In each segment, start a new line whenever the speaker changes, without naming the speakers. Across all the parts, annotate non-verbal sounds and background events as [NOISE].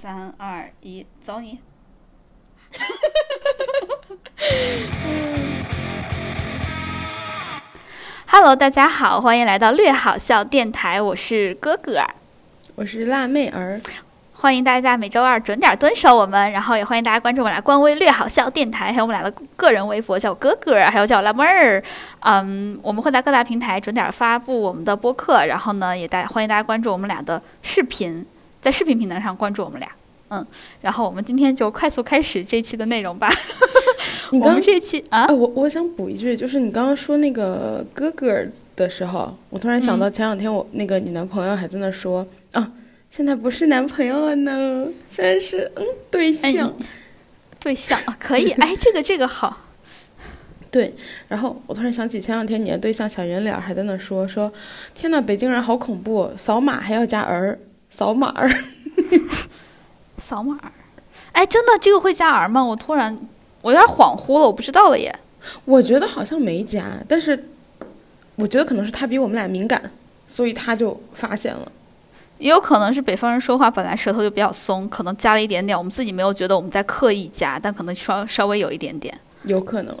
三二一，走你！Hello，大家好，欢迎来到略好笑电台，我是哥哥，
我是辣妹儿，
欢迎大家每周二准点蹲守我们，然后也欢迎大家关注我们俩官微“略好笑电台”，还有我们俩的个人微博，叫我哥哥，还有叫我辣妹儿。嗯，我们会在各大平台准点发布我们的播客，然后呢，也大欢迎大家关注我们俩的视频，在视频平台上关注我们俩。嗯，然后我们今天就快速开始这一期的内容吧。[LAUGHS]
你刚
我们这一期啊
啊，，我我想补一句，就是你刚刚说那个哥哥的时候，我突然想到前两天我那个你男朋友还在那说、啊，现在不是男朋友了呢，现在是嗯对
哎
象。
对象啊，可以，[LAUGHS] 哎，这个这个好，[LAUGHS]
对，然后我突然想起前两天你的对象小圆脸儿还在那说说，天呐，北京人好恐怖，扫码还要加儿，扫码儿。[LAUGHS]
扫码儿。哎，真的这个会加 R 吗？我突然我有点恍惚了，我不知道了耶。
我觉得好像没加，但是我觉得可能是他比我们俩敏感，所以他就发现了。
也有可能是北方人说话本来舌头就比较松，可能加了一点点，我们自己没有觉得我们在刻意加，但可能稍稍微有一点点。
有可能。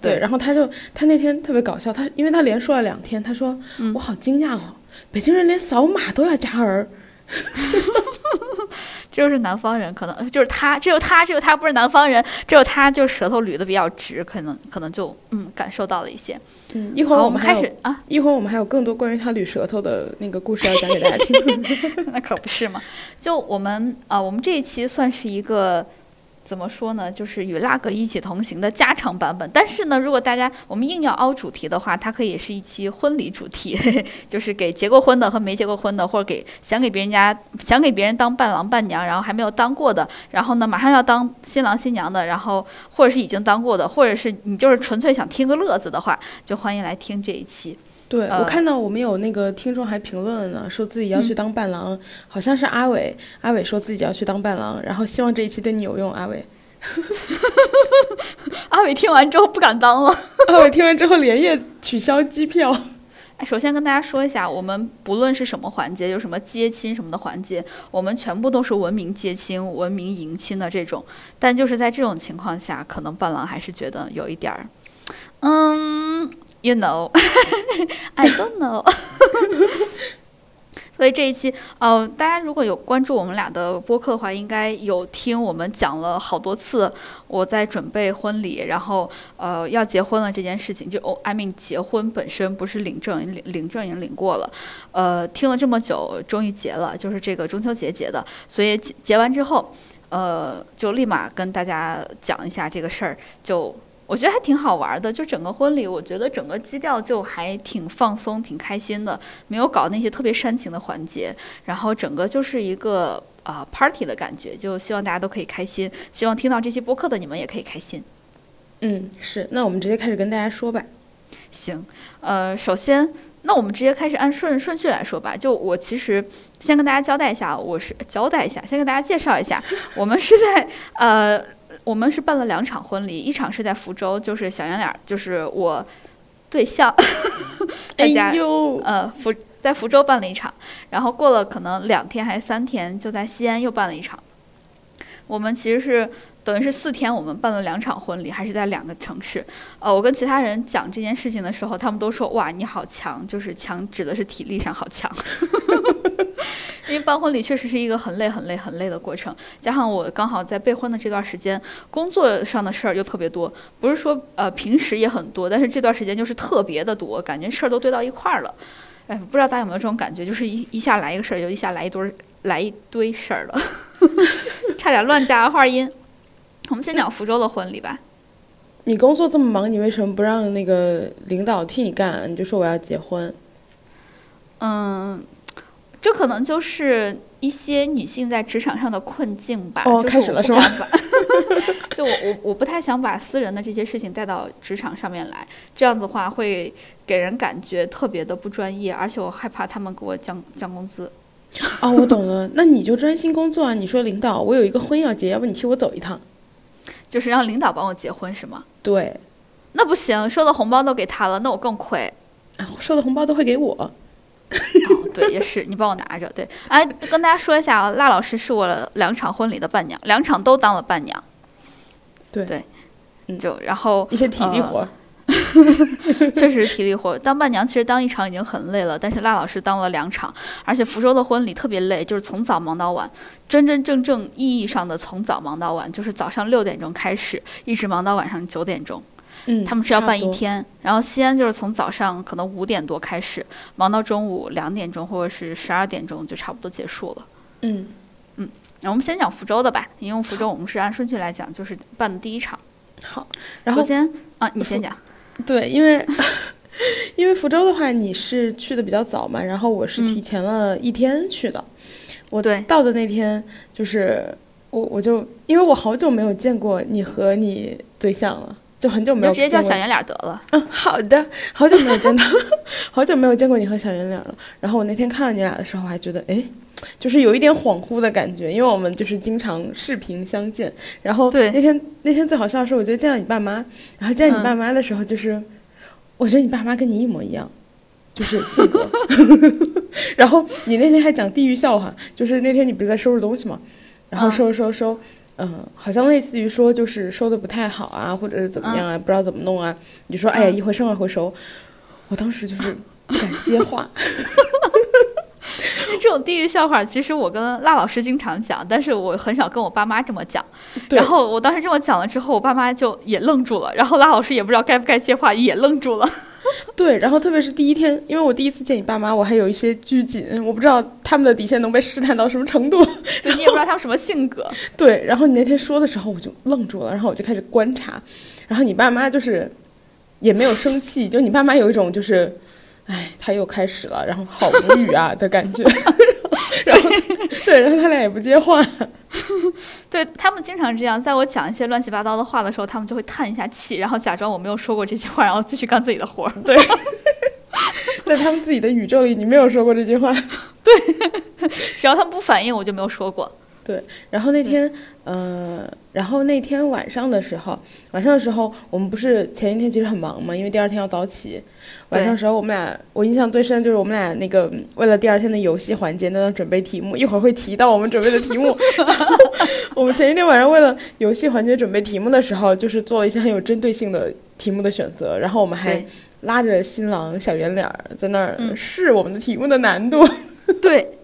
对
对，然后他就他那天特别搞笑，他因为他连说了两天，他说、
嗯
我好惊讶哦，北京人连扫码都要加儿，
这 [LAUGHS] 就是南方人，可能就是他，只有他，只有他不是南方人，只有他就舌头捋的比较直，可能可能就嗯感受到了一些。
嗯，一会儿，
我们开始啊，
一会儿我们还有更多关于他捋舌头的那个故事要讲给大家听。[LAUGHS]
那可不是嘛。就我们啊、我们这一期算是一个。怎么说呢？就是与拉格一起同行的加长版本。但是呢，如果大家我们硬要凹主题的话，它可以是一期婚礼主题，[LAUGHS] 就是给结过婚的和没结过婚的，或者给想给别人家想给别人当伴郎伴娘，然后还没有当过的，然后呢马上要当新郎新娘的，然后或者是已经当过的，或者是你就是纯粹想听个乐子的话，就欢迎来听这一期。
对、
呃
我看到我们有那个听众还评论了呢，说自己要去当伴郎，好像是阿伟，阿伟说自己要去当伴郎，然后希望这一期对你有用，阿伟。[LAUGHS]
阿伟听完之后不敢当了。[LAUGHS]
阿伟听完之后连夜取消机票。
哎，首先跟大家说一下，我们不论是什么环节，有什么接亲什么的环节，我们全部都是文明接亲、文明迎亲的这种。但就是在这种情况下，可能伴郎还是觉得有一点儿，嗯，you know，I [LAUGHS] don't know。所以这一期，呃，大家如果有关注我们俩的播客的话，应该有听我们讲了好多次我在准备婚礼，然后呃要结婚了这件事情，就哦，I mean 结婚本身不是领证，领领证已经领过了，呃，听了这么久，终于结了，就是这个中秋节结的，所以结结完之后，呃，就立马跟大家讲一下这个事儿，就。我觉得还挺好玩的，就整个婚礼，我觉得整个基调就还挺放松、挺开心的，没有搞那些特别煽情的环节，然后整个就是一个啊、呃 party 的感觉，就希望大家都可以开心，希望听到这期播客的你们也可以开心。
嗯，是，那我们直接开始跟大家说吧。
行，呃，首先，那我们直接开始按顺顺序来说吧。就我其实先跟大家交代一下，我是交代一下，先跟大家介绍一下，我们是在呃，我们是办了两场婚礼，一场是在福州，就是小圆脸儿，就是我对象，大家、呃福在福州办了一场，然后过了可能两天还是三天，就在西安又办了一场。我们其实是等于是四天，我们办了两场婚礼，还是在两个城市。呃，我跟其他人讲这件事情的时候，他们都说：“哇，你好强！”就是强指的是体力上好强。[LAUGHS] 因为办婚礼确实是一个很累、很累、很累的过程，加上我刚好在备婚的这段时间，工作上的事儿又特别多，不是说呃平时也很多，但是这段时间就是特别的多，感觉事儿都堆到一块儿了。哎，不知道大家有没有这种感觉，就是一一下来一个事儿，就一下来一堆儿来一堆事儿了，[LAUGHS] 差点乱加话音。我们先讲福州的婚礼吧。
你工作这么忙，你为什么不让那个领导替你干？你就说我要结婚。
嗯，这可能就是一些女性在职场上的困境吧。
哦
就是
开始了是吗
不敢把 [LAUGHS] 就我我我不太想把私人的这些事情带到职场上面来，这样子的话会给人感觉特别的不专业，而且我害怕他们给我降降工资。
哦，我懂了，那你就专心工作啊！你说领导，我有一个婚要结，要不你替我走一趟？
就是让领导帮我结婚是吗？
对，
那不行，收的红包都给他了，那我更亏。
啊，收的红包都会给我。[LAUGHS]
哦，对，也是你帮我拿着。对，哎，跟大家说一下啊，辣老师是我两场婚礼的伴娘，两场都当了伴娘。
对
对，
嗯
就然后
一些体力活儿。[LAUGHS]
确实是体力活。当伴娘其实当一场已经很累了，但是辣老师当了两场，而且福州的婚礼特别累，就是从早忙到晚，真真正正意义上的从早忙到晚，就是早上六点钟开始，一直忙到晚上九点钟。
嗯，
他们是要办一。天，然后西安就是从早上可能五点多开始，忙到中午两点钟或者是十二点钟就差不多结束了。
嗯嗯，
那我们先讲福州的吧，因为福州我们是按顺序来讲，就是办的第一场。
好。然后
先啊，你先讲。
对，因为因为福州的话，你是去的比较早嘛，然后我是
嗯
提前了一天去的。我
对
到的那天，就是我我就因为我好久没有见过你和你对象了，就很久没有
直接叫小圆脸得了。
嗯，好的，好久没有见到，[LAUGHS] 好久没有见过你和小圆脸了。然后我那天看到你俩的时候，还觉得哎，就是有一点恍惚的感觉，因为我们就是经常视频相见。然后
对
那天那天最好笑的是，我觉得见到你爸妈，然后见到你
嗯
爸妈的时候，就是、我觉得你爸妈跟你一模一样，就是性格。[LAUGHS] 然后你那天还讲地狱笑话，就是那天你不是在收拾东西吗？然后
嗯
收拾收拾收。嗯，好像类似于说就是收的不太好啊，或者是怎么样啊，不知道怎么弄啊。你说哎呀，
嗯
一回生二回熟，我当时就是不敢接话。[LAUGHS]
因 [LAUGHS] 为这种地域笑话，其实我跟辣老师经常讲，但是我很少跟我爸妈这么讲。
对
然后我当时这么讲了之后，我爸妈就也愣住了，然后辣老师也不知道该不该接话，也愣住了。[LAUGHS]
对，然后特别是第一天，因为我第一次见你爸妈，我还有一些拘谨，我不知道他们的底线能被试探到什么程度。[LAUGHS]
对你也不知道他们什么性格。
对，然后你那天说的时候，我就愣住了，然后我就开始观察，然后你爸妈就是也没有生气，就你爸妈有一种就是，哎，他又开始了，然后好无语啊的感觉，[LAUGHS] 然后对，然后他俩也不接话，[LAUGHS]
对他们经常这样，在我讲一些乱七八糟的话的时候，他们就会叹一下气，然后假装我没有说过这些话，然后继续干自己的活儿。[LAUGHS]
对，在他们自己的宇宙里，你没有说过这句话。
对只要他们不反应，我就没有说过。
然后那天，呃，然后那天晚上的时候，晚上的时候，我们不是前一天其实很忙嘛，因为第二天要早起。晚上的时候，我们俩我印象最深就是我们俩那个为了第二天的游戏环节，那准备题目，一会儿会提到我们准备的题目。[LAUGHS] 我们前一天晚上为了游戏环节准备题目的时候，就是做了一些很有针对性的题目的选择，然后我们还拉着新郎小圆脸儿在那儿
嗯
试我们的题目的难度。
对，[LAUGHS]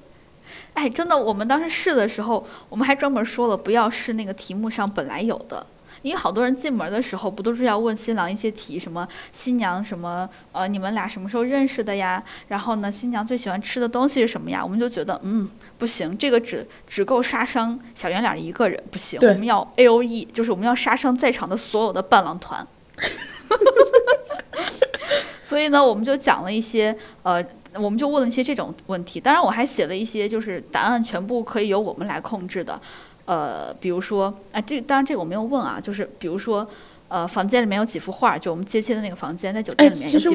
哎，真的，我们当时试的时候，我们还专门说了不要试那个题目上本来有的。因为好多人进门的时候，不都是要问新郎一些题，什么新娘什么，呃，你们俩什么时候认识的呀？然后呢，新娘最喜欢吃的东西是什么呀？我们就觉得，嗯，不行，这个只只够杀伤小圆脸一个人，不行，我们要 A O E，就是我们要杀伤在场的所有的伴郎团。[LAUGHS] 所以呢，我们就讲了一些，呃，我们就问了一些这种问题。当然，我还写了一些，就是答案全部可以由我们来控制的。呃，比如说，啊，这当然这个我没有问啊，就是比如说，呃，房间里面有几幅画，就我们接亲的那个房间，在酒店里面有几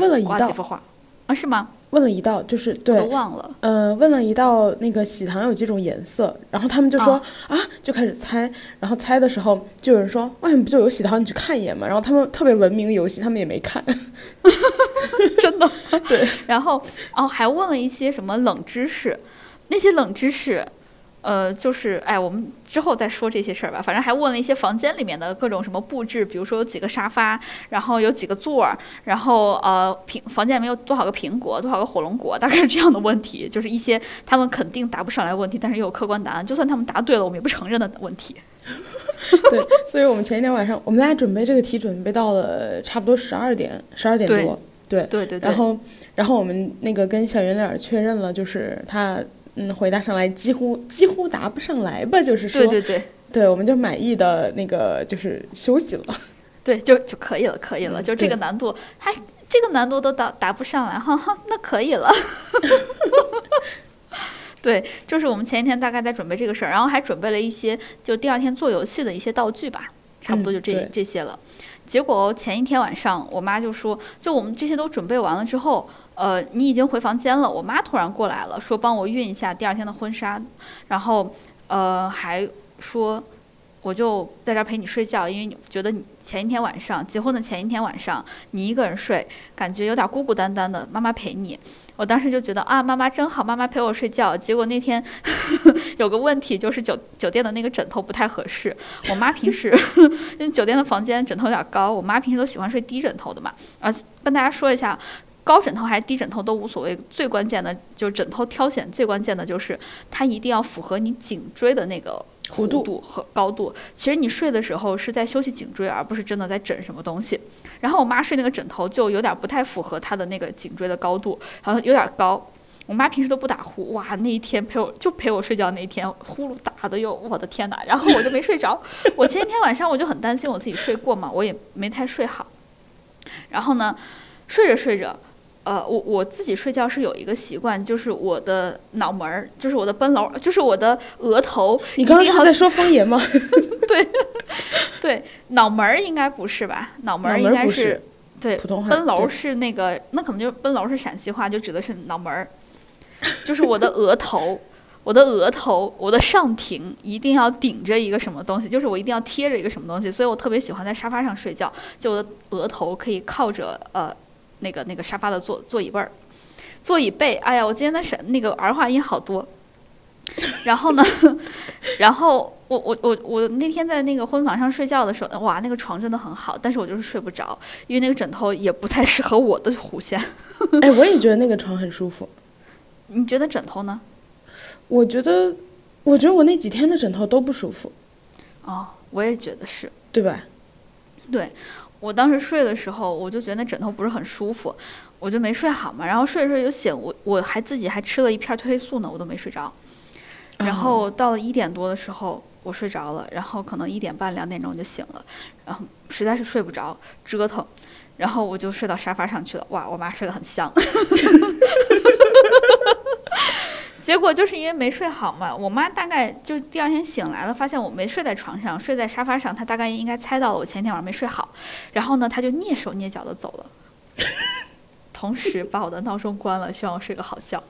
幅画，啊，是吗？
问了一道，就是对
都，忘了。
呃，问了一道那个喜糖有几种颜色，然后他们就说啊就开始猜，然后猜的时候就有人说，外面不就有喜糖，你去看一眼嘛。然后他们特别文明游戏，他们也没看。[LAUGHS]
真的。
对。[LAUGHS]
然后，哦，还问了一些什么冷知识，那些冷知识，呃，就是哎，我们之后再说这些事儿吧。反正还问了一些房间里面的各种什么布置，比如说有几个沙发，然后有几个座儿，然后呃，苹房间里面有多少个苹果，多少个火龙果，大概是这样的问题，就是一些他们肯定答不上来的问题，但是又有客观答案，就算他们答对了，我们也不承认的问题。[LAUGHS]
对，所以我们前一天晚上，我们俩准备这个题准备到了差不多十二点，十二点多。对，
对对对。
然后，然后我们那个跟小圆脸儿确认了，就是他嗯回答上来几乎几乎答不上来吧，就是说
对对对
对我们就满意的那个就是休息了。[LAUGHS]
对，就就可以了，可以了。
嗯
就这个难度，还这个难度都答答不上来，哈哈，那可以了。[LAUGHS] 对，就是我们前一天大概在准备这个事儿，然后还准备了一些就第二天做游戏的一些道具吧，差不多就这、
嗯
这些了。结果前一天晚上，我妈就说，就我们这些都准备完了之后，呃，你已经回房间了。我妈突然过来了，说帮我熨一下第二天的婚纱，然后呃还说。我就在这陪你睡觉，因为你觉得你前一天晚上结婚的前一天晚上你一个人睡，感觉有点孤孤单单的，妈妈陪你。我当时就觉得啊，妈妈真好，妈妈陪我睡觉。结果那天 [LAUGHS] 有个问题，就是酒酒店的那个枕头不太合适。我妈平时 [LAUGHS] 因为酒店的房间枕头有点高，我妈平时都喜欢睡低枕头的嘛。啊，跟大家说一下，高枕头还是低枕头都无所谓，最关键的就是枕头挑选最关键的就是它一定要符合你颈椎的那个。弧度和高度，其实你睡的时候是在休息颈椎，而不是真的在枕什么东西。然后我妈睡那个枕头就有点不太符合她的那个颈椎的高度，然后有点高。我妈平时都不打呼，哇，那一天陪我就陪我睡觉那一天，呼噜打的哟，我的天哪！[LAUGHS] 然后我就没睡着。我前一天晚上我就很担心我自己睡过嘛，我也没太睡好。然后呢，睡着睡着。呃，我我自己睡觉是有一个习惯，就是我的脑门儿，就是我的奔楼，就是我的额头。
你刚刚是在说方言吗？[LAUGHS]
对，对，脑门儿应该不是吧？脑门儿应该
是
对，
普通话。
奔楼是那个，那可能就是奔楼是陕西话，就指的是脑门儿，就是我的额头，我的额头，我的上庭一定要顶着一个什么东西，就是我一定要贴着一个什么东西，所以我特别喜欢在沙发上睡觉，就我的额头可以靠着呃。那个那个沙发的座座椅背儿，座椅背，哎呀，我今天的是那个儿化音好多。然后呢，[LAUGHS] 然后我我我我那天在那个婚房上睡觉的时候，哇，那个床真的很好，但是我就是睡不着，因为那个枕头也不太适合我的弧线。[LAUGHS]
哎，我也觉得那个床很舒服。[LAUGHS]
你觉得枕头呢？
我觉得，我觉得我那几天的枕头都不舒服。
哦，我也觉得是，
对吧？
对。我当时睡的时候，我就觉得那枕头不是很舒服，我就没睡好嘛。然后睡着睡着就醒，我我还自己还吃了一片褪黑素呢，我都没睡着。然后到了一点多的时候，我睡着了，然后可能一点半两点钟就醒了，然后实在是睡不着，折腾，然后我就睡到沙发上去了。哇，我妈睡得很香。[LAUGHS] 结果就是因为没睡好嘛，我妈大概就第二天醒来了，发现我没睡在床上，睡在沙发上，她大概应该猜到了我前天晚上没睡好，然后呢，她就蹑手蹑脚的走了，同时把我的闹钟关了，希望我睡个好觉。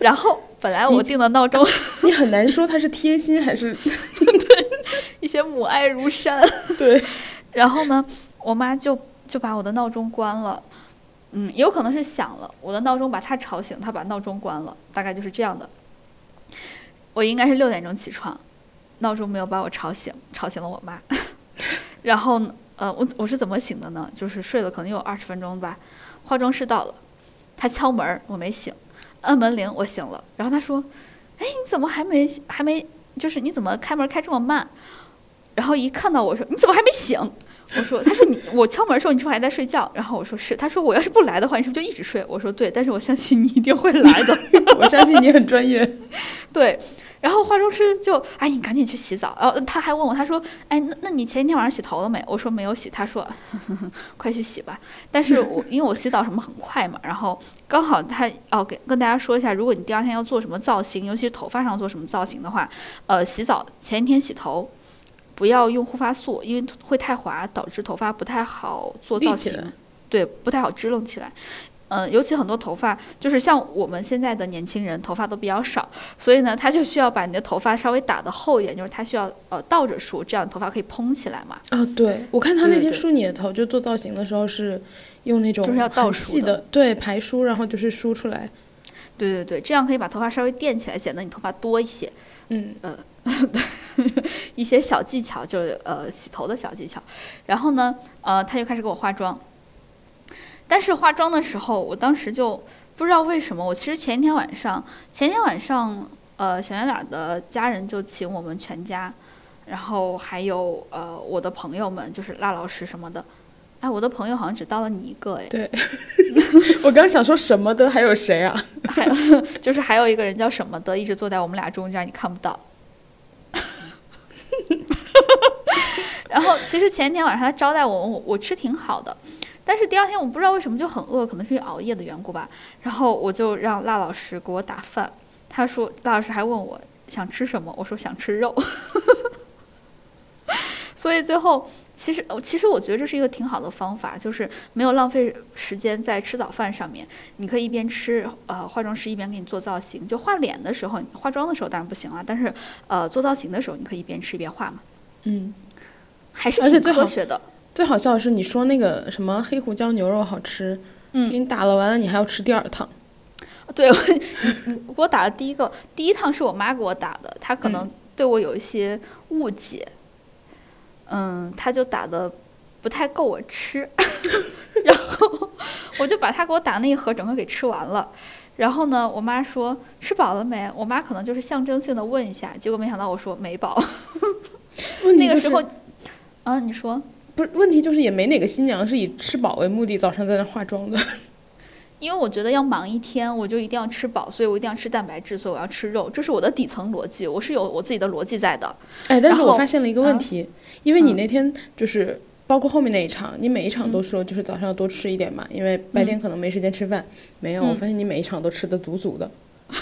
然后本来我定的闹钟，[LAUGHS]
你很难说他是贴心还是 [LAUGHS]
对一些母爱如山。
对，
然后呢，我妈就就把我的闹钟关了。嗯，有可能是响了，我的闹钟把他吵醒，他把闹钟关了，大概就是这样的。我应该是六点钟起床，闹钟没有把我吵醒，吵醒了我妈。[LAUGHS] 然后，呃，我我是怎么醒的呢？就是睡了可能有二十分钟吧。化妆师到了，他敲门，我没醒，按门铃，我醒了。然后他说：“哎，你怎么还没还没？就是你怎么开门开这么慢？”然后一看到我说：“你怎么还没醒？”我说，他说你 [LAUGHS] 我敲门的时候，你是不是还在睡觉？然后我说是。他说我要是不来的话，你是不是就一直睡？我说对，但是我相信你一定会来的。[LAUGHS]
我相信你很专业。[LAUGHS]
对，然后化妆师就哎，你赶紧去洗澡。然后他还问我，他说哎，那那你前一天晚上洗头了没？我说没有洗。他说快去洗吧。但是我因为我洗澡什么很快嘛，然后刚好他哦，给跟大家说一下，如果你第二天要做什么造型，尤其是头发上做什么造型的话，呃，洗澡前一天洗头。不要用护发素，因为会太滑，导致头发不太好做造型。对，不太好支棱起来。嗯，尤其很多头发，就是像我们现在的年轻人，头发都比较少，所以呢，他就需要把你的头发稍微打的厚一点，就是他需要呃倒着梳，这样头发可以蓬起来嘛。
啊，对，我看他那天梳你的头，就做造型的时候是用那种
就是要倒梳
的，对，排梳，然后就是梳出来。
对对对，这样可以把头发稍微垫起来，显得你头发多一些。
嗯
呃，对。[LAUGHS] 一些小技巧，就是呃洗头的小技巧，然后呢，呃他就开始给我化妆。但是化妆的时候，我当时就不知道为什么，我其实前一天晚上，前天晚上，呃小圆脸的家人就请我们全家，然后还有呃我的朋友们，就是辣老师什么的。哎，我的朋友好像只到了你一个哎。
对，[LAUGHS] 我刚想说什么的，还有谁啊？
还有 [LAUGHS] 就是还有一个人叫什么的，一直坐在我们俩中间，你看不到。[LAUGHS] 然后其实前一天晚上他招待我，我我吃挺好的，但是第二天我不知道为什么就很饿，可能是因为熬夜的缘故吧。然后我就让辣老师给我打饭，他说辣老师还问我想吃什么，我说想吃肉。所以最后，其实其实我觉得这是一个挺好的方法，就是没有浪费时间在吃早饭上面。你可以一边吃，呃，化妆师一边给你做造型。就画脸的时候，化妆的时候当然不行了，但是呃，做造型的时候你可以一边吃一边画嘛。
嗯，
还是
而且最好
挺科学的。
最好笑的是你说那个什么黑胡椒牛肉好吃，
嗯
给你打了完了，你还要吃第二趟。
对，我给我打的第一个第一趟是我妈给我打的，她可能对我有一些误解，嗯，她就打的不太够我吃，[LAUGHS] 然后我就把他给我打那一盒整个给吃完了。然后呢，我妈说吃饱了没？我妈可能就是象征性的问一下，结果没想到我说没饱。那个时候，啊，你说
不是问题，就是也没哪个新娘是以吃饱为目的早上在那化妆的。[LAUGHS]
因为我觉得要忙一天，我就一定要吃饱，所以我一定要吃蛋白质，所以我要吃肉，这是我的底层逻辑，我是有我自己的逻辑在的。
哎，但是我发现了一个问
啊
题，因为你
嗯
那天就是包括后面那一场，你每一场都说就是早上要多吃一点嘛，因为白天可能没时间吃饭。没有，我
嗯
发现你每一场都吃的足足的。[LAUGHS]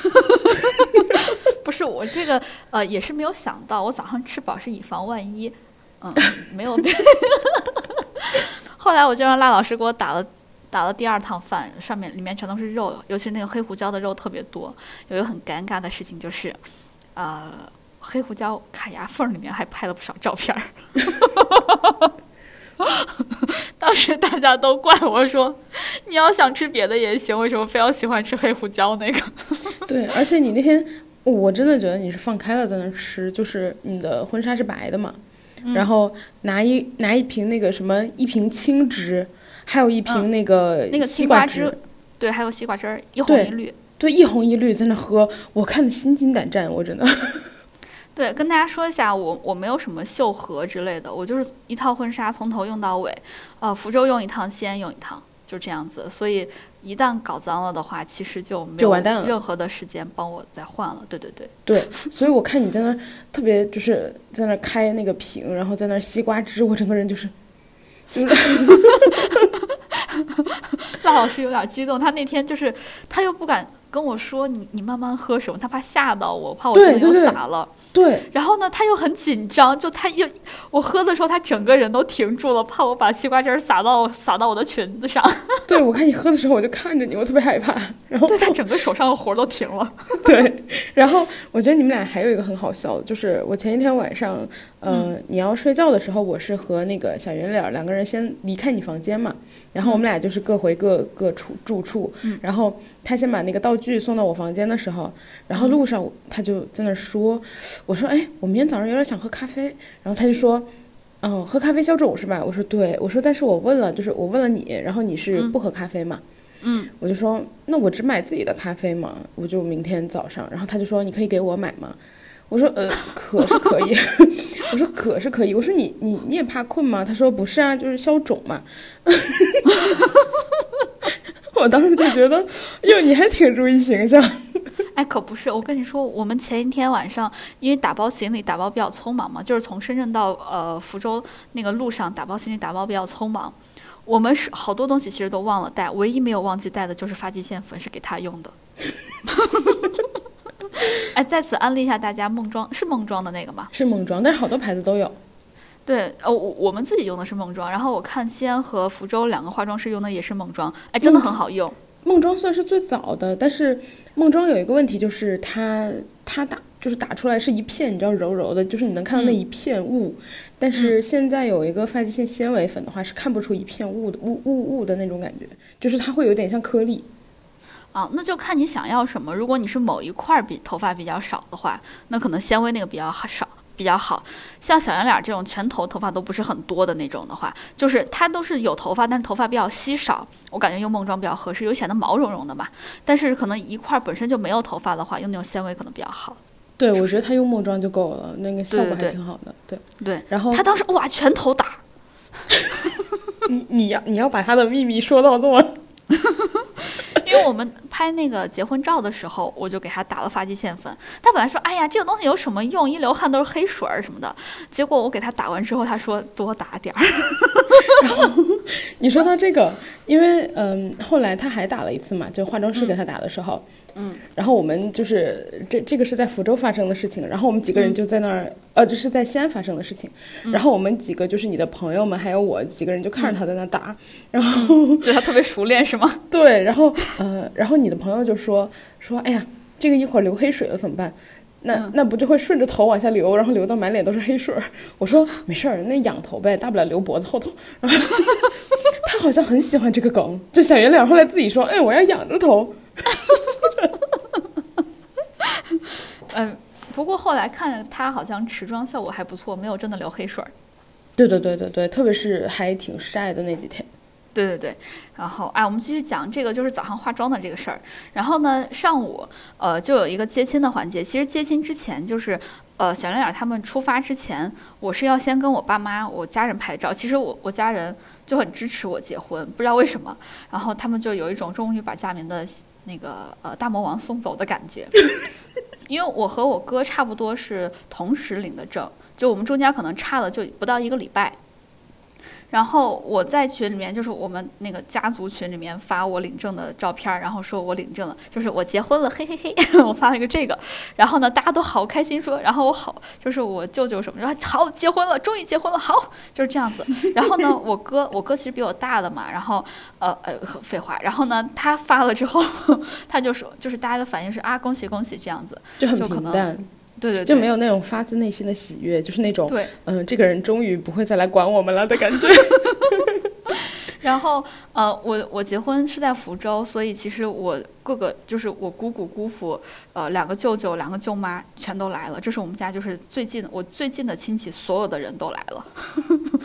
[LAUGHS]
不是我这个呃也是没有想到，我早上吃饱是以防万一，嗯，没有。[LAUGHS] 后来我就让辣老师给我打了打了第二趟饭，上面里面全都是肉，尤其是那个黑胡椒的肉特别多。有一个很尴尬的事情就是，呃，黑胡椒卡牙缝里面还拍了不少照片儿。[LAUGHS] 当时大家都怪我说：“你要想吃别的也行，为什么非要喜欢吃黑胡椒那个 [LAUGHS]
对，而且你那天，我真的觉得你是放开了在那吃，就是你的婚纱是白的嘛，
嗯
然后拿一拿一瓶那个什么一瓶青汁，还有一瓶
嗯
那个
那个
西瓜
汁？”对，还有西瓜汁儿，一红一绿。
对，一红一绿在那喝，我看的心惊胆战，我真的。
对，跟大家说一下，我我没有什么秀禾之类的，我就是一套婚纱从头用到尾，呃，福州用一趟，西安用一趟，就这样子。所以一旦搞脏了的话，其实就没有任何的时间帮我再换了。对对对，
对，所以我看你在那儿特别就是在那儿开那个瓶，然后在那儿西瓜汁，我整个人就是，[LAUGHS] [LAUGHS]
辣老师有点激动，他那天就是他又不敢跟我说你你慢慢喝什么，他怕吓到我，怕我真的有
对对。对
洒了。
对。
然后呢，他又很紧张，就他又我喝的时候，他整个人都停住了，怕我把西瓜汁儿洒到洒到我的裙子上，[LAUGHS]
对，我看你喝的时候我就看着你，我特别害怕，[LAUGHS] 然后
对他整个手上的活儿都停了。[LAUGHS]
对，然后我觉得你们俩还有一个很好笑的，就是我前一天晚上，呃，你要睡觉的时候，我是和那个小圆脸两个人先离开你房间嘛，然后我们俩就是各回各各处住处，
嗯。
然后他先把那个道具送到我房间的时候，然后路上他就在那说，我说哎，我明天早上有点想喝咖啡，然后他就说。哦，喝咖啡消肿是吧？我说对，我说但是我问了，就是我问了你，然后你是
嗯
不喝咖啡嘛？
嗯，
我就说那我只买自己的咖啡嘛，我就明天早上。然后他就说你可以给我买吗？我说呃 [LAUGHS] 可是可以，[LAUGHS] 我说可是可以。我说你你你也怕困吗？他说不是啊，就是消肿嘛。[LAUGHS] 我当时就觉得，哟，你还挺注意形象。[LAUGHS]
哎，可不是，我跟你说，我们前一天晚上因为打包行李打包比较匆忙嘛，就是从深圳到呃福州那个路上打包行李打包比较匆忙，我们是好多东西其实都忘了带，唯一没有忘记带的就是发际线粉是给他用的。[LAUGHS] 哎，在此安利一下大家，梦妆是梦妆的那个吗？
是梦妆，但是好多牌子都有。
对，呃，我我们自己用的是梦妆，然后我看西安和福州两个化妆师用的也是梦妆，哎，真的很好用。
梦妆算是最早的，但是梦妆有一个问题，就是它它打就是打出来是一片，你知道柔柔的，就是你能看到那一片雾。但是现在有一个发际线纤维粉的话，是看不出一片雾的雾雾雾的那种感觉，就是它会有点像颗粒。
啊，那就看你想要什么。如果你是某一块儿比头发比较少的话，那可能纤维那个比较好少比较好。像小圆脸儿这种全头头发都不是很多的那种的话，就是它都是有头发，但是头发比较稀少，我感觉用梦妆比较合适，有显得毛茸茸的嘛。但是可能一块儿本身就没有头发的话，用那种纤维可能比较好。
对，我觉得它用梦妆就够了，那个效果还挺好的。对，
对
然后
他当时哇，全头打。[LAUGHS]
你你要你要把他的秘密说到这么，[LAUGHS]
因为我们拍那个结婚照的时候，我就给他打了发际线粉。他本来说：“哎呀，这个东西有什么用？一流汗都是黑水儿什么的。”结果我给他打完之后，他说：“多打点儿。[LAUGHS]
然后你说到这个，因为嗯，后来他还打了一次嘛，就化妆师给他打的时候，
嗯，
然后我们就是这这个是在福州发生的事情，然后我们几个人就在那儿，呃，就是在西安发生的事情，然后我们几个就是你的朋友们还有我几个人就看着他在那打，然后
觉得他特别熟练是吗？[LAUGHS]
对，然后呃，然后你的朋友就说说，哎呀，这个一会儿流黑水了怎么办？那
嗯
那不就会顺着头往下流，然后流到满脸都是黑水儿？[LAUGHS] 我说没事儿，那仰头呗，大不了流脖子后头。然 [LAUGHS] 后他好像很喜欢这个梗，就小圆脸后来自己说，哎，我要仰着头。
嗯，不过后来看着他好像持妆效果还不错，没有真的流黑水儿。
对对对对对，特别是还挺晒的那几天。
对对对，然后哎，我们继续讲这个，就是早上化妆的这个事儿。然后呢，上午呃就有一个接亲的环节。其实接亲之前，就是呃小亮眼他们出发之前，我是要先跟我爸妈、我家人拍照。其实我我家人就很支持我结婚，不知道为什么。然后他们就有一种终于把家明的那个呃大魔王送走的感觉。因为我和我哥差不多是同时领的证，就我们中间可能差了就不到一个礼拜。然后我在群里面，就是我们那个家族群里面发我领证的照片儿，然后说我领证了，就是我结婚了，嘿嘿嘿，[LAUGHS] 我发了一个这个。然后呢，大家都好开心说，然后我好就是我舅舅什么，说好结婚了，终于结婚了，好就是这样子。然后呢，我哥我哥其实比我大的嘛，然后呃呃废话，然后呢他发了之后，[LAUGHS] 他就说就是大家的反应是啊恭喜恭喜这样子，
就很
就可能
平淡，
对对对，
就没有那种发自内心的喜悦，就是那种
对。
嗯、这个人终于不会再来管我们了的感觉。[LAUGHS]
然后，呃，我我结婚是在福州，所以其实我各个就是我姑姑、姑父，呃，两个舅舅、两个舅妈全都来了。这是我们家就是最近我最近的亲戚，所有的人都来了，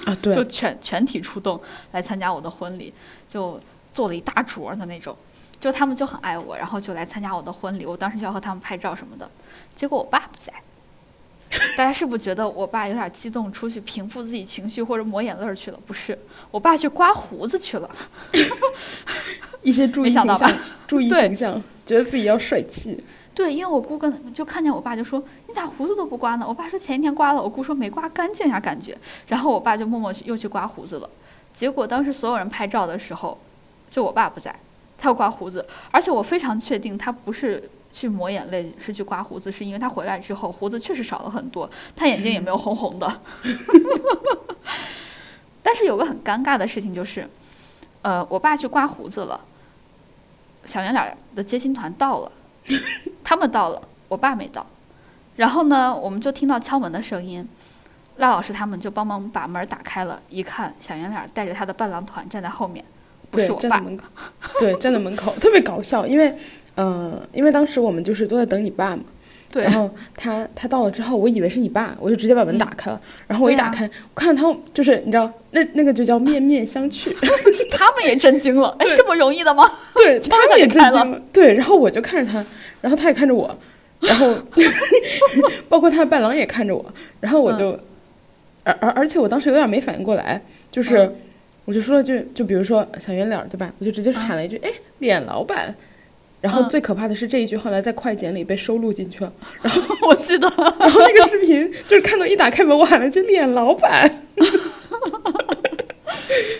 啊，对 [LAUGHS]
就，全全体出动来参加我的婚礼，就做了一大桌的那种。就他们就很爱我，然后就来参加我的婚礼。我当时就要和他们拍照什么的，结果我爸不在。大家是不是觉得我爸有点激动，出去平复自己情绪或者抹眼泪儿去了？不是，我爸去刮胡子去了。[LAUGHS]
一些注意形
没想到吧
象，注意
对
形象，觉得自己要帅气。
对，因为我姑跟就看见我爸就说：“你咋胡子都不刮呢？”我爸说：“前一天刮了。”我姑说：“没刮干净呀，感觉。”然后我爸就默默去又去刮胡子了。结果当时所有人拍照的时候，就我爸不在，他要刮胡子，而且我非常确定他不是去抹眼泪，是去刮胡子，是因为他回来之后胡子确实少了很多，他眼睛也没有红红的。[LAUGHS] 但是有个很尴尬的事情就是，呃，我爸去刮胡子了，小圆脸的接亲团到了。他们到了，我爸没到。然后呢，我们就听到敲门的声音，赖老师他们就帮忙把门打开了。一看，小圆脸带着他的伴郎团站在后面，不是，我爸。
站在门口，对，站在门口，特别搞笑，因为，嗯、因为当时我们就是都在等你爸嘛，
对
然，后他他到了之后，我以为是你爸，我就直接把门打开了，然后我一打开，我看到他就是你知道，那那个就叫面面相觑，[LAUGHS]
他们也震惊了。哎，这么容易的吗？[LAUGHS]
对 [LAUGHS] 他们也震惊了，对，然后我就看着他，然后他也看着我，然后包括他的伴郎也看着我，然后我
嗯
就，而而而且我当时有点没反应过来，就是。
嗯
我就说了句，就比如说小圆脸，对吧？我就直接喊了一句，哎，脸老板。然后
嗯
最可怕的是这一句后来在快剪里被收录进去了。[LAUGHS]
然后我记得。[LAUGHS]
然后那个视频就是看到一打开门，我喊了一句“脸老板 [LAUGHS]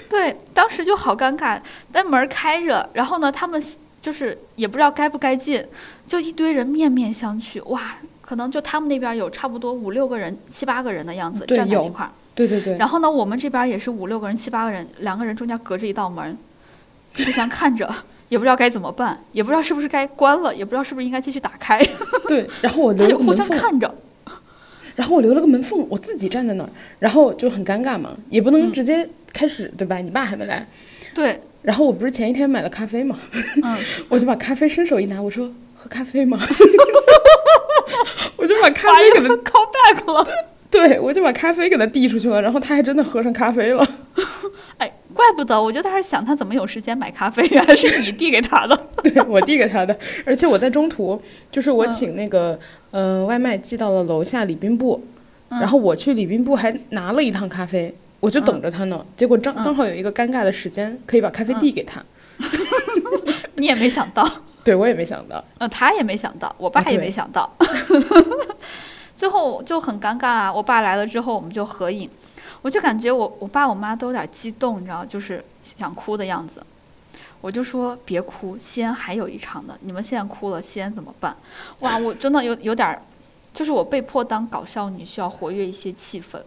对，当时就好尴尬，但门开着，然后呢，他们就是也不知道该不该进，就一堆人面面相觑，哇，可能就他们那边有差不多五六个人、七八个人的样子站在一块儿，”。
对对对，
然后呢，我们这边也是五六个人、七八个人，两个人中间隔着一道门，互相看着，也不知道该怎么办，也不知道是不是该关了，也不知道是不是应该继续打开，[LAUGHS]
对。然后我
他就互相看着。
然后我留了个门缝，我自己站在那儿，然后就很尴尬嘛，也不能
嗯
直接开始，对吧？你爸还没来。
对，
然后我不是前一天买了咖啡嘛，
嗯，[LAUGHS]
我就把咖啡伸手一拿，我说喝咖啡吗？[LAUGHS] 我就把咖啡给他
call back 了。
对，我就把咖啡给他递出去了，然后他还真的喝上咖啡了。
哎，怪不得，我就在想，他怎么有时间买咖啡，原 [LAUGHS] 来是你递给他的。[LAUGHS]
对我递给他的，而且我在中途，就是我
嗯
请那个嗯、呃外卖寄到了楼下礼宾部，
嗯
然后我去礼宾部还拿了一趟咖啡，我就等着他呢。结果正
嗯
刚好有一个尴尬的时间，可以把咖啡递给他。[LAUGHS]
你也没想到，
对我也没想到，
呃，他也没想到，我爸也没想到。最后就很尴尬啊！我爸来了之后，我们就合影，我就感觉我我爸我妈都有点激动，你知道，就是想哭的样子。我就说别哭，西安还有一场呢，你们现在哭了，西安怎么办？哇，我真的有有点，就是我被迫当搞笑女，需要活跃一些气氛。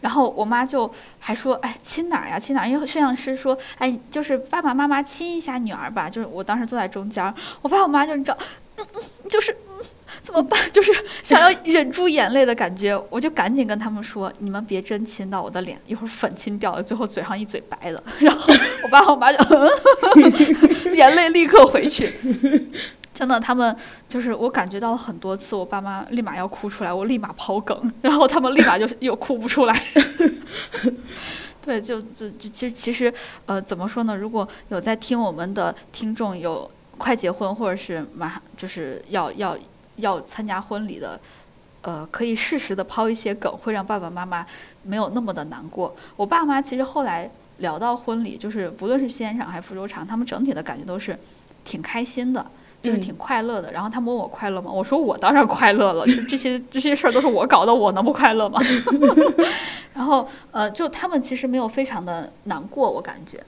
然后我妈就还说：“哎，亲哪儿呀？亲哪儿？”因为摄像师说：“哎，就是爸爸妈妈亲一下女儿吧。”就是我当时坐在中间，我爸我妈就你知道，嗯，就是嗯，怎么办？[LAUGHS] 就是想要忍住眼泪的感觉，我就赶紧跟他们说：“你们别真亲到我的脸，一会儿粉亲掉了，最后嘴上一嘴白的。[LAUGHS] ”然后我爸我妈就 [LAUGHS] 眼泪立刻回去。真的，他们就是我感觉到了很多次，我爸妈立马要哭出来，我立马抛梗，然后他们立马就又哭不出来。对，就就就其实其实呃，怎么说呢？如果有在听我们的听众有快结婚或者是马上就是要要要参加婚礼的，呃，可以适时的抛一些梗，会让爸爸妈妈没有那么的难过。我爸妈其实后来聊到婚礼，就是不论是西安场还是福州场，他们整体的感觉都是挺开心的。就是挺快乐的，然后他们问我快乐吗？我说我当然快乐了，[LAUGHS] 就这些这些事儿都是我搞的，我能不快乐吗？[LAUGHS] 然后呃，就他们其实没有非常的难过，我感觉。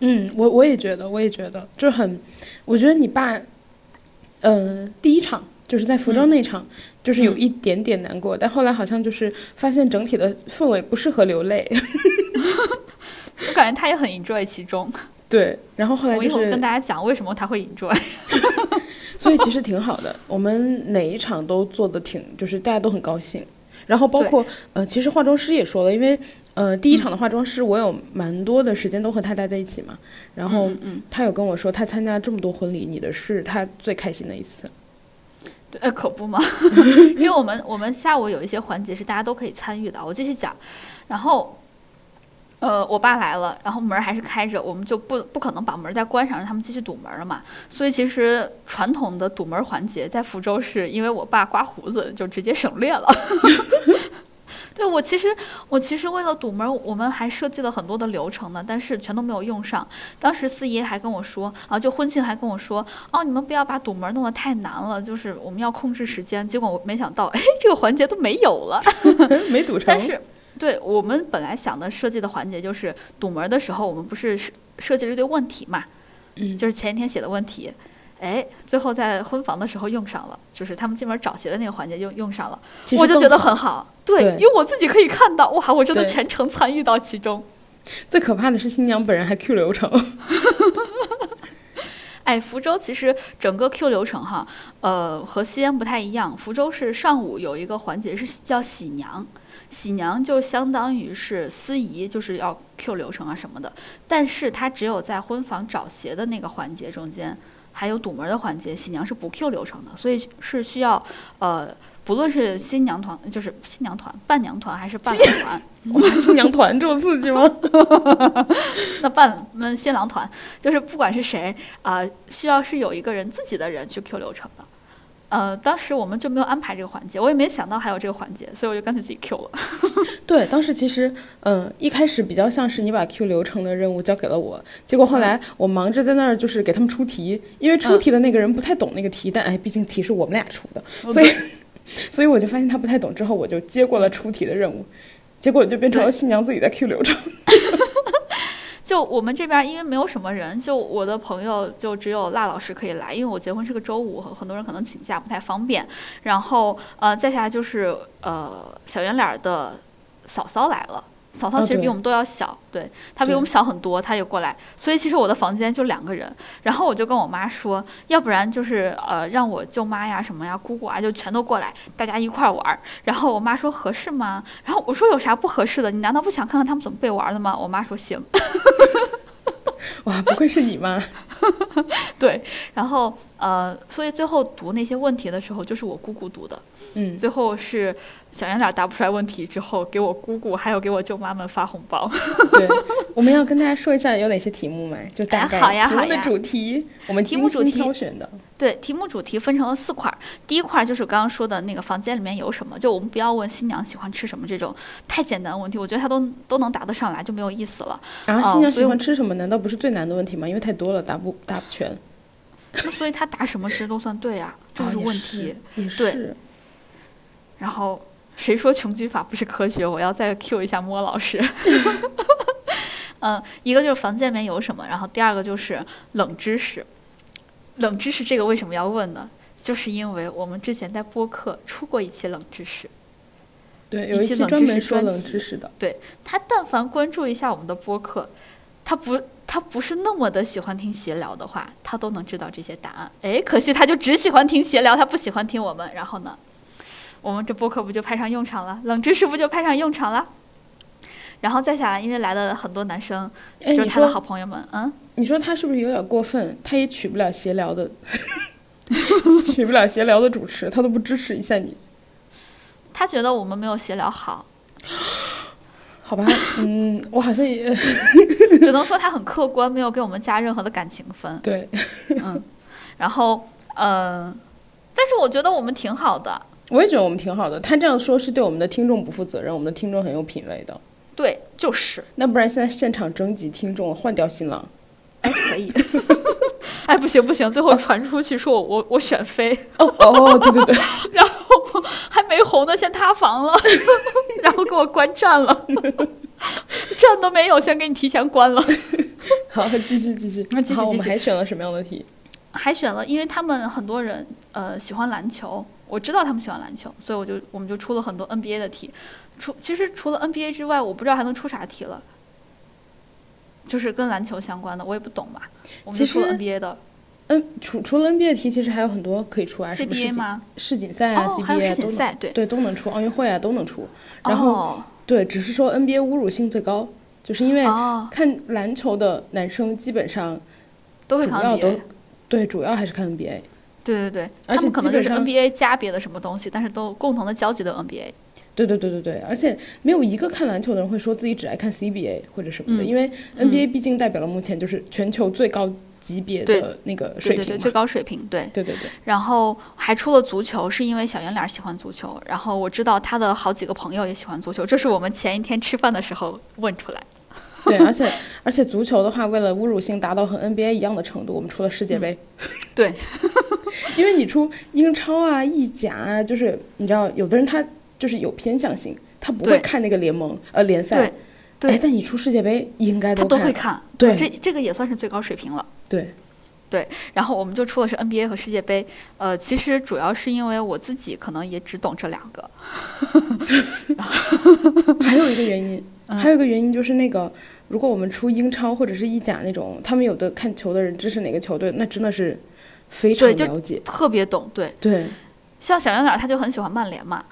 嗯，我我也觉得，我也觉得，就很，我觉得你爸，嗯，第一场就是在服装那场，就是有一点点难过，但后来好像就是发现整体的氛围不适合流泪。[LAUGHS]
我感觉他也很 enjoy 其中。[LAUGHS]
对，然后后来
我一会儿跟大家讲为什么他会 enjoy。[LAUGHS]
所以其实挺好的，我们哪一场都做的挺，就是大家都很高兴。然后包括呃，其实化妆师也说了，因为呃第一场的化妆师我有蛮多的时间都和他待在一起嘛，然后他有跟我说，他参加这么多婚礼，你的是他最开心的一次。
呃，可不嘛，[LAUGHS] 因为我们我们下午有一些环节是大家都可以参与的，我继续讲，然后。呃，我爸来了，然后门还是开着，我们就不不可能把门再关上，让他们继续堵门了嘛。所以其实传统的堵门环节在福州是因为我爸刮胡子就直接省略了。[LAUGHS] 对我其实我其实为了堵门，我们还设计了很多的流程呢，但是全都没有用上。当时四爷还跟我说啊，就婚庆还跟我说哦，你们不要把堵门弄得太难了，就是我们要控制时间。结果我没想到，哎，这个环节都没有了，[LAUGHS]
没堵成。
但是。对我们本来想的设计的环节就是堵门的时候，我们不是设设计了一堆问题嘛，
嗯，
就是前一天写的问题，哎，最后在婚房的时候用上了，就是他们进门找鞋的那个环节用用上了，我就觉得很好，对，因为我自己可以看到，哇，我真的全程参与到其中。
最可怕的是新娘本人还 Q 流程，[LAUGHS]
哎，福州其实整个 Q 流程哈，呃，和西安不太一样，福州是上午有一个环节是叫喜娘。喜娘就相当于是司仪，就是要 Q 流程啊什么的，但是她只有在婚房找鞋的那个环节中间，还有堵门的环节，喜娘是不 Q 流程的，所以是需要呃，不论是新娘团，就是新娘团、伴娘团还是伴郎团，[LAUGHS]
哇，新娘团这么刺激吗？[LAUGHS]
那伴们新郎团就是不管是谁啊，需要是有一个人自己的人去 Q 流程的。呃，当时我们就没有安排这个环节，我也没想到还有这个环节，所以我就干脆自己 Q 了。[LAUGHS]
对，当时其实，嗯，一开始比较像是你把 Q 流程的任务交给了我，结果后来我忙着在那儿就是给他们出题，因为出题的那个人不太懂那个题，但哎，毕竟题是我们俩出的，所以，所以我就发现他不太懂，之后我就接过了出题的任务，结果就变成了新娘自己在 Q 流程。[LAUGHS]
就我们这边，因为没有什么人，就我的朋友就只有辣老师可以来，因为我结婚是个周五，很多人可能请假不太方便。然后呃，再下来就是呃小圆脸的嫂嫂来了。嫂嫂其实比我们都要小，对她比我们小很多，她也过来，所以其实我的房间就两个人。然后我就跟我妈说，要不然就是呃让我舅妈呀、什么呀、姑姑啊就全都过来，大家一块玩儿。然后我妈说合适吗？然后我说有啥不合适的？你难道不想看看他们怎么被玩的吗？我妈说行。
哇，不愧是你妈。[LAUGHS]
对，然后呃，所以最后读那些问题的时候，就是我姑姑读的。
嗯，
最后是小圆脸答不出来问题之后，给我姑姑还有给我舅妈们发红包。
对，我们要跟大家说一下有哪些题目吗？就大概
好呀好
呀。主题，我们
题目主题
挑选的。
对，题目主题分成了四块儿。第一块就是刚刚说的那个房间里面有什么，就我们不要问新娘喜欢吃什么这种太简单的问题，我觉得她都都能答得上来，就没有意思了。
啊，新娘喜欢吃什么？难道不是最难的问题吗？因为太多了，答不答不全。
那所以她答什么其实都算对啊，这就是问题。对。然后谁说穷举法不是科学？我要再 Q 一下莫老师。[LAUGHS] 嗯，一个就是房间里面有什么，然后第二个就是冷知识。冷知识这个为什么要问呢？就是因为我们之前在播客出过一期冷知识，
对，有一期
期冷知
专门说
识专辑
冷知识的，对
他但凡关注一下我们的播客，他不他不是那么的喜欢听闲聊的话，他都能知道这些答案。哎，可惜他就只喜欢听闲聊，他不喜欢听我们。然后呢，我们这播客不就派上用场了？冷知识不就派上用场了？然后再下来，因为来的很多男生，就是他的好朋友们，嗯，
你说他是不是有点过分？他也娶不了闲聊的，[LAUGHS] 娶不了闲聊的主持，他都不支持一下你，
他觉得我们没有闲聊好，
好吧？嗯，我好像也 [LAUGHS]
只能说他很客观，没有给我们加任何的感情分。
对，
嗯，然后嗯、但是我觉得我们挺好的。
我也觉得我们挺好的。他这样说是对我们的听众不负责任，我们的听众很有品位的。
对，就是，
那不然现在现场征集听众，换掉新郎。
哎，可以，[LAUGHS] 哎，不行不行，最后传出去说我我我选妃，
哦哦，对对对，[LAUGHS]
然后还没红呢，先塌房了，[LAUGHS] 然后给我关站了，站都没有，先给你提前关了。
好，继续继续。
那继续继续
们还选了什么样的题？
还选了，因为他们很多人呃喜欢篮球，我知道他们喜欢篮球，所以我就我们就出了很多 NBA 的题。除其实除了 NBA 之外，我不知道还能出啥题了，就是跟篮球相关的，我也不懂嘛。我们就出了 NBA 的
嗯，除除了 NBA 的题，其实还有很多可以出啊，什么世
CBA
锦
吗？
世锦赛啊、
哦
，CBA 啊都能
世锦赛，对。
对都能出，奥运会啊都能出。然后、
哦
对，只是说 NBA 侮辱性最高，就是因为
哦，
看篮球的男生基本上
都会看
主要都
NBA。
对，主要还是看 NBA。
对对对，
而且
他们可能就是 NBA 加别的什么东西，但是都共同的交集的 NBA。
对对对对对，而且没有一个看篮球的人会说自己只爱看 CBA 或者什么的，
嗯
因为 NBA 毕竟代表了目前就是全球最高级别的那个
对对对，
水平。
最高水平，对。
对对对，
然后还出了足球，是因为小圆脸喜欢足球，然后我知道他的好几个朋友也喜欢足球，这是我们前一天吃饭的时候问出来的。
对，而且而且足球的话，为了侮辱性达到和 NBA 一样的程度，我们出了世界杯。
对，[LAUGHS]
因为你出英超啊、意甲啊，就是你知道，有的人他就是有偏向性，他不会看那个联盟呃联赛。
对。
哎，但你出世界杯应该
他
都
会看，
对。
这这个也算是最高水平了。
对，对。
然后我们就出的是 NBA 和世界杯，呃，其实主要是因为我自己可能也只懂这两个。[LAUGHS] [LAUGHS]
还有一个原因，
嗯。
还有一个原因就是那个，如果我们出英超或者是意甲那种，他们有的看球的人支持哪个球队，那真的是非常了解。
特别懂，对，
对，
像小圆脸他就很喜欢曼联嘛，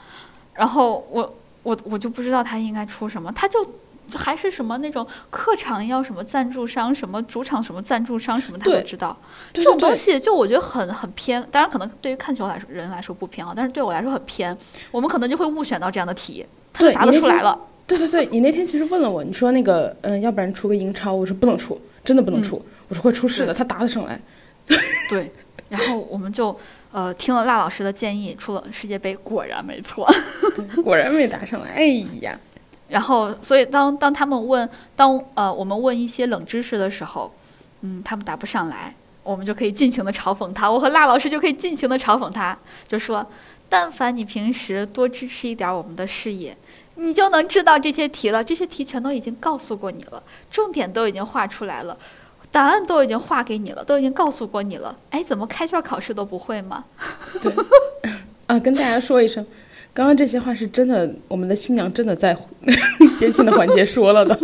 然后我我我就不知道他应该出什么，他就就还是什么那种客场要什么赞助商，什么主场什么赞助商什么他都知道，这种东西就我觉得很很偏，当然可能对于看球来说人来说不偏啊，但是对我来说很偏，我们可能就会误选到这样的题，他就答得出来了，
对对对，你那天其实问了我，你说那个，嗯，要不然出个英超，我说不能出，真的不能
嗯
出，我说会出事的，他答得上来。
对，[LAUGHS] 然后我们就呃听了辣老师的建议，出了世界杯，果然没错。[LAUGHS]
果然没答上来，哎呀，
然后，所以当当他们问，当呃我们问一些冷知识的时候，嗯，他们答不上来，我们就可以尽情的嘲讽他。我和辣老师就可以尽情的嘲讽他，就说，但凡你平时多支持一点我们的事业，你就能知道这些题了。这些题全都已经告诉过你了，重点都已经画出来了。答案都已经画给你了，都已经告诉过你了。哎，怎么开卷考试都不会吗？
对啊，跟大家说一声，刚刚这些话是真的，我们的新娘真的在 [LAUGHS] 艰辛的环节说了的。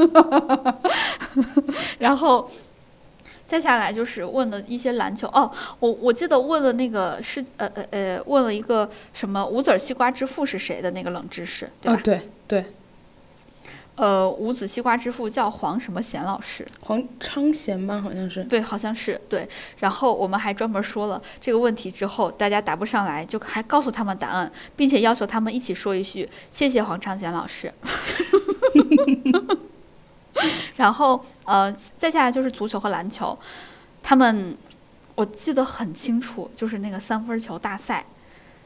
[LAUGHS]
然后再下来就是问的一些篮球哦，我我记得问了那个是呃呃呃问了一个什么无籽西瓜之父是谁的那个冷知识，对吧？
啊，对对，
呃，五子西瓜之父叫黄什么贤老师，
黄昌贤吧，好像是。
对，好像是对。然后我们还专门说了这个问题之后，大家答不上来，就还告诉他们答案，并且要求他们一起说一句“谢谢黄昌贤老师”。[LAUGHS] 然后呃，再下来就是足球和篮球，他们我记得很清楚，就是那个三分球大赛，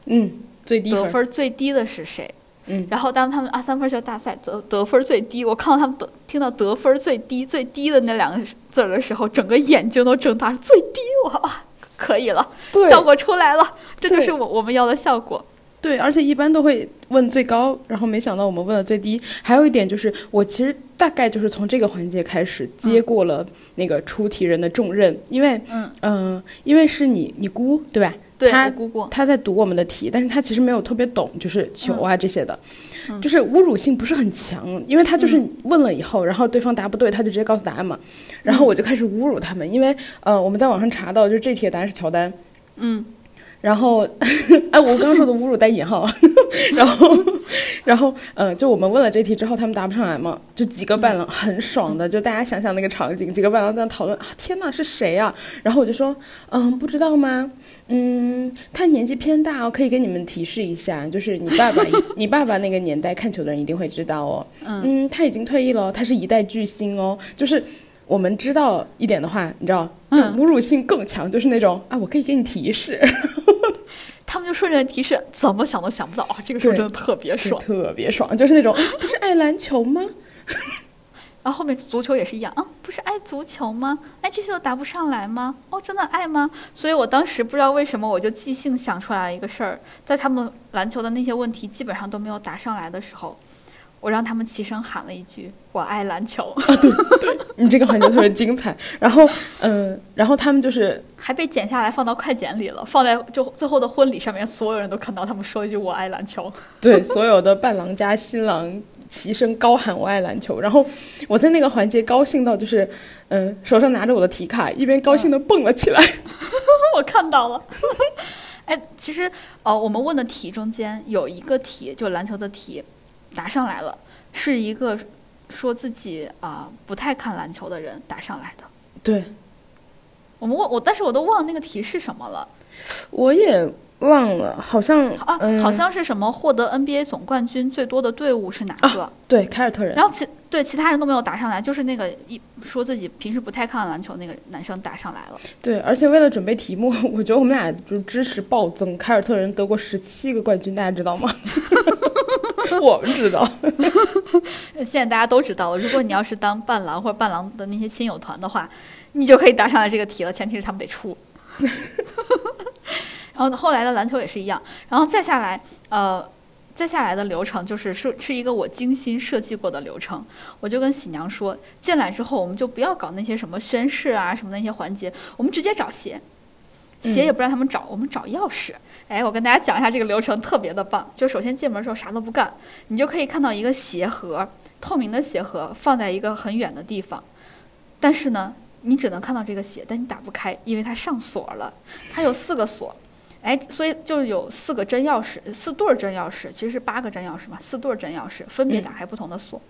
嗯，最低分。
得分最低的是谁？
嗯，
然后当他们啊三分球大赛得得分最低，我看到他们得听到得分最低最低的那两个字儿的时候，整个眼睛都睁大，最低我啊可以了，
对
效果出来了，这就是我我们要的效果。
对，而且一般都会问最高，然后没想到我们问了最低。还有一点就是，我其实大概就是从这个环节开始接过了那个出题人的重任，因为
嗯
嗯、因为是你你姑对吧？
对，
他
姑姑，
他在读我们的题，但是他其实没有特别懂，就是球啊这些的，
嗯。
就是侮辱性不是很强，因为他就是问了以后，然后对方答不对，他就直接告诉答案嘛，然后我就开始侮辱他们，因为呃我们在网上查到，就是这题的答案是乔丹，
嗯，
然后 [LAUGHS] 哎我刚刚说的侮辱带引号，[LAUGHS] 然后然后呃就我们问了这题之后，他们答不上来嘛，就几个伴郎很爽的，就大家想想那个场景，几个伴郎在那讨论啊天呐是谁啊，然后我就说嗯不知道吗？嗯，他年纪偏大哦，可以给你们提示一下，就是你爸爸，[LAUGHS] 你爸爸那个年代看球的人一定会知道哦。嗯，他已经退役了，他是一代巨星哦。就是我们知道一点的话，你知道，就
嗯
侮辱性更强，就是那种啊，我可以给你提示，[LAUGHS]
他们就顺着提示，怎么想都想不到啊！这个时候真的特别爽。
特别爽，就是那种嗯不是爱篮球吗？[LAUGHS]
然后后面足球也是一样啊，不是爱足球吗？哎，这些都答不上来吗？哦，真的爱吗？所以我当时不知道为什么，我就即兴想出来一个事儿，在他们篮球的那些问题基本上都没有答上来的时候，我让他们齐声喊了一句：“我爱篮球。啊。
对对你这个环节特别精彩。然后嗯，然后他们就是”
还被剪下来放到快剪里了，放在就最后的婚礼上面，所有人都看到他们说一句“我爱篮球 [LAUGHS]
对所有的伴郎加新郎齐声高喊“我爱篮球”，然后我在那个环节高兴到就是，嗯，手上拿着我的题卡，一边高兴的蹦了起来。[LAUGHS] ”，
我看到了。[LAUGHS] 哎，其实呃，我们问的题中间有一个题，就篮球的题，答上来了，是一个说自己啊、不太看篮球的人答上来的。
对，
我们问我，但是我都忘了那个题是什么了
我也忘了，好像
啊，
嗯、
好像是什么获得 NBA 总冠军最多的队伍是哪个？
对凯尔特人。
然后其对其他人都没有答上来，就是那个一说自己平时不太看篮球那个男生答上来了。
对，而且为了准备题目，[LAUGHS] 我觉得我们俩就知识暴增。凯尔特人得过十七个冠军，大家知道吗？[LAUGHS] 我们知道。[LAUGHS]
现在大家都知道了，如果你要是当伴郎或者伴郎的那些亲友团的话，你就可以答上来这个题了，前提是他们得出。然后后来的篮球也是一样，然后再下来，呃，再下来的流程就是是是一个我精心设计过的流程。我就跟喜娘说，进来之后我们就不要搞那些什么宣誓啊什么的那些环节，我们直接找鞋。鞋也不让他们找，我们找钥匙。哎，我跟大家讲一下这个流程，特别的棒。就首先进门的时候啥都不干，你就可以看到一个鞋盒，透明的鞋盒放在一个很远的地方，但是呢，你只能看到这个鞋，但你打不开，因为它上锁了。它有四个锁，哎，所以就有四个真钥匙，四对儿真钥匙，其实是八个真钥匙嘛，四对儿真钥匙分别打开不同的锁。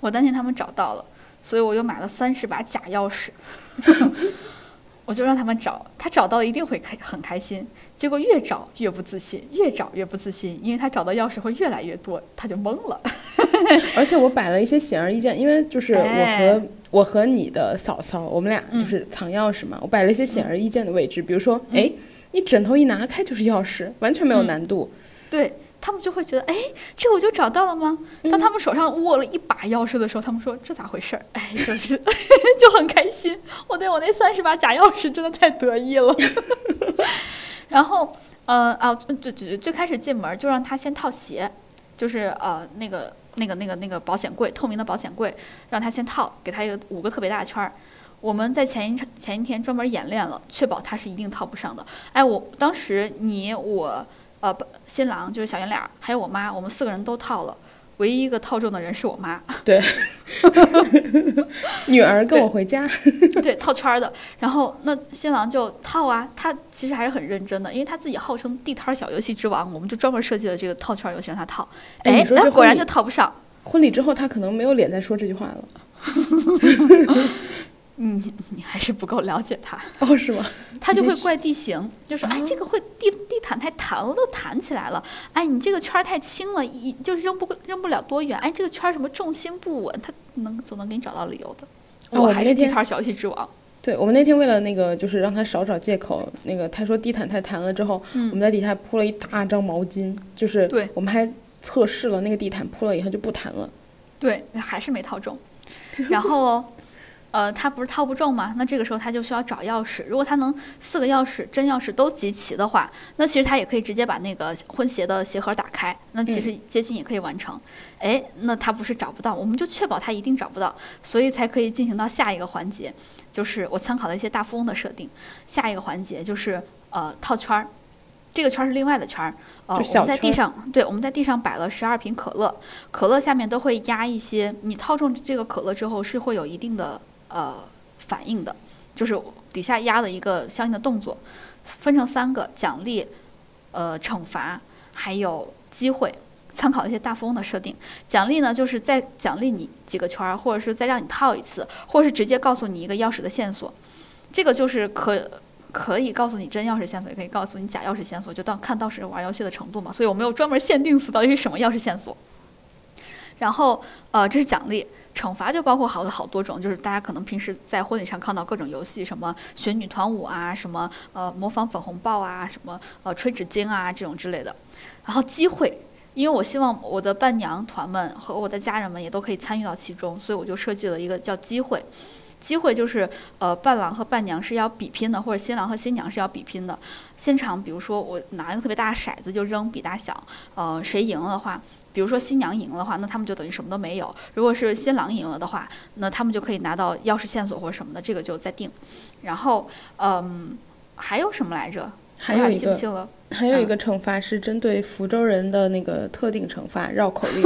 我担心他们找到了，所以我又买了三十把假钥匙。[LAUGHS] 我就让他们找，他找到了一定会开很开心。结果越找越不自信，越找越不自信，因为他找到钥匙会越来越多，他就懵了。[LAUGHS]
而且我摆了一些显而易见，因为就是我和、
哎
我和你的嫂嫂，我们俩
嗯
就是藏钥匙嘛，我摆了一些显而易见的位置，比如说，哎，你枕头一拿开就是钥匙，完全没有
嗯
难度。
对他们就会觉得，哎，这我就找到了吗？当他们手上握了一把钥匙的时候，他们说这咋回事儿？哎，就是 [LAUGHS] 就很开心。我对我那三十把假钥匙真的太得意了。[LAUGHS] 然后，呃啊，最最最最开始进门就让他先套鞋，就是呃那个那个那个那个保险柜，透明的保险柜，让他先套，给他一个五个特别大的圈儿。我们在前一前一天专门演练了，确保他是一定套不上的。哎，我当时你我呃不新郎就是小圆脸儿，还有我妈，我们四个人都套了，唯一一个套中的人是我妈，
对 [LAUGHS] [LAUGHS] 女儿跟我回家，[LAUGHS]
对，套圈儿的。然后那新郎就套啊，他其实还是很认真的，因为他自己号称地摊儿小游戏之王，我们就专门设计了这个套圈儿游戏让他套。哎果然就套不上。
婚礼之后他可能没有脸再说这句话了。
嗯，你还是不够了解他，
哦，是吗？
他就会怪地形，就说哎，这个会地地毯太弹了，都弹起来了。哎，你这个圈儿太轻了，一就扔不扔不了多远。哎，这个圈儿什么重心不稳，他能总能给你找到理由的。
哦
我还是地摊儿小游戏之王。
对我们那天为了那个，就是让他少找借口，那个他说地毯太弹了之后，
嗯
我们在底下铺了一大张毛巾，就是
对
我们还测试了那个地毯铺了以后就不弹了。
对，还是没套中。[LAUGHS] 然后，呃，他不是套不中吗？那这个时候他就需要找钥匙。如果他能四个钥匙真钥匙都集齐的话，那其实他也可以直接把那个婚鞋的鞋盒打开，那其实接亲也可以完成。哎，那他不是找不到，我们就确保他一定找不到，所以才可以进行到下一个环节，就是我参考了一些大富翁的设定。下一个环节就是呃套圈儿，这个圈儿是另外的圈儿。呃，我们在地上，对，我们在地上摆了十二瓶可乐，可乐下面都会压一些，你套中这个可乐之后是会有一定的。呃，反应的，就是底下压的一个相应的动作，分成三个奖励、呃惩罚，还有机会。参考一些大富翁的设定，奖励呢就是再奖励你几个圈儿，或者是再让你套一次，或者是直接告诉你一个钥匙的线索。这个就是可可以告诉你真钥匙线索，也可以告诉你假钥匙线索，就当看当时玩游戏的程度嘛。所以我没有专门限定死到底是什么钥匙线索。然后呃，这是奖励。惩罚就包括好多好多种，就是大家可能平时在婚礼上看到各种游戏，什么学女团舞啊，什么呃模仿粉红豹啊，什么呃吹纸巾啊这种之类的。然后机会，因为我希望我的伴娘团们和我的家人们也都可以参与到其中，所以我就设计了一个叫机会。机会就是呃伴郎和伴娘是要比拼的，或者新郎和新娘是要比拼的。现场比如说我拿一个特别大的骰子就扔比大小，呃谁赢了的话。比如说新娘赢了的话，那他们就等于什么都没有；如果是新郎赢了的话，那他们就可以拿到钥匙线索或者什么的，这个就再定。然后，嗯，还有什么来着？
还有一
个，
还有一个惩罚是针对福州人的那个特定惩罚，绕口令。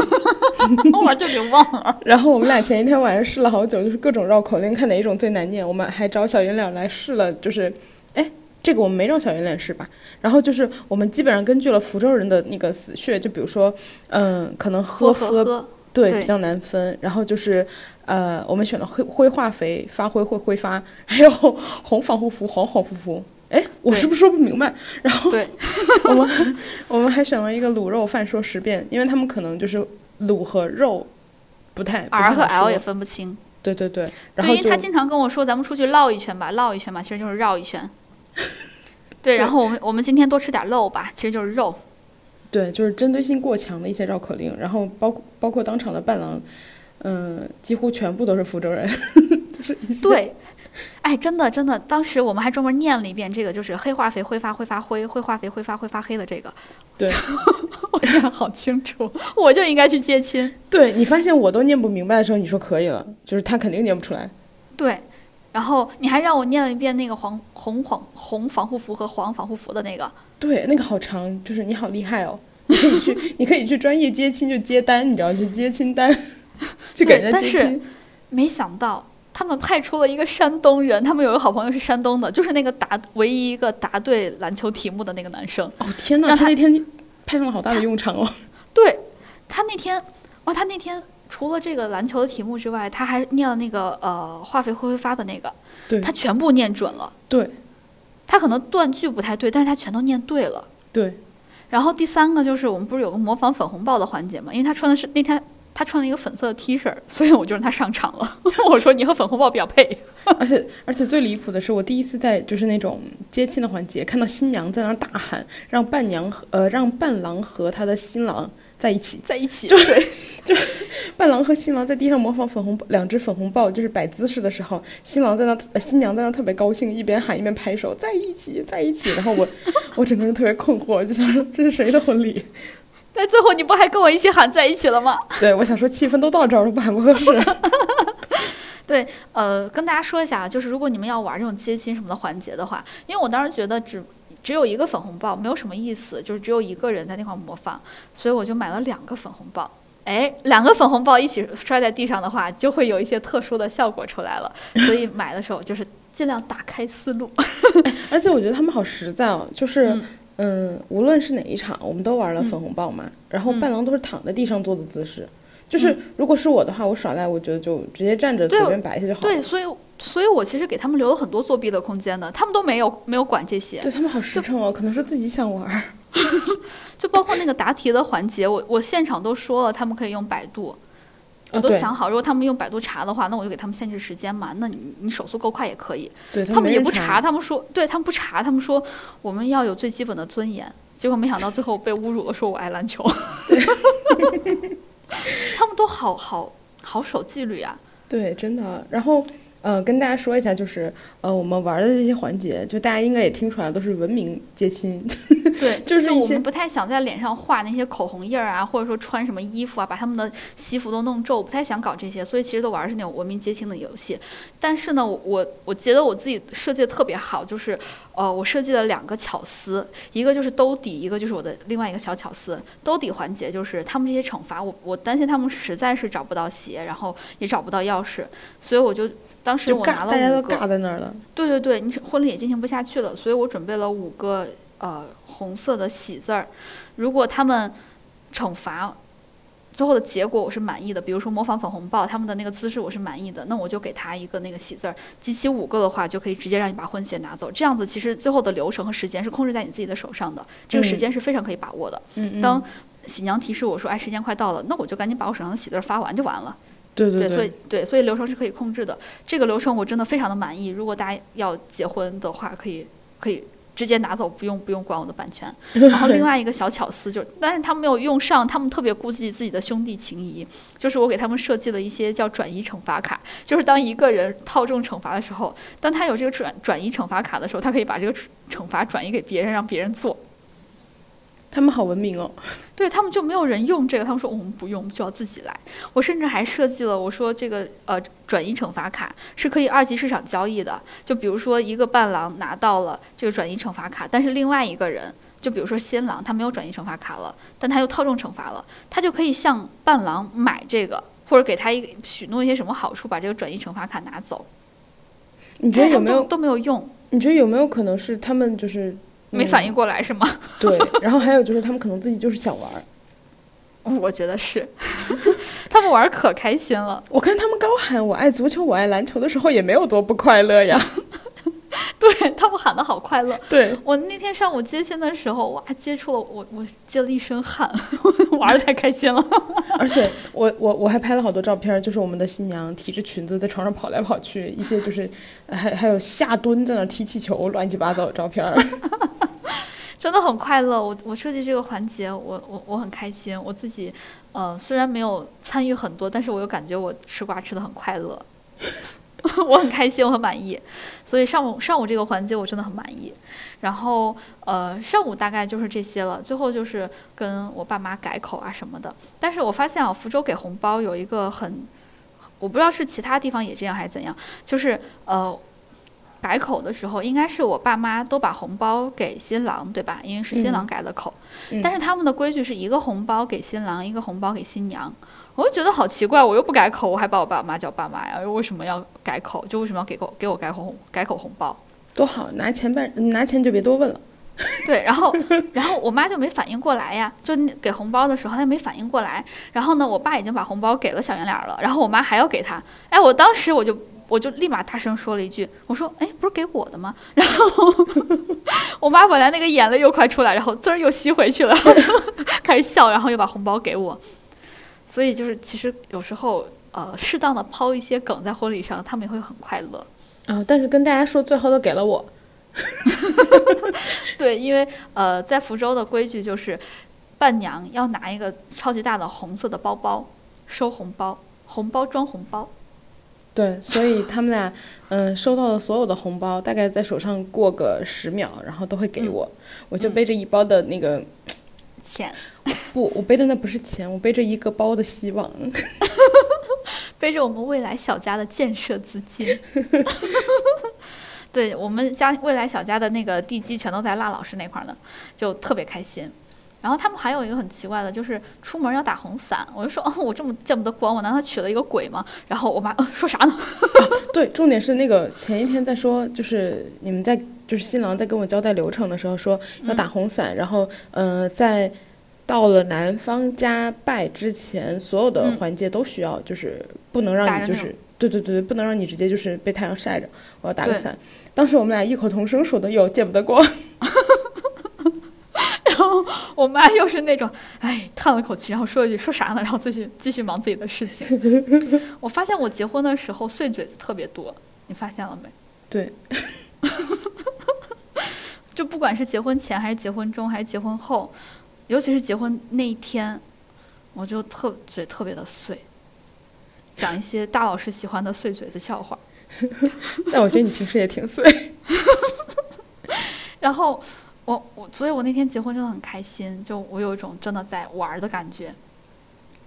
[LAUGHS]
我就给忘了。[LAUGHS]
然后我们俩前一天晚上试了好久，就是各种绕口令，看哪一种最难念。我们还找小圆脸来试了，就是，哎。这个我们没让小圆脸试吧，然后就是我们基本上根据了福州人的那个死穴，就比如说，嗯，可能
喝
喝，对，比较难分。然后就是，呃，我们选了灰灰化肥，发灰会挥发，[LAUGHS] 还有红防护服，黄防护服。哎，我是不是说不明白？然后
对，[LAUGHS]
我们我们还选了一个卤肉饭说十遍，因为他们可能就是卤和肉不太
R 和 L 也分不清。
对对对，
对，因为他经常跟我说，咱们出去绕一圈吧，绕一圈吧，其实就是绕一圈。对，然后我们我们今天多吃点肉吧，其实就是肉。
对，就是针对性过强的一些绕口令，然后包括包括当场的伴郎，嗯，几乎全部都是福州人，[LAUGHS] 就是
对，哎，真的真的，当时我们还专门念了一遍这个，就是黑化肥挥发会发灰，灰化肥挥发会发黑的这个。
对，[LAUGHS]
我念好清楚，我就应该去接亲。
对你发现我都念不明白的时候，你说可以了，就是他肯定念不出来。
对。然后你还让我念了一遍那个黄红黄红防护服和黄防护服的那个，
对，那个好长，就是你好厉害哦，你可以去，你可以去专业接亲就接单，你知道，去接亲单，[LAUGHS] 去给人
家接亲。但是没想到他们派出了一个山东人，他们有个好朋友是山东的，就是那个答唯一一个答对篮球题目的那个男生。
哦天哪，他那天派上了好大的用场哦。[LAUGHS]
对，他那天，哇，他那天。除了这个篮球的题目之外，他还念了那个呃化肥会挥发的那个，他全部念准了。
对，
他可能断句不太对，但是他全都念对了。
对。
然后第三个就是我们不是有个模仿粉红豹的环节吗？因为他穿的是那天他穿了一个粉色的 T 恤，所以我就让他上场了。[LAUGHS] 我说你和粉红豹比较配。
而且而且最离谱的是，我第一次在就是那种接亲的环节看到新娘在那儿大喊，让伴娘呃让伴郎和他的新郎。在一起，
在一起，
就对，[LAUGHS] 就伴郎和新郎在地上模仿粉红两只粉红豹，就是摆姿势的时候，新郎在那，新娘在那特别高兴，一边喊一边拍手，在一起，在一起。然后我，我整个人特别困惑，就想说这是谁的婚礼？
但最后你不还跟我一起喊在一起了吗？
对，我想说气氛都到这儿了，不喊不合适。[LAUGHS]
对，呃，跟大家说一下，就是如果你们要玩这种接亲什么的环节的话，因为我当时觉得只。只有一个粉红豹，没有什么意思，就是只有一个人在那块模仿，所以我就买了两个粉红豹。哎，两个粉红豹一起摔在地上的话，就会有一些特殊的效果出来了。所以买的时候就是尽量打开思路。[LAUGHS]
而且我觉得他们好实在哦，就是嗯，无论是哪一场，我们都玩了粉红豹嘛，然后伴郎都是躺在地上做的姿势。就是如果是我的话，我耍赖，我觉得就直接站着随便摆一下就好了。
对，所以所以我其实给他们留了很多作弊的空间的，他们都没有没有管这些。
对他们好实诚哦，可能是自己想玩。[LAUGHS]
就包括那个答题的环节，我我现场都说了，他们可以用百度，我都想好，如果他们用百度查的话，那我就给他们限制时间嘛。那你你手速够快也可以。
对
他们也不
查，
他们说，对他们不查，他们说我们要有最基本的尊严。结果没想到最后被侮辱了，说我爱篮球。[LAUGHS] 他们都好好好守纪律啊！
对，真的。然后呃，跟大家说一下，就是呃，我们玩的这些环节，就大家应该也听出来，都是文明接亲。
对，[LAUGHS]
就是
我们不太想在脸上画那些口红印儿啊，或者说穿什么衣服啊，把他们的西服都弄皱，不太想搞这些，所以其实都玩的是那种文明接亲的游戏。但是呢，我我觉得我自己设计的特别好，就是呃，我设计了两个巧思，一个就是兜底，一个就是我的另外一个小巧思。兜底环节就是他们这些惩罚，我我担心他们实在是找不到鞋，然后也找不到钥匙，所以我就当时，我拿了
大家都。尬在那儿了。
对对对，你婚礼也进行不下去了，所以我准备了五个呃红色的喜字儿。如果他们惩罚最后的结果我是满意的，比如说模仿粉红豹他们的那个姿势我是满意的，那我就给他一个那个喜字儿。集齐五个的话，就可以直接让你把婚鞋拿走。这样子其实最后的流程和时间是控制在你自己的手上的，这个时
嗯
间是非常可以把握的。当喜娘提示我说：“哎，时间快到了。”那我就赶紧把我手上的喜字儿发完就完了。
对对
对，所以对，所以流程是可以控制的。这个流程我真的非常的满意。如果大家要结婚的话，可以可以直接拿走，不用不用管我的版权。[LAUGHS] 然后另外一个小巧思就是，但是他们没有用上，他们特别顾及自己的兄弟情谊，就是我给他们设计了一些叫转移惩罚卡，就是当一个人套中惩罚的时候，当他有这个转转移惩罚卡的时候，他可以把这个惩惩罚转移给别人，让别人做。
他们好文明哦。[LAUGHS]
对他们就没有人用这个，他们说我们不用，就要自己来。我甚至还设计了，我说这个呃转移惩罚卡是可以二级市场交易的。就比如说一个伴郎拿到了这个转移惩罚卡，但是另外一个人，就比如说新郎他没有转移惩罚卡了，但他又套中惩罚了，他就可以向伴郎买这个，或者给他一个许诺一些什么好处，把这个转移惩罚卡拿走。
你觉得有没有？
都都没有用，
你觉得有没有可能是他们就是
没反应过来是吗？[LAUGHS]
对，然后还有就是他们可能自己就是想玩儿。
我觉得是，[LAUGHS] 他们玩儿可开心了。
我看他们高喊“我爱足球，我爱篮球”的时候，也没有多不快乐呀。[LAUGHS] [LAUGHS]
对他们喊的好快乐。
对，
我那天上午接亲的时候，哇，接触了我，我接了一身汗，[LAUGHS] 玩的太开心了。[LAUGHS]
而且我我我还拍了好多照片，就是我们的新娘提着裙子在床上跑来跑去，一些就是呃还还有下蹲在那踢气球，乱七八糟的照片。
真的很快乐。我我设计这个环节，我我我很开心。我自己，呃，虽然没有参与很多，但是我又感觉我吃瓜吃的很快乐。[LAUGHS] 我很开心，我很满意，所以上午上午这个环节我真的很满意。然后呃，上午大概就是这些了，最后就是跟我爸妈改口啊什么的。但是我发现啊，福州给红包有一个很，我不知道是其他地方也这样还是怎样，就是呃。改口的时候，应该是我爸妈都把红包给新郎，对吧？因为是新郎
嗯
改的口，
嗯
但是他们的规矩是一个红包给新郎，一个红包给新娘。我就觉得好奇怪，我又不改口，我还把我爸妈叫爸妈呀，又为什么要改口？就为什么要给口给我改口红改口红包？
多好，拿钱办，拿钱就别多问了。
对，然后 [LAUGHS] 然后我妈就没反应过来呀，就给红包的时候她没反应过来。然后呢，我爸已经把红包给了小圆脸了，然后我妈还要给他。哎，我当时我就我就立马大声说了一句，我说：“哎，不是给我的吗？” [LAUGHS] 然后我妈本来那个眼泪又快出来，然后滋儿又吸回去了，[LAUGHS] 开始笑，然后又把红包给我。所以就是其实有时候呃，适当的抛一些梗在婚礼上，他们也会很快乐。
啊、但是跟大家说，最后都给了我。[LAUGHS]
对，因为呃，在福州的规矩就是，伴娘要拿一个超级大的红色的包包收红包，红包装红包。
对，所以他们俩，嗯，收到的所有的红包，大概在手上过个十秒，然后都会给
嗯
我。我就背着一包的那个，
钱
不，我背的那不是钱，我背着一个包的希望。[LAUGHS]
背着我们未来小家的建设资金。[LAUGHS] 对我们家未来小家的那个地基全都在辣老师那块儿呢，就特别开心。然后他们还有一个很奇怪的，就是出门要打红伞。我就说，哦，我这么见不得光，我难道娶了一个鬼吗？然后我妈、呃、说啥呢？
对，重点是那个前一天在说，就是你们在就是新郎在跟我交代流程的时候说要
嗯
打红伞，然后呃在到了男方家拜之前，所有的
嗯
环节都需要就是不能让你就是对对对对，不能让你直接就是被太阳晒着，我要打个伞。当时我们俩异口同声说的有见不得光，[LAUGHS]
然后我妈又是那种，哎，叹了口气，然后说一句说啥呢？然后继续继续忙自己的事情。[LAUGHS] 我发现我结婚的时候碎嘴子特别多，你发现了没？
对，[LAUGHS]
就不管是结婚前还是结婚中还是结婚后，尤其是结婚那一天，我就特嘴特别的碎，讲一些大老师喜欢的碎嘴子笑话。[LAUGHS]
但我觉得你平时也挺碎。[LAUGHS]
然后我我，所以我那天结婚真的很开心，就我有一种真的在玩儿的感觉。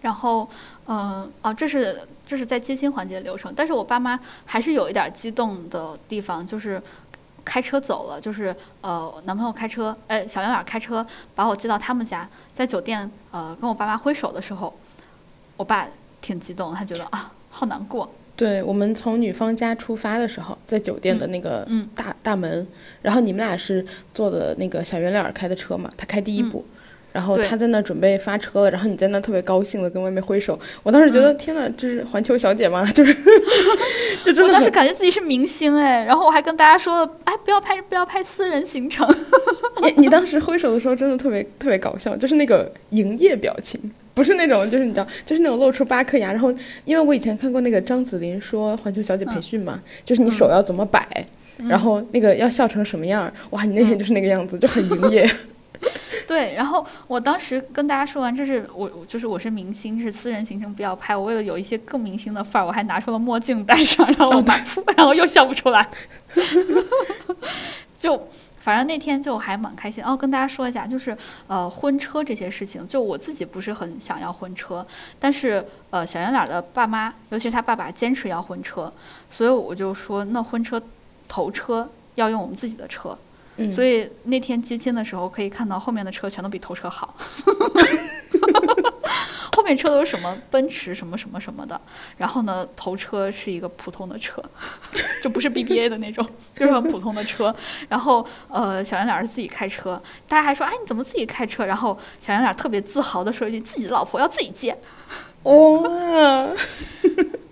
然后，嗯、哦，这是这是在接亲环节流程，但是我爸妈还是有一点儿激动的地方，就是开车走了，就是呃，男朋友开车，哎，小圆脸开车把我接到他们家，在酒店呃跟我爸妈挥手的时候，我爸挺激动，他觉得啊好难过，
对我们从女方家出发的时候，在酒店的那个
嗯
大、大门，然后你们俩是坐的那个小圆脸开的车嘛，他开第一步。然后他在那准备发车了，然后你在那特别高兴的跟外面挥手，我当时觉得、天呐，这是环球小姐吗？就是，[LAUGHS] 就真
我当时感觉自己是明星哎，然后我还跟大家说了，哎，不要拍不要拍私人行程，[LAUGHS]
你你当时挥手的时候真的特别特别搞笑，就是那个营业表情，不是那种就是你知道，就是那种露出八颗牙。然后因为我以前看过那个张子琳说环球小姐培训嘛，就是你手要怎么摆，然后那个要笑成什么样，哇，你那天就是那个样子，就很营业。[LAUGHS]
对，然后我当时跟大家说完，这是我我就是我是明星，是私人行程不要拍。我为了有一些更明星的范儿，我还拿出了墨镜戴上，然后我妈噗，[LAUGHS] 然后又笑不出来。[LAUGHS] 就反正那天就还蛮开心哦。跟大家说一下，就是呃婚车这些事情，就我自己不是很想要婚车，但是呃小圆脸儿的爸妈，尤其是他爸爸坚持要婚车，所以我就说那婚车头车要用我们自己的车。
嗯，
所以那天接亲的时候，可以看到后面的车全都比头车好。[LAUGHS] 后面车都是什么奔驰什么什么什么的，然后呢，头车是一个普通的车，[LAUGHS] 就不是 BBA 的那种，[LAUGHS] 就是很普通的车。然后呃，小圆脸儿是自己开车，大家还说，哎，你怎么自己开车？然后小圆脸儿特别自豪的说一句，自己的老婆要自己接。
哇，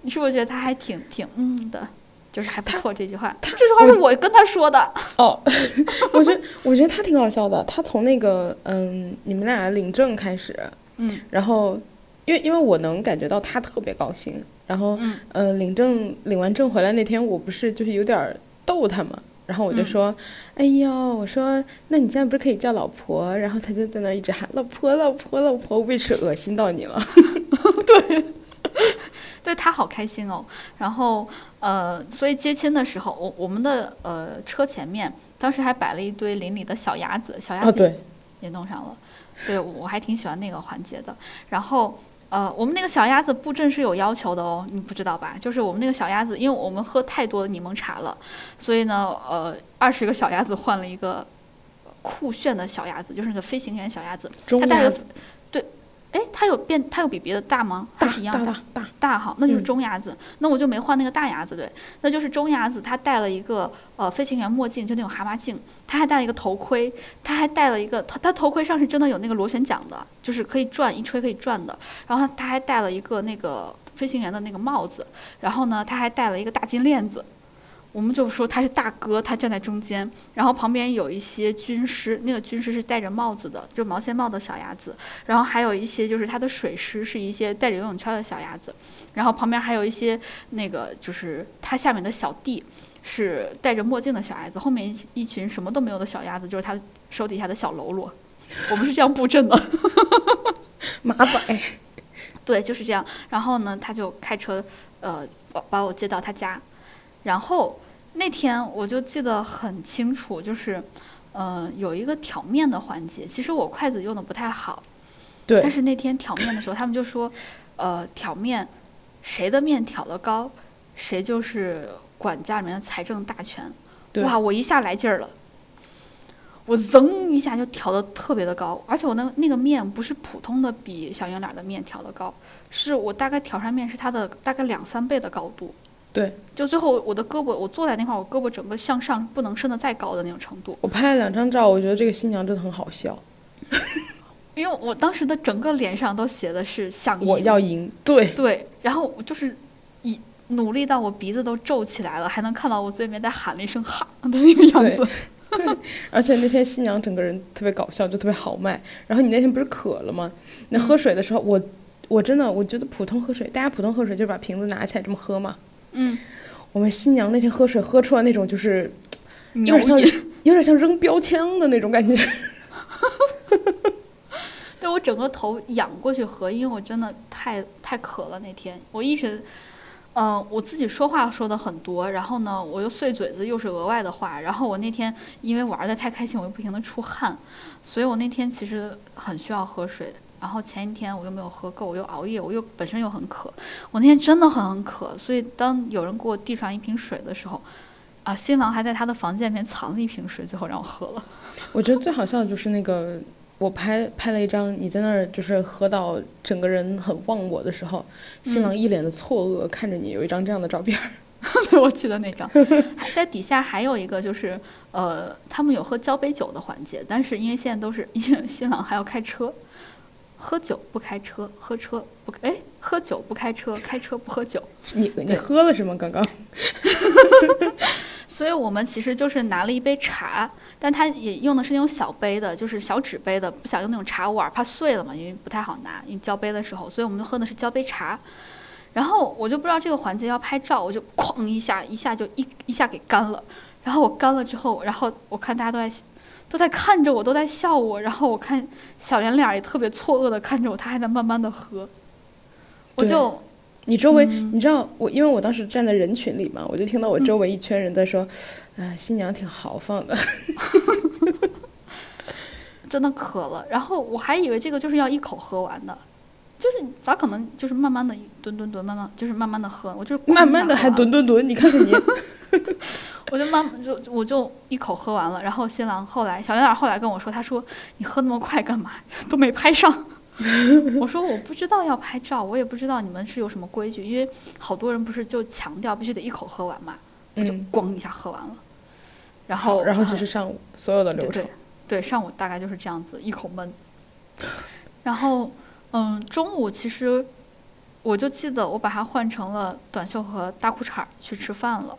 你是不是觉得他还挺挺嗯的？就是还不错这句话，这句话是我跟他说的。
哦，[LAUGHS] 我觉得我觉得他挺好笑的。他从那个嗯，你们俩领证开始，
嗯
然后因为因为我能感觉到他特别高兴，然后
嗯
呃领证领完证回来那天，我不是就是有点逗他嘛，然后我就
嗯
说，哎呦，我说那你现在不是可以叫老婆？然后他就在那一直喊老婆老婆老婆，我为是恶心到你了。[LAUGHS] [LAUGHS]
对 [LAUGHS] 他好开心哦。然后呃，所以接亲的时候，我我们的呃车前面当时还摆了一堆邻里的小鸭子，小鸭
啊，
子，也弄上了。对，我还挺喜欢那个环节的。然后呃，我们那个小鸭子布阵是有要求的哦，你不知道吧？就是我们那个小鸭子，因为我们喝太多柠檬茶了，所以呢，呃，二十个小鸭子换了一个酷炫的小鸭子，就是那个飞行员小鸭子。
中
它带了
鸭子
对，哎，它有变，它有比别的大吗？还
大
是一样大？
大大大，
大哈，那就是
嗯
中牙子，那我就没换那个大牙子，对，那就是中牙子，它戴了一个呃飞行员墨镜，就那种蛤蟆镜，它还戴了一个头盔，它还戴了一个，它它头盔上是真的有那个螺旋桨的，就是可以转，一吹可以转的，然后它还戴了一个那个飞行员的那个帽子，然后呢，它还戴了一个大金链子。我们就说他是大哥，他站在中间，然后旁边有一些军师，那个军师是戴着帽子的，就毛线帽的小鸭子，然后还有一些就是他的水师是一些戴着游泳圈的小鸭子，然后旁边还有一些那个就是他下面的小弟是戴着墨镜的小鸭子，后面一一群什么都没有的小鸭子，就是他手底下的小喽啰。我们是这样布阵的，[LAUGHS]
马仔，
对，就是这样。然后呢，他就开车，呃，把把我接到他家。然后那天我就记得很清楚，就是，呃，有一个挑面的环节。其实我筷子用的不太好，
对但，
是那天挑面的时候，他们就说，呃，挑面，谁的面挑得高，谁就是管家里面的财政大权。
对
哇，我一下来劲儿了，我噌一下就挑的特别的高，而且我那那个面不是普通的比小圆脸的面挑的高，是我大概挑上面是它的大概两三倍的高度。
对，
就最后我的胳膊，我坐在那块儿，我胳膊整个向上不能伸得再高的那种程度。
我拍了两张照，我觉得这个新娘真的很好笑。
因为我当时的整个脸上都写的是想赢，
我要赢，对，
对，然后我就是以努力到我鼻子都皱起来了，还能看到我嘴里面在喊了一声“哈”的那个样子。
对 [LAUGHS] 而且那天新娘整个人特别搞笑，就特别豪迈。然后你那天不是渴了吗？那喝水的时候，我我真的我觉得普通喝水，大家普通喝水就是把瓶子拿起来这么喝嘛。
嗯，
我们新娘那天喝水喝出来那种就是
牛
有点像。[LAUGHS] 有点像扔标枪的那种感觉。[LAUGHS]
对我整个头仰过去喝，因为我真的太太渴了那天，我一直嗯、我自己说话说的很多，然后呢，我又碎嘴子，又是额外的话。然后我那天因为玩的太开心，我又不停的出汗，所以我那天其实很需要喝水。然后前一天我又没有喝够，我又熬夜，我又本身又很渴，我那天真的很很渴。所以当有人给我递上一瓶水的时候，啊，新郎还在他的房间里面藏了一瓶水，最后让我喝了。[LAUGHS]
我觉得最好笑的就是那个，我拍拍了一张你在那儿就是喝到整个人很忘我的时候，新郎一脸的错愕看着你，有一张这样的照片 [LAUGHS]
我记得那张。在底下还有一个就是，呃，他们有喝交杯酒的环节，但是因为现在都是因为新郎还要开车，喝酒不开车，喝车不哎，喝酒不开车，[LAUGHS] 开车不喝酒。
你你喝了是吗？刚刚？[LAUGHS]
所以我们其实就是拿了一杯茶，但它也用的是那种小杯的，就是小纸杯的，不想用那种茶碗，怕碎了嘛，因为不太好拿，因为交杯的时候，所以我们就喝的是交杯茶。然后我就不知道这个环节要拍照，我就哐一下，一下就一一下给干了。然后我干了之后，然后我看大家都在都在看着我，都在笑我，然后我看小圆脸儿也特别错愕的看着我，他还在慢慢的喝，我就
你周围，
嗯。
你知道我，因为我当时站在人群里嘛，我就听到我周围一圈人在说，哎、新娘挺豪放的。[LAUGHS] [LAUGHS]
真的渴了，然后我还以为这个就是要一口喝完的，就是咋可能就是慢慢的蹲蹲蹲，慢慢就是慢慢的喝，我就是
慢慢的还
吨，
吨吨吨，你看看你，[LAUGHS] [LAUGHS]
我就慢慢就我就一口喝完了，然后新郎后来小圆脸后来跟我说，他说你喝那么快干嘛？[LAUGHS] 都没拍上。[LAUGHS] 我说我不知道要拍照，我也不知道你们是有什么规矩，因为好多人不是就强调必须得一口喝完嘛，我就
嗯，
咣一下喝完了，然，后
然后
啊
这是上午所有的流程
对对。对，上午大概就是这样子，一口闷。然后，嗯，中午其实我就记得我把它换成了短袖和大裤衩去吃饭了。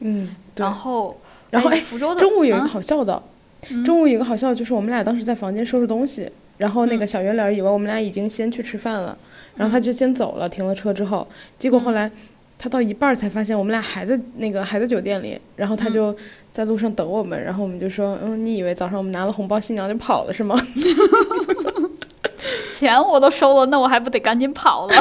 嗯，对
然。后，
然后哎，
福州的
中午有一个
啊
好笑的，
嗯
中午有一个好笑的就是我们俩当时在房间收拾东西，然后那个
嗯
小圆脸以为我们俩已经先去吃饭了，然后他就先走了，停了车之后，结果后来他到一半才发现我们俩还在那个还在酒店里，然后他
嗯
就在路上等我们，然后我们就说，嗯，你以为早上我们拿了红包新娘就跑了是吗？[LAUGHS]
钱我都收了，那我还不得赶紧跑了？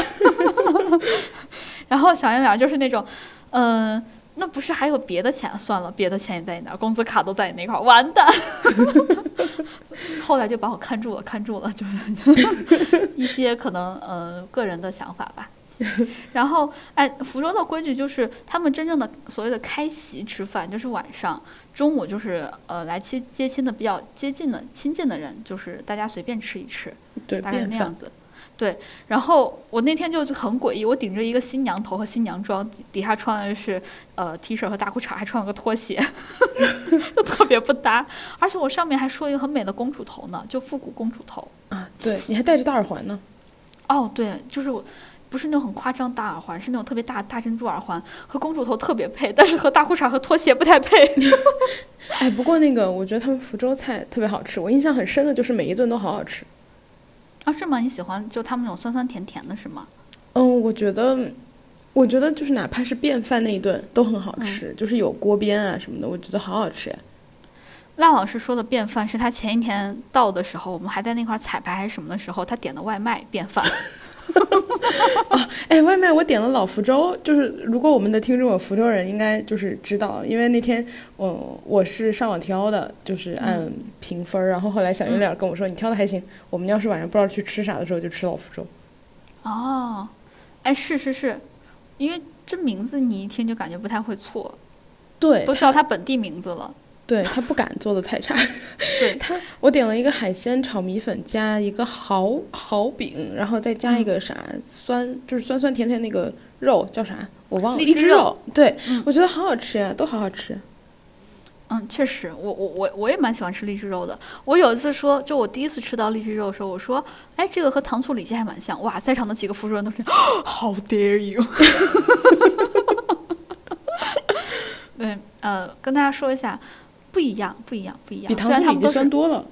[LAUGHS] 然后小圆脸就是那种，嗯、那不是还有别的钱？算了，别的钱也在你那儿，工资卡都在你那块儿，完蛋。[LAUGHS] 后来就把我看住了，看住了，就是一些可能呃个人的想法吧。然后，哎，福州的规矩就是，他们真正的所谓的开席吃饭，就是晚上，中午就是呃来接接亲的比较接近的亲近的人，就是大家随便吃一吃，
对，
大概。那样子。对，然后我那天就很诡异，我顶着一个新娘头和新娘装，底底下穿的是呃 T 恤和大裤衩，还穿了个拖鞋，[LAUGHS] 就特别不搭。而且我上面还梳了一个很美的公主头呢，就复古公主头。
啊，对，你还戴着大耳环呢。
哦，对，就是我。不是那种很夸张大耳环，是那种特别大大珍珠耳环，和公主头特别配，但是和大裤衩和拖鞋不太配。[LAUGHS]
哎，不过那个我觉得他们福州菜特别好吃，我印象很深的就是每一顿都好好吃。
啊，是吗？你喜欢就他们那种酸酸甜甜的，是吗？
嗯，我觉得，我觉得就是哪怕是便饭那一顿都很好吃，就是有锅边啊什么的，我觉得好好吃呀。
赖老师说的便饭是他前一天到的时候，我们还在那块儿彩排还是什么的时候，他点的外卖便饭。[LAUGHS] [LAUGHS]
哎，外卖我点了老福州，就是如果我们的听众有福州人，应该就是知道，因为那天我我是上网挑的，就是按评分儿，然后后来小圆脸跟我说、你挑的还行，我们要是晚上不知道去吃啥的时候就吃老福州。
哦，哎，是是是，因为这名字你一听就感觉不太会错，
对，
都叫他本地名字了。
对他不敢做的太差。[LAUGHS]
对
他，我点了一个海鲜炒米粉，加一个蚝蚝饼，然后再加一个啥、酸，就是酸酸甜甜那个肉叫啥我忘了，荔枝
肉
对、
嗯
我觉得好好吃呀，都好好吃。
嗯，确实，我我我我也蛮喜欢吃荔枝肉的。我有一次说，就我第一次吃到荔枝肉的时候，我说，哎，这个和糖醋里脊还蛮像。哇，在场的几个福州人都是，[GASPS] How dare you！[LAUGHS] [LAUGHS] 对，呃，跟大家说一下，不一样，不一样，不一样。
比糖醋里脊酸多了。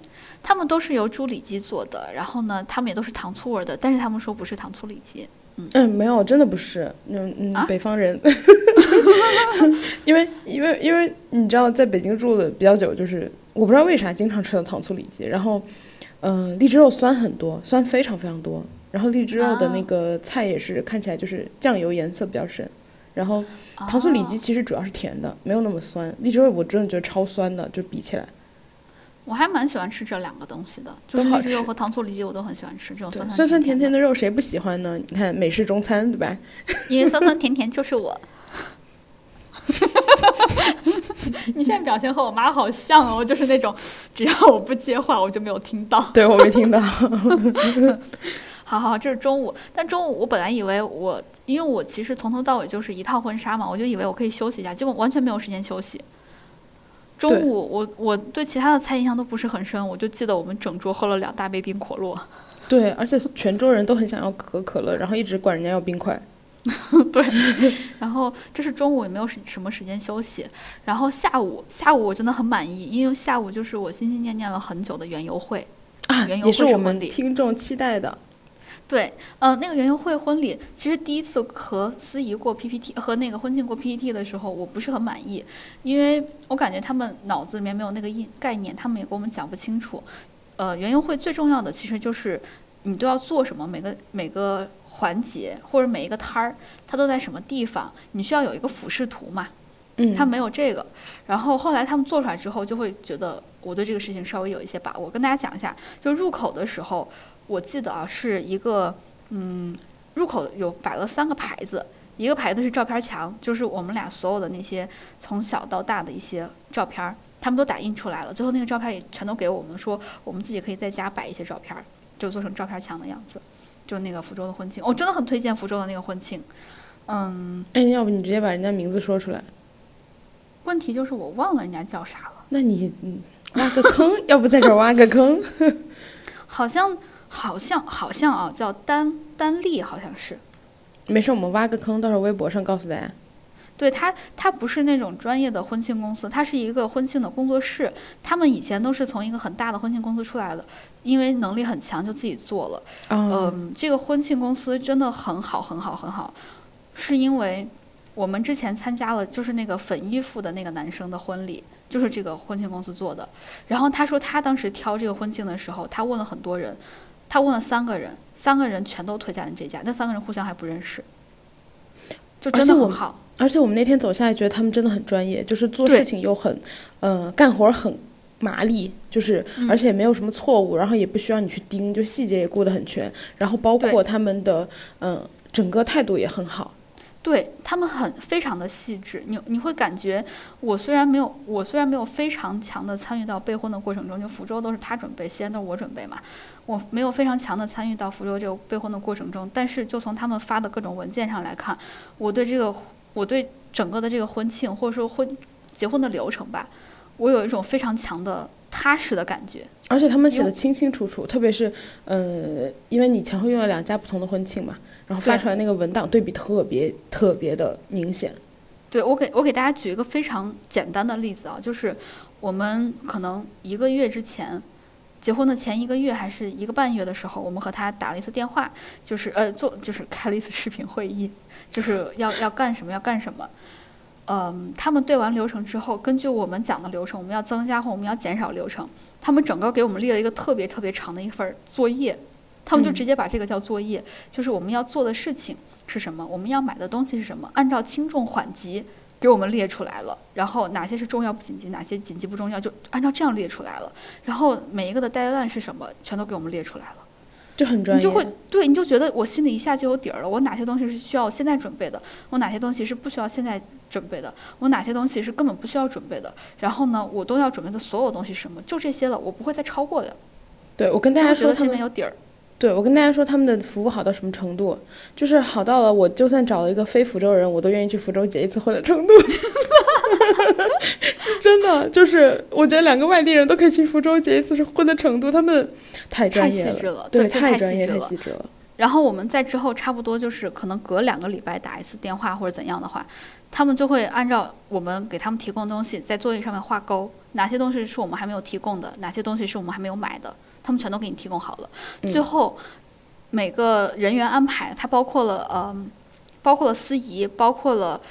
他们都是由猪里脊做的，然后呢，他们也都是糖醋味儿的，但是他们说不是糖醋里脊。
嗯，没有，真的不是，嗯嗯，
啊
北方人，[LAUGHS] 因为因为因为你知道，在北京住的比较久，就是我不知道为啥经常吃到糖醋里脊，然后，嗯、荔枝肉酸很多，酸非常非常多，然后荔枝肉的那
啊
个菜也是看起来就是酱油颜色比较深，然后糖醋里脊其实主要是甜的，没有那么酸。荔枝肉我真的觉得超酸的，就比起来。
我还蛮喜欢吃这两个东西的，就是荔枝肉和糖醋里脊我都很喜欢吃这种酸
酸
酸甜
甜的肉，谁不喜欢呢？你看美式中餐对吧？[LAUGHS]
因为酸酸甜甜就是我。[LAUGHS] 你现在表情和我妈好像哦，就是那种只要我不接话，我就没有听到。
对我没听到。[LAUGHS]
好好，这是中午。但中午我本来以为我，因为我其实从头到尾就是一套婚纱嘛，我就以为我可以休息一下，结果完全没有时间休息。中午我我对其他的菜印象都不是很深，我就记得我们整桌喝了两大杯冰可乐。[LAUGHS]
对，而且全桌人都很想要可可乐，然后一直管人家要冰块。[LAUGHS]
对，然后这是中午也没有什什么时间休息，然后下午下午我真的很满意，因为下午就是我心心念念了很久的园游会
啊，
园游会
是我们听众期待的。
对，呃，那个园游会婚礼，其实第一次和司仪过 PPT 和那个婚庆过 PPT 的时候，我不是很满意，因为我感觉他们脑子里面没有那个印概念，他们也给我们讲不清楚。呃，园游会最重要的其实就是你都要做什么，每个每个环节或者每一个摊儿，它都在什么地方，你需要有一个俯视图嘛。
嗯。
他没有这个，然后后来他们做出来之后，就会觉得我对这个事情稍微有一些把握。跟大家讲一下，就入口的时候。我记得啊，是一个，嗯，入口有摆了三个牌子，一个牌子是照片墙，就是我们俩所有的那些从小到大的一些照片，他们都打印出来了，最后那个照片也全都给我们，说我们自己可以在家摆一些照片，就做成照片墙的样子，就那个福州的婚庆，我真的很推荐福州的那个婚庆，嗯，
哎，要不你直接把人家名字说出来？
问题就是我忘了人家叫啥了。
那你挖个坑，要不在这挖个坑？[LAUGHS]
好像。好像好像啊，叫丹丹丽，好像是。
没事，我们挖个坑，到时候微博上告诉大家。
对他，他不是那种专业的婚庆公司，他是一个婚庆的工作室。他们以前都是从一个很大的婚庆公司出来的，因为能力很强，就自己做了。嗯，这个婚庆公司真的很好，很好，很好。是因为我们之前参加了，就是那个粉衣服的那个男生的婚礼，就是这个婚庆公司做的。然后他说，他当时挑这个婚庆的时候，他问了很多人。他问了三个人，三个人全都推荐了这家，那三个人互相还不认识，就真的很好。
而且我们那天走下来，觉得他们真的很专业，就是做事情又很，嗯，干活很麻利，就是而且没有什么错误，然后也不需要你去盯，就细节也顾得很全，然后包括他们的，嗯，整个态度也很好。
对他们很非常的细致，你你会感觉我虽然没有我虽然没有非常强的参与到备婚的过程中，就福州都是他准备，西安都是我准备嘛，我没有非常强的参与到福州这个备婚的过程中，但是就从他们发的各种文件上来看，我对这个我对整个的这个婚庆或者说婚结婚的流程吧，我有一种非常强的踏实的感觉，
而且他们写的清清楚楚，特别是呃，因为你前后用了两家不同的婚庆嘛。然后发出来那个文档对比特别特别的明显。
对我给我给大家举一个非常简单的例子啊，就是我们可能一个月之前结婚的前一个月还是一个半月的时候，我们和他打了一次电话，就是呃做就是开了一次视频会议，就是要要干什么要干什么。嗯，他们对完流程之后，根据我们讲的流程，我们要增加或我们要减少流程，他们整个给我们列了一个特别特别长的一份作业。他们就直接把这个叫作业，就是我们要做的事情是什么，我们要买的东西是什么，按照轻重缓急给我们列出来了。然后哪些是重要不紧急，哪些紧急不重要，就按照这样列出来了。然后每一个的 deadline 是什么，全都给我们列出来了，
就很专
业。你就会对，你就觉得我心里一下就有底儿了。我哪些东西是需要现在准备的，我哪些东西是不需要现在准备的，我哪些东西是根本不需要准备的。然后呢，我都要准备的所有东西是什么，就这些了，我不会再超过的。
对，我跟大家说，
心里面有底儿。
对，我跟大家说他们的服务好到什么程度，就是好到了我就算找了一个非福州人，我都愿意去福州结一次婚的程度。[LAUGHS] 真的，就是我觉得两个外地人都可以去福州结一次婚的程度，他们太专业
了，
对，
太
专业
太
细致了。
然后我们在之后差不多就是可能隔两个礼拜打一次电话或者怎样的话，他们就会按照我们给他们提供的东西在作业上面画勾，哪些东西是我们还没有提供的，哪些东西是我们还没有买的。他们全都给你提供好了，最后每个人员安排，它包括了呃，包括了司仪，包括了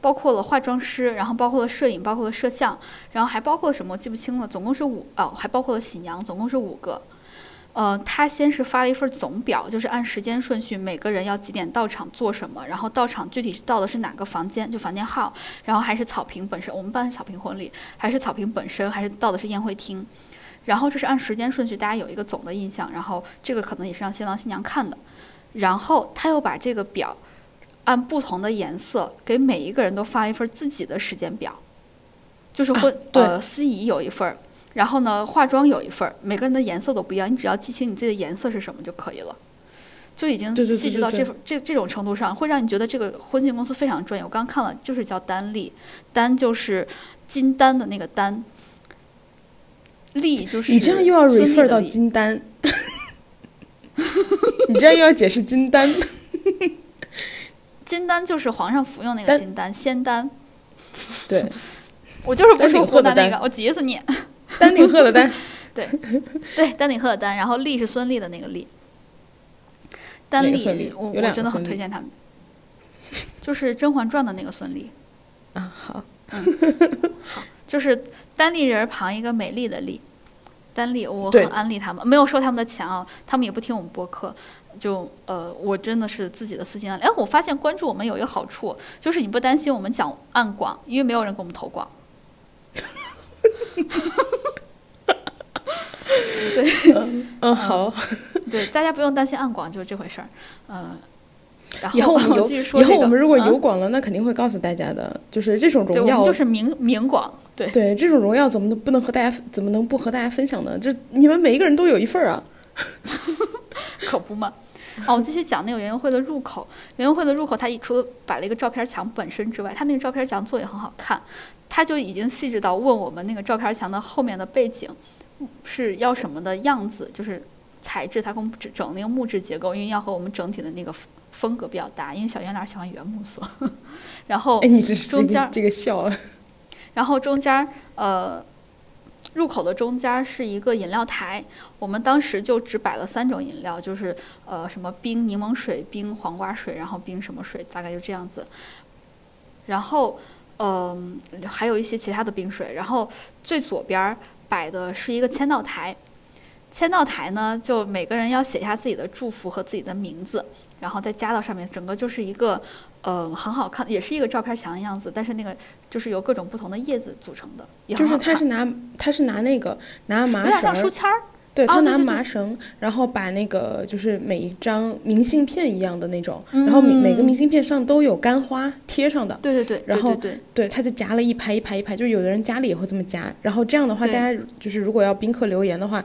包括了化妆师，然后包括了摄影，包括了摄像，然后还包括什么我记不清了，总共是五哦，还包括了喜娘，总共是五个。呃，他先是发了一份总表，就是按时间顺序，每个人要几点到场做什么，然后到场具体到的是哪个房间，就房间号，然后还是草坪本身，我们办是草坪婚礼，还是草坪本身，还是到的是宴会厅，然后这是按时间顺序，大家有一个总的印象，然后这个可能也是让新郎新娘看的，然后他又把这个表按不同的颜色给每一个人都发一份自己的时间表，就是婚、
对
呃司仪有一份儿。然后呢，化妆有一份儿，每个人的颜色都不一样，你只要记清你自己的颜色是什么就可以了，就已经细致到这份这这种程度上，会让你觉得这个婚庆公司非常专业。我刚看了，就是叫单立，单就是金丹的那个丹，丽就是
你这样又要 refer 到
的
金丹，[LAUGHS] 你这样又要解释金丹，
金丹就是皇上服用那个金丹，仙丹。
对，[LAUGHS]
我就是不
丹
说
顶鹤的丹
湖南那个，我急死你。[LAUGHS]
丹顶鹤的丹，
对，对丹顶鹤的丹，然后丽是孙俪的那个丽。丹
哪个孙俪，
丽我我真的很推荐他们，就是《甄嬛传》的那个孙俪，
啊，好，
就是单立人儿旁一个美丽的丽。单立，我
对
很安利他们，没有收他们的钱啊，他们也不听我们播客，就呃，我真的是自己的私心安利。哎，我发现关注我们有一个好处，就是你不担心我们讲暗广，因为没有人给我们投广。[LAUGHS]
对嗯，好，
对，大家不用担心暗广，就是这回事儿。嗯、
以后我们有，
继续说
以后我们如果
啊
有广了，那肯定会告诉大家的，就是这种，荣耀
就是明明广，对，
对这种荣耀怎么能不能和大家怎么能不和大家分享呢？这你们每一个人都有一份儿啊。[LAUGHS] [LAUGHS]
可不嘛。哦，我继续讲那个园游会的入口。园游会的入口，它一除了摆了一个照片墙本身之外，它那个照片墙做也很好看。它就已经细致到问我们那个照片墙的后面的背景是要什么的样子，就是材质，它给我们整整那个木质结构，因为要和我们整体的那个风风格比较大。因为小圆脸喜欢原木色，[LAUGHS] 然后
哎，你这是
中间
个这个笑啊，[LAUGHS]
然后中间儿呃，入口的中间儿是一个饮料台，我们当时就只摆了三种饮料，就是呃什么冰柠檬水、冰黄瓜水，然后冰什么水，大概就这样子。然后嗯、还有一些其他的冰水。然后最左边儿摆的是一个签到台，签到台呢，就每个人要写下自己的祝福和自己的名字，然后再加到上面，整个就是一个呃很好看，也是一个照片墙的样子，但是那个就是由各种不同的叶子组成的，也
就是。他是拿他是拿那个拿麻
有点像
绳，
书签儿，
对他拿
哦对对对
麻绳，然后把那个就是每一张明信片一样的那种，然后每每个
嗯
明信片上都有干花贴上的，
对对对，
然后
对对
他就夹了一排一排一排，就是有的人家里也会这么夹，然后这样的话，大家就是如果要宾客留言的话，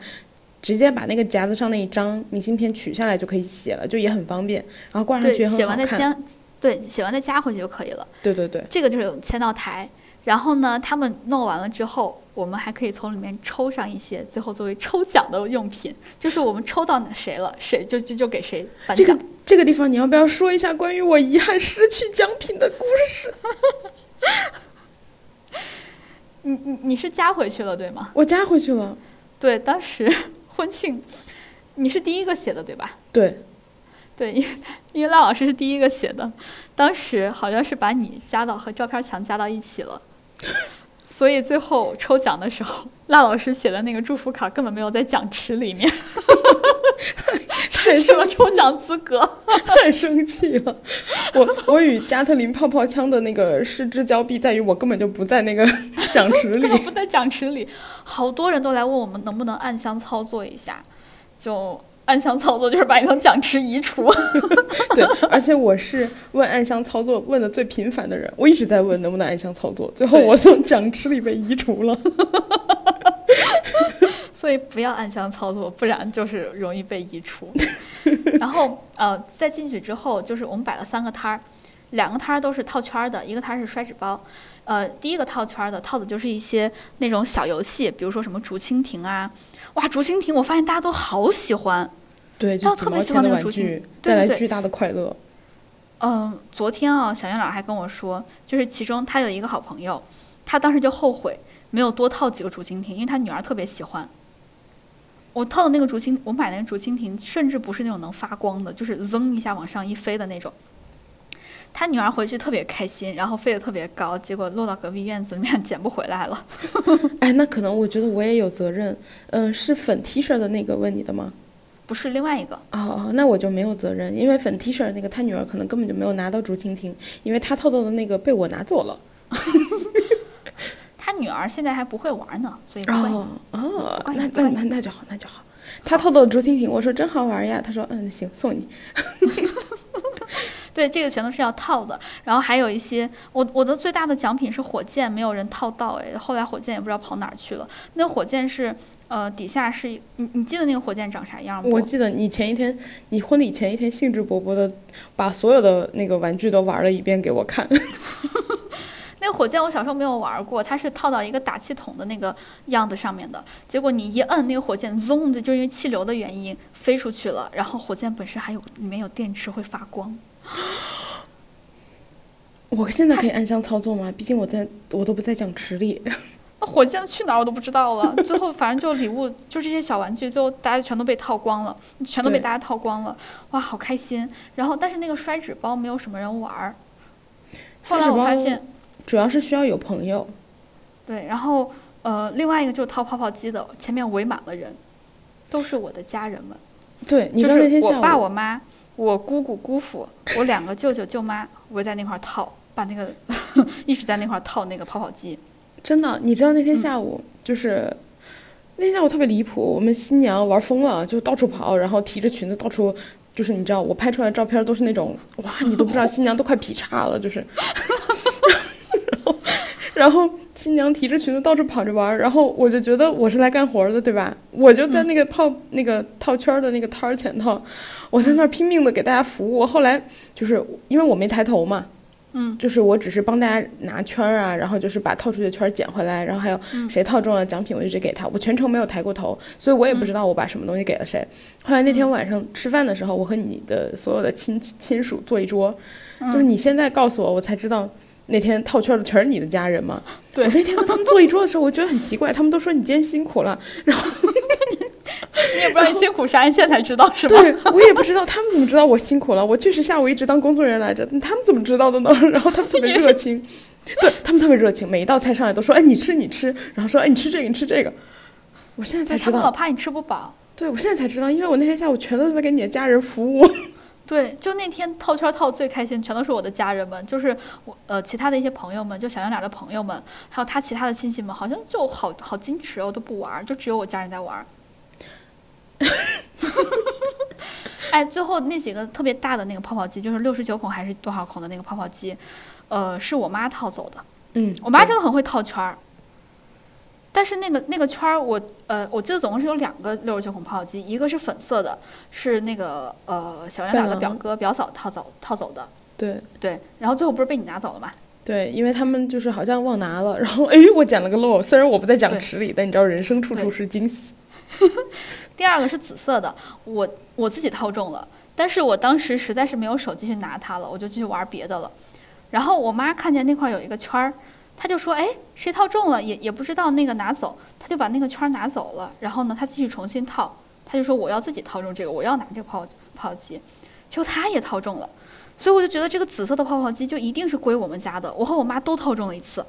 直接把那个夹子上那一张明信片取下来就可以写了，就也很方便，然后挂上去，也
写
很好看。
完再加，对，写完再加回去就可以了。
对对对，
这个就是有签到台。然后呢，他们弄完了之后，我们还可以从里面抽上一些，最后作为抽奖的用品，就是我们抽到谁了，谁就就就给谁颁
这个。这个地方你要不要说一下关于我遗憾失去奖品的故事？[LAUGHS]
你你你是加回去了对吗？
我加回去了。
对，当时婚庆，你是第一个写的对吧？
对，
对，因为因为赖老师是第一个写的，当时好像是把你加到和照片墙加到一起了，所以最后抽奖的时候，赖老师写的那个祝福卡根本没有在奖池里面，[LAUGHS]
太
失去了抽奖资格。[LAUGHS]
太生气了。我我与加特林泡泡枪的那个失之交臂在于我根本就不在那个奖池里
根。本不在奖池里，好多人都来问我们能不能暗箱操作一下，就暗箱操作就是把你从奖池移除。[LAUGHS]
对，而且我是问暗箱操作问的最频繁的人，我一直在问能不能暗箱操作，最后我从奖池里被移除了。[LAUGHS]
所以不要暗箱操作，不然就是容易被移除。然后呃，在进去之后，就是我们摆了三个摊儿，两个摊儿都是套圈儿的，一个摊儿是摔纸包。呃，第一个套圈儿的套的就是一些那种小游戏，比如说什么竹蜻蜓啊，哇，竹蜻蜓我发现大家都好喜欢。
对，
哦
就
特别喜欢那个竹蜻对对对
带来巨大的快乐。
嗯，昨天啊，小袁老师还跟我说，就是其中他有一个好朋友，他当时就后悔没有多套几个竹蜻蜓，因为他女儿特别喜欢。我套的那个竹蜻，我买那个竹蜻蜓，甚至不是那种能发光的，就是扔一下往上一飞的那种。他女儿回去特别开心，然后飞得特别高，结果落到隔壁院子里面捡不回来了。[LAUGHS]
哎，那可能我觉得我也有责任。嗯、是粉 T 恤的那个问你的吗？
不是另外一个。
哦哦，那我就没有责任，因为粉 T 恤那个他女儿可能根本就没有拿到竹蜻蜓，因为他偷到的那个被我拿走了。[LAUGHS] [LAUGHS]
他女儿现在还不会玩呢，所以不会。
哦哦那那那那就好，那就好。他偷到的竹蜻蜓，我说真好玩呀，他说嗯行，送你。
对，这个全都是要套的。然后还有一些，我我的最大的奖品是火箭，没有人套到哎，后来火箭也不知道跑哪儿去了。那个火箭是呃底下是一你你记得那个火箭长啥样吗？
我记得你前一天，你婚礼前一天兴致勃勃的把所有的那个玩具都玩了一遍给我看。[LAUGHS]
那个火箭我小时候没有玩过，它是套到一个打气筒的那个样子上面的。结果你一摁，那个火箭嗡的，就因为气流的原因飞出去了。然后火箭本身还有里面有电池会发光。[GASPS]
我现在可以暗箱操作吗？毕竟我在我都不在讲池里。[LAUGHS]
那火箭去哪儿我都不知道了。[LAUGHS] 最后反正就礼物就这些小玩具，最后大家全都被套光了，全都被大家套光了。哇，好开心！然后但是那个摔纸包没有什么人玩儿。后来我发现，
主要是需要有朋友。
对，然后呃，另外一个就是套泡泡机的，前面围满了人，都是我的家人们，
对，你
就是我爸我妈、我姑姑姑父、我两个舅舅舅妈围在那块儿套，把那个 [LAUGHS] 一直在那块儿套那个泡泡机。
真的，你知道那
嗯
天下午、就是。那天下午特别离谱，我们新娘玩疯了，就到处跑，然后提着裙子到处，就是你知道，我拍出来的照片都是那种，哇，你都不知道 [LAUGHS] 新娘都快劈叉了，就是。然后，新娘提着裙子到处跑着玩儿，然后我就觉得我是来干活的，对吧？我就在那个泡、那个套圈儿的那个摊儿前头，我在那儿拼命的给大家服务。后来就是因为我没抬头嘛，
嗯，
就是我只是帮大家拿圈儿啊，然后就是把套出去的圈儿捡回来，然后还有谁套中了奖品，我就直给他。我全程没有抬过头，所以我也不知道我把什么东西给了谁。后来那天晚上吃饭的时候，我和你的所有的亲亲属坐一桌，就是你现在告诉我，我才知道那天套圈的全是你的家人嘛。
对
我那天和他们坐一桌的时候，我觉得很奇怪，他们都说你今天辛苦了，然后 [LAUGHS]
你也不知道你辛苦啥，你现在才知道是吧？
对我也不知道他们怎么知道我辛苦了。我确实下午一直当工作人员来着，他们怎么知道的呢？[LAUGHS] 然后他们特别热情，[LAUGHS] 对他们特别热情，每一道菜上来都说：“哎，你吃你吃。”然后说：“哎，你吃这个，你吃这个。”我现在才
对，
知
他们老，怕你吃不饱。
对我现在才知道，因为我那天下午全都是在给你的家人服务。
对，就那天套圈套最开心，全都是我的家人们，就是我呃其他的一些朋友们，就小圆脸的朋友们，还有他其他的亲戚们，好像就好好矜持哦，都不玩，就只有我家人在玩儿。[LAUGHS] 哎，最后那几个特别大的那个泡泡机，就是六十九孔还是多少孔的那个泡泡机，呃，是我妈套走的。
嗯，
我妈真的很会套圈儿，但是那个那个圈儿，我呃，我记得总共是有两个六十九孔泡泡机，一个是粉色的，是那个呃小圆脸的表哥表嫂套走套走的，
对
对，然后最后不是被你拿走了吗？
对，因为他们就是好像忘拿了，然后哎，我捡了个漏。虽然我不在奖池里，但你知道人生处处是惊喜。[LAUGHS]
第二个是紫色的，我我自己套中了，但是我当时实在是没有手继续拿它了，我就继续玩别的了。然后我妈看见那块有一个圈儿，她就说：“哎，谁套中了？也也不知道那个拿走。”他就把那个圈拿走了。然后呢，他继续重新套，他就说：“我要自己套中这个，我要拿这个泡泡机。”结果他也套中了，所以我就觉得这个紫色的泡泡机就一定是归我们家的。我和我妈都套中了一次。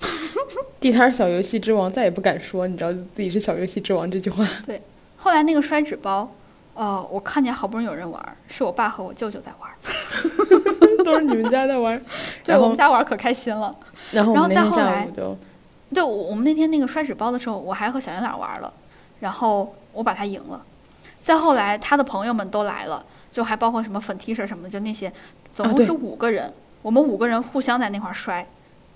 [LAUGHS]
地摊小游戏之王再也不敢说，你知道自己是小游戏之王这句话。
对后来那个摔纸包，呃，我看见好不容易有人玩，是我爸和我舅舅在玩。[LAUGHS]
都是你们家在玩。[LAUGHS]
对我们家玩可开心了。
然后
再后来对，我我们那天那个摔纸包的时候，我还和小圆脸玩了，然后我把他赢了。再后来，他的朋友们都来了，就还包括什么粉 T 恤什么的，就那些，总共是五个人，我们五个人互相在那块摔，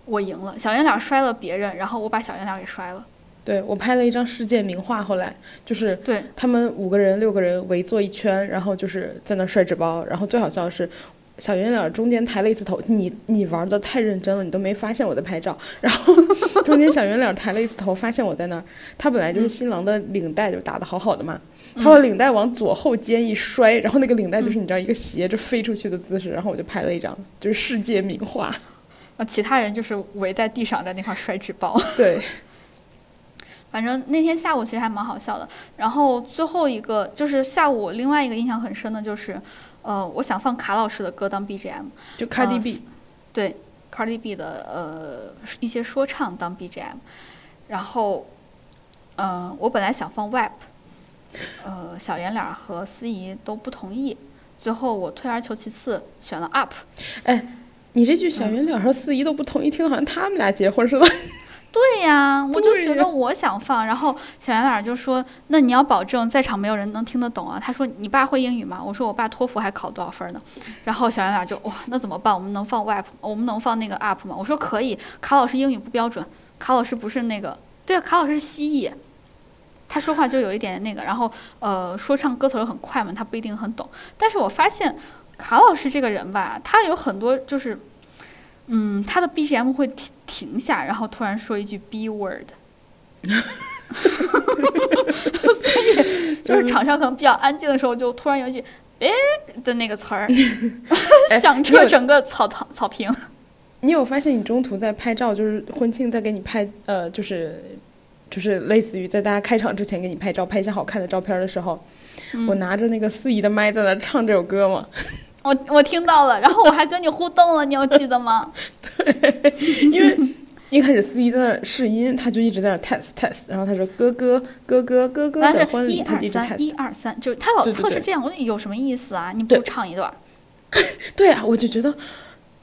我赢了。小圆脸摔了别人，然后我把小圆脸给摔了。
对我拍了一张世界名画，后来就是
对，
他们五个人、六个人围坐一圈，然后就是在那摔纸包。然后最好笑的是，小圆脸中间抬了一次头，你你玩的太认真了，你都没发现我在拍照。然后 [LAUGHS] 中间小圆脸抬了一次头，发现我在那儿。他本来就是新郎的领带就打得好好的嘛，他把领带往左后肩一摔，然后那个领带就是你知道一个斜着飞出去的姿势，然后我就拍了一张就是世界名画。
啊其他人就是围在地上在那块儿摔纸包。
对，[LAUGHS]
反正那天下午其实还蛮好笑的。然后最后一个就是下午，另外一个印象很深的就是，呃，我想放卡老师的歌当 BGM，
就 Cardi
呃
B，、
对 Cardi B 的呃一些说唱当 BGM，然后，嗯、我本来想放 WAP，呃，小圆脸和司仪都不同意，最后我退而求其次选了 up。
哎你这句小圆脸和司仪都不同意，听得好像他们俩结婚似的。
对呀，我就觉得我想放，然后小圆脸儿就说：“那你要保证在场没有人能听得懂啊。”他说：“你爸会英语吗？”我说：“我爸托福还考多少分呢？”然后小圆脸儿就哇，那怎么办？我们能放 web，我们能放那个 up 吗？我说可以。卡老师英语不标准，卡老师不是那个，对啊，卡老师是蜥蜴，他说话就有一点那个，然后呃，说唱歌词又很快嘛，他不一定很懂。但是我发现卡老师这个人吧，他有很多就是。嗯，他的 BGM 会停停下，然后突然说一句 B word，[LAUGHS] [LAUGHS] 所以就是场上可能比较安静的时候，就突然有一句“诶”的那个词儿，[LAUGHS] 响彻整个草堂草坪。
你有发现你中途在拍照，就是婚庆在给你拍，呃，就是就是类似于在大家开场之前给你拍照，拍一些好看的照片的时候，我拿着那个司仪的麦在那唱这首歌吗？
我我听到了，然后我还跟你互动了，你有记得吗？[LAUGHS]
对因为 [LAUGHS] 一开始司仪在那试音，他就一直在那 test test，然后他说哥哥哥哥哥哥的婚礼，
一
他一直
二三
，test。
一二三，就是他老测试这样，我说有什么意思啊？你不唱一段。[LAUGHS]
对啊，我就觉得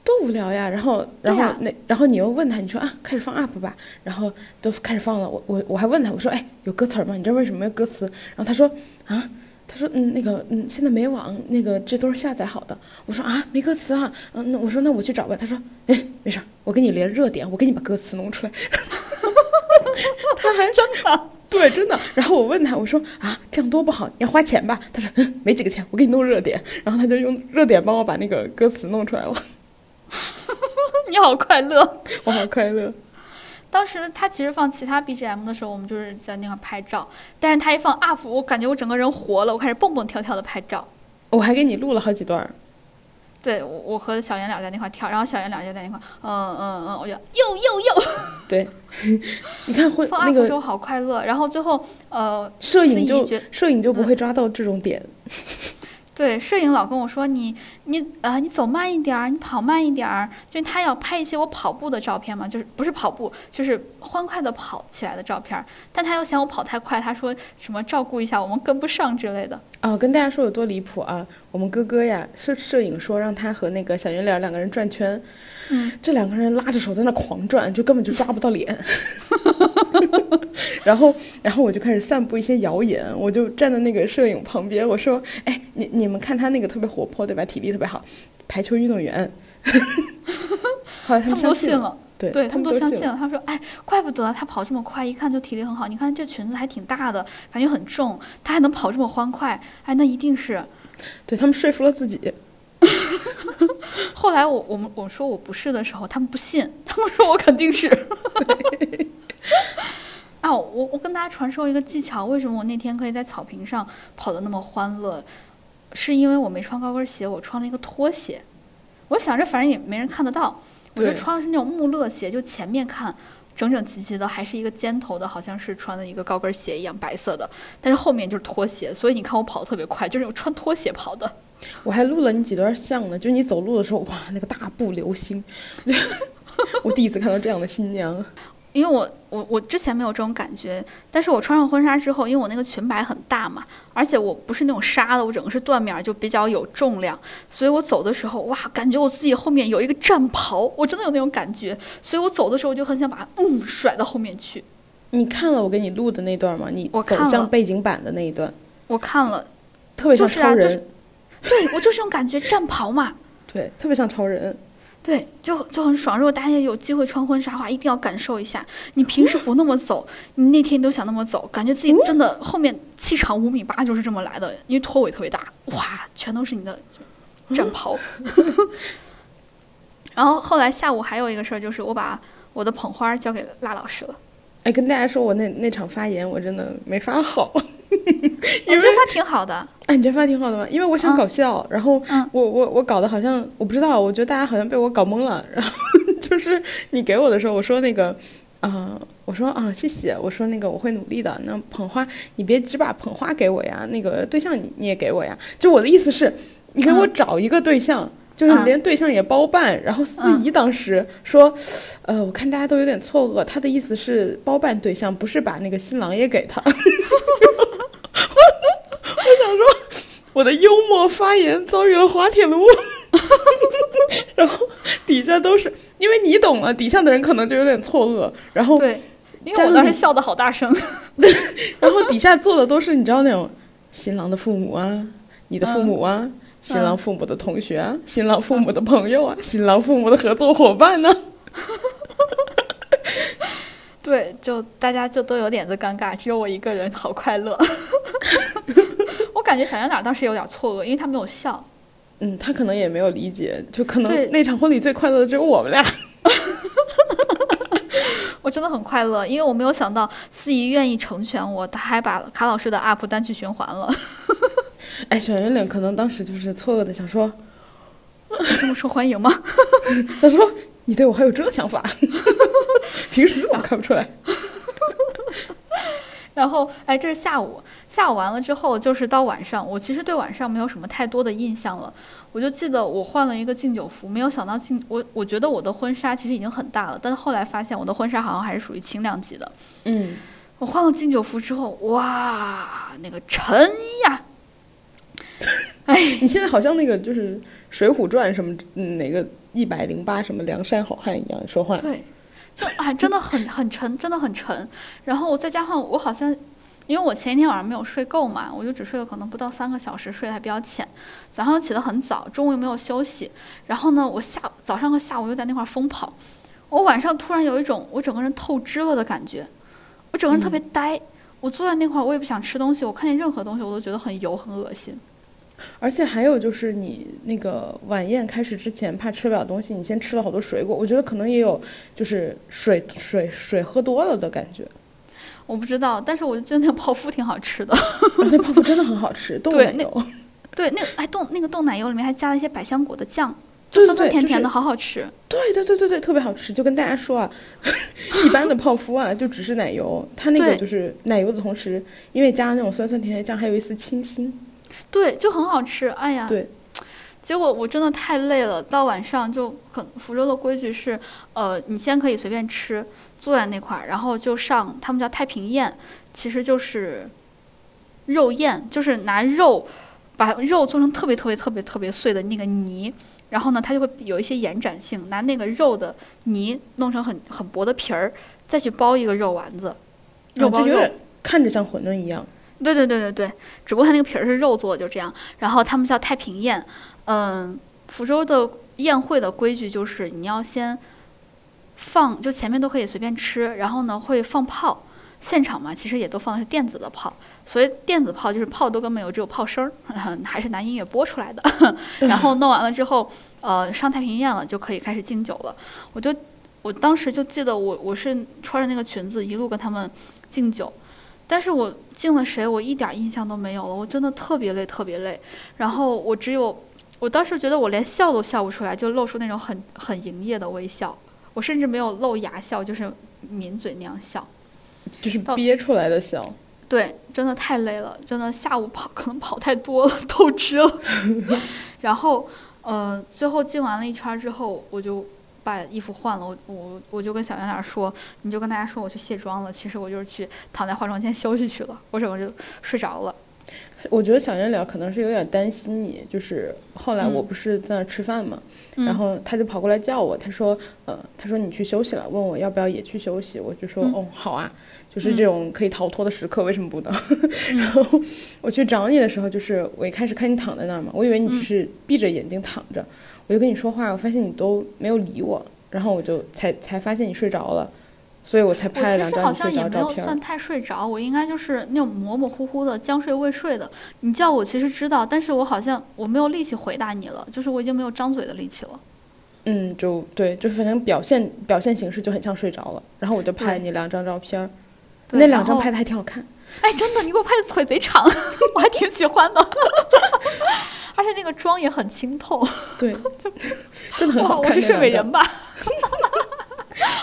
多无聊呀。然后，然后那，然后你又问他，你说啊，开始放 up 吧，然后都开始放了。我我我还问他，我说，哎，有歌词吗？你知道为什么没有歌词？然后他说啊。他说：“嗯，那个，嗯，现在没网，那个这都是下载好的。”我说：“啊，没歌词啊，嗯，那我说那我去找吧。”他说：“哎，没事儿，我给你连热点，我给你把歌词弄出来。[LAUGHS] ”他还
真的，
对，真的。然后我问他，我说啊，这样多不好，你要花钱吧？他说嗯，没几个钱，我给你弄热点。然后他就用热点帮我把那个歌词弄出来了，[LAUGHS]
你好快乐。[LAUGHS]
我好快乐。
当时他其实放其他 BGM 的时候，我们就是在那块拍照，但是他一放 up，我感觉我整个人活了，我开始蹦蹦跳跳的拍照。
我还给你录了好几段，
对，我我和小圆脸在那块跳，然后小圆脸就在那块，嗯嗯嗯，我就又又又，[LAUGHS]
对，[LAUGHS] 你看会
放
那
up 的时候好快乐。然后最后，呃，
摄影就
觉
摄影就不会抓到这种点。[LAUGHS]
对，摄影老跟我说你你呃你走慢一点儿，你跑慢一点儿，就是他要拍一些我跑步的照片嘛，就是不是跑步，就是欢快的跑起来的照片，但他又嫌我跑太快，他说什么照顾一下我们跟不上之类的。
哦，跟大家说有多离谱啊！我们哥哥呀，摄摄影说让他和那个小圆脸两个人转圈，
嗯，
这两个人拉着手在那狂转，就根本就抓不到脸。[LAUGHS] 然后，然后我就开始散布一些谣言，我就站在那个摄影旁边，我说：“哎，你你们看他那个特别活泼，对吧？体力特别好，排球运动员。”后来他们
都，信了。
对
对他们
都
相信了，他们说：“哎，怪不得他跑这么快，一看就体力很好。你看这裙子还挺大的，感觉很重，他还能跑这么欢快，哎，那一定是。
对他们说服了自己。”
后来我我们我说我不是的时候，他们不信，他们说我肯定是。啊，我我跟大家传授一个技巧，为什么我那天可以在草坪上跑得那么欢乐，[LAUGHS] 是因为我没穿高跟鞋，我穿了一个拖鞋。我想着反正也没人看得到，我就穿的是那种穆勒鞋，就前面看整整齐齐的，还是一个尖头的，好像是穿的一个高跟鞋一样白色的，但是后面就是拖鞋，所以你看我跑得特别快，就是我穿拖鞋跑的。
我还录了你几段像呢，就你走路的时候，哇，那个大步流星，[LAUGHS] 我第一次看到这样的新娘。
因为我我我之前没有这种感觉，但是我穿上婚纱之后，因为我那个裙摆很大嘛，而且我不是那种纱的，我整个是缎面儿，就比较有重量，所以我走的时候，哇，感觉我自己后面有一个战袍，我真的有那种感觉，所以我走的时候就很想把它嗯甩到后面去。
你看了我给你录的那段吗？你走
我看了
向背景板的那一段，
我看了，
特别像超人，
就是啊就是对我就是这种感觉，战袍嘛。
对，特别像超人。
对，就就很爽。如果大家有机会穿婚纱的话，一定要感受一下。你平时不那么走，你那天都想那么走，感觉自己真的后面气场五米八就是这么来的，因为拖尾特别大，哇，全都是你的战袍。[LAUGHS] 然后后来下午还有一个事儿，就是我把我的捧花交给辣老师了。
哎，跟大家说，我那那场发言我真的没发好。
我觉得发挺好的，
哎，你觉得发挺好的吗？因为我想
嗯
搞笑，然后
嗯
我我我搞得好像我不知道，我觉得大家好像被我搞懵了。然后 [LAUGHS] 就是你给我的时候，我说那个啊、我说啊谢谢，我说那个我会努力的。那捧花你别只把捧花给我呀，那个对象你你也给我呀。就我的意思是，你给我
嗯
找一个对象。就是
嗯。
连对象也包办，然后司
嗯。
仪当时说，呃，我看大家都有点错愕，他的意思是包办对象，不是把那个新郎也给他。[LAUGHS] 我想说，我的幽默发言遭遇了滑铁卢，[LAUGHS] 然后底下都是因为你懂了，底下的人可能就有点错愕，然后
对，因为我当时笑的好大声，[LAUGHS] 对
然后底下坐的都是你知道那种新郎的父母啊，你的父母啊，新郎父母的同学啊，新郎父母的朋友啊，新郎父母的合作伙伴呢。[LAUGHS]
对，就大家就都有点子尴尬，只有我一个人好快乐。[LAUGHS] 我感觉小圆脸当时有点错愕，因为他没有笑。
嗯，他可能也没有理解，就可能那场婚礼最快乐的只有我们俩。[LAUGHS]
我真的很快乐，因为我没有想到司仪愿意成全我，他还把卡老师的 UP 单曲循环了。
哎，小圆脸可能当时就是错愕的想说，
这么受欢迎吗？[LAUGHS]
他说你对我还有这想法，[LAUGHS] 平时怎么看不出来？[LAUGHS]
然后，哎，这是下午，下午完了之后，就是到晚上。我其实对晚上没有什么太多的印象了，我就记得我换了一个敬酒服，没有想到敬我，我觉得我的婚纱其实已经很大了，但是后来发现我的婚纱好像还是属于轻量级的。
嗯，
我换了敬酒服之后，哇，那个沉呀！[LAUGHS]
你现在好像那个就是《水浒传》什么嗯哪个一百零八什么梁山好汉一样说话。
对，就哎，真的很很沉，真的很沉。然后再加上我好像，因为我前一天晚上没有睡够嘛，我就只睡了可能不到三个小时，睡得还比较浅。早上起得很早，中午又没有休息。然后呢，我下早上和下午又在那块儿疯跑。我晚上突然有一种我整个人透支了的感觉，我整个人特别呆。我坐在那块儿，我也不想吃东西，我看见任何东西我都觉得很油很恶心。
而且还有就是你那个晚宴开始之前，怕吃不了东西，你先吃了好多水果。我觉得可能也有就是水水水喝多了的感觉。
我不知道，但是我就觉得那个泡芙挺好吃的。
啊那泡芙真的很好吃，[LAUGHS] 冻奶油。[LAUGHS]
对，那冻那个冻奶油里面还加了一些百香果的酱，就酸酸甜甜的，好好吃。
对对对对对，特别好吃。就跟大家说啊，[LAUGHS] 一般的泡芙啊，就只是奶油，它那个就是奶油的同时，因为加了那种酸酸甜甜的酱，还有一丝清新。
对，就很好吃。哎呀，
对。
结果我真的太累了，到晚上就很福州的规矩是，呃，你先可以随便吃，坐在那块儿，然后就上他们叫太平宴，其实就是肉宴，就是拿肉把肉做成特别特别特别特别碎的那个泥，然后呢，它就会有一些延展性，拿那个肉的泥弄成很很薄的皮儿，再去包一个肉丸子，肉包肉。
看着像馄饨一样。
对对对对对，只不过它那个皮儿是肉做的，就这样。然后他们叫太平宴，嗯，福州的宴会的规矩就是你要先放，就前面都可以随便吃，然后呢会放炮，现场嘛其实也都放的是电子的炮，所以电子炮就是炮都根本没有，只有炮声儿，[LAUGHS] 还是拿音乐播出来的。[LAUGHS] 然后弄完了之后，呃，上太平宴了就可以开始敬酒了。我就我当时就记得我我是穿着那个裙子一路跟他们敬酒。但是我敬了谁，我一点印象都没有了。我真的特别累，特别累。然后我只有，我当时觉得我连笑都笑不出来，就露出那种很很营业的微笑。我甚至没有露牙笑，就是抿嘴那样笑。
就是憋出来的笑。
对，真的太累了，真的下午跑可能跑太多了，透支了。[LAUGHS] 然后，呃，最后敬完了一圈之后，我就把衣服换了，我我我就跟小圆脸说，你就跟大家说我去卸妆了，其实我就是去躺在化妆间休息去了，我整个就睡着了。
我觉得小圆脸可能是有点担心你，就是后来我
嗯
不是在那儿吃饭嘛，
嗯
然后他就跑过来叫我，他说，呃，他说你去休息了，问我要不要也去休息，我就说，
嗯
哦，好啊，就是这种可以逃脱的时刻，为什么不呢？
嗯 [LAUGHS]
然后我去找你的时候，就是我一开始看你躺在那儿嘛，我以为你是闭着眼睛躺着，我就跟你说话，我发现你都没有理我，然后我就才才发现你睡着了，所以我才拍了两
其实好
张你睡
像也没。有算太睡着，我应该就是那种模模糊糊的将睡未睡的。你叫我其实知道，但是我好像我没有力气回答你了，就是我已经没有张嘴的力气了。
嗯，就对，就反正表现表现形式就很像睡着了，然后我就拍了你两张照片那两张拍的还挺好看。
哎，真的，你给我拍的腿贼长，[LAUGHS] 我还挺喜欢的，[LAUGHS] 而且那个妆也很清透。
对，[LAUGHS] 真的很，好看。
我是睡美人吧？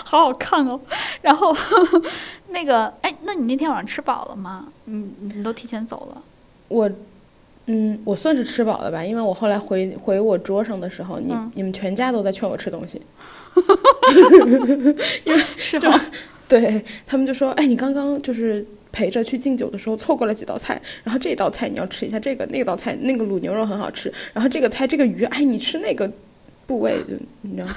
好好看哦。然后那个，哎，那你那天晚上吃饱了吗？你你都提前走了。
我，嗯，我算是吃饱了吧，因为我后来回回我桌上的时候，你、
嗯
你们全家都在劝我吃东西，因为
是吗？[LAUGHS]
对他们就说，哎，你刚刚就是陪着去敬酒的时候错过了几道菜，然后这道菜你要吃一下这个，那道菜那个卤牛肉很好吃，然后这个菜这个鱼，哎，你吃那个部位就你知道。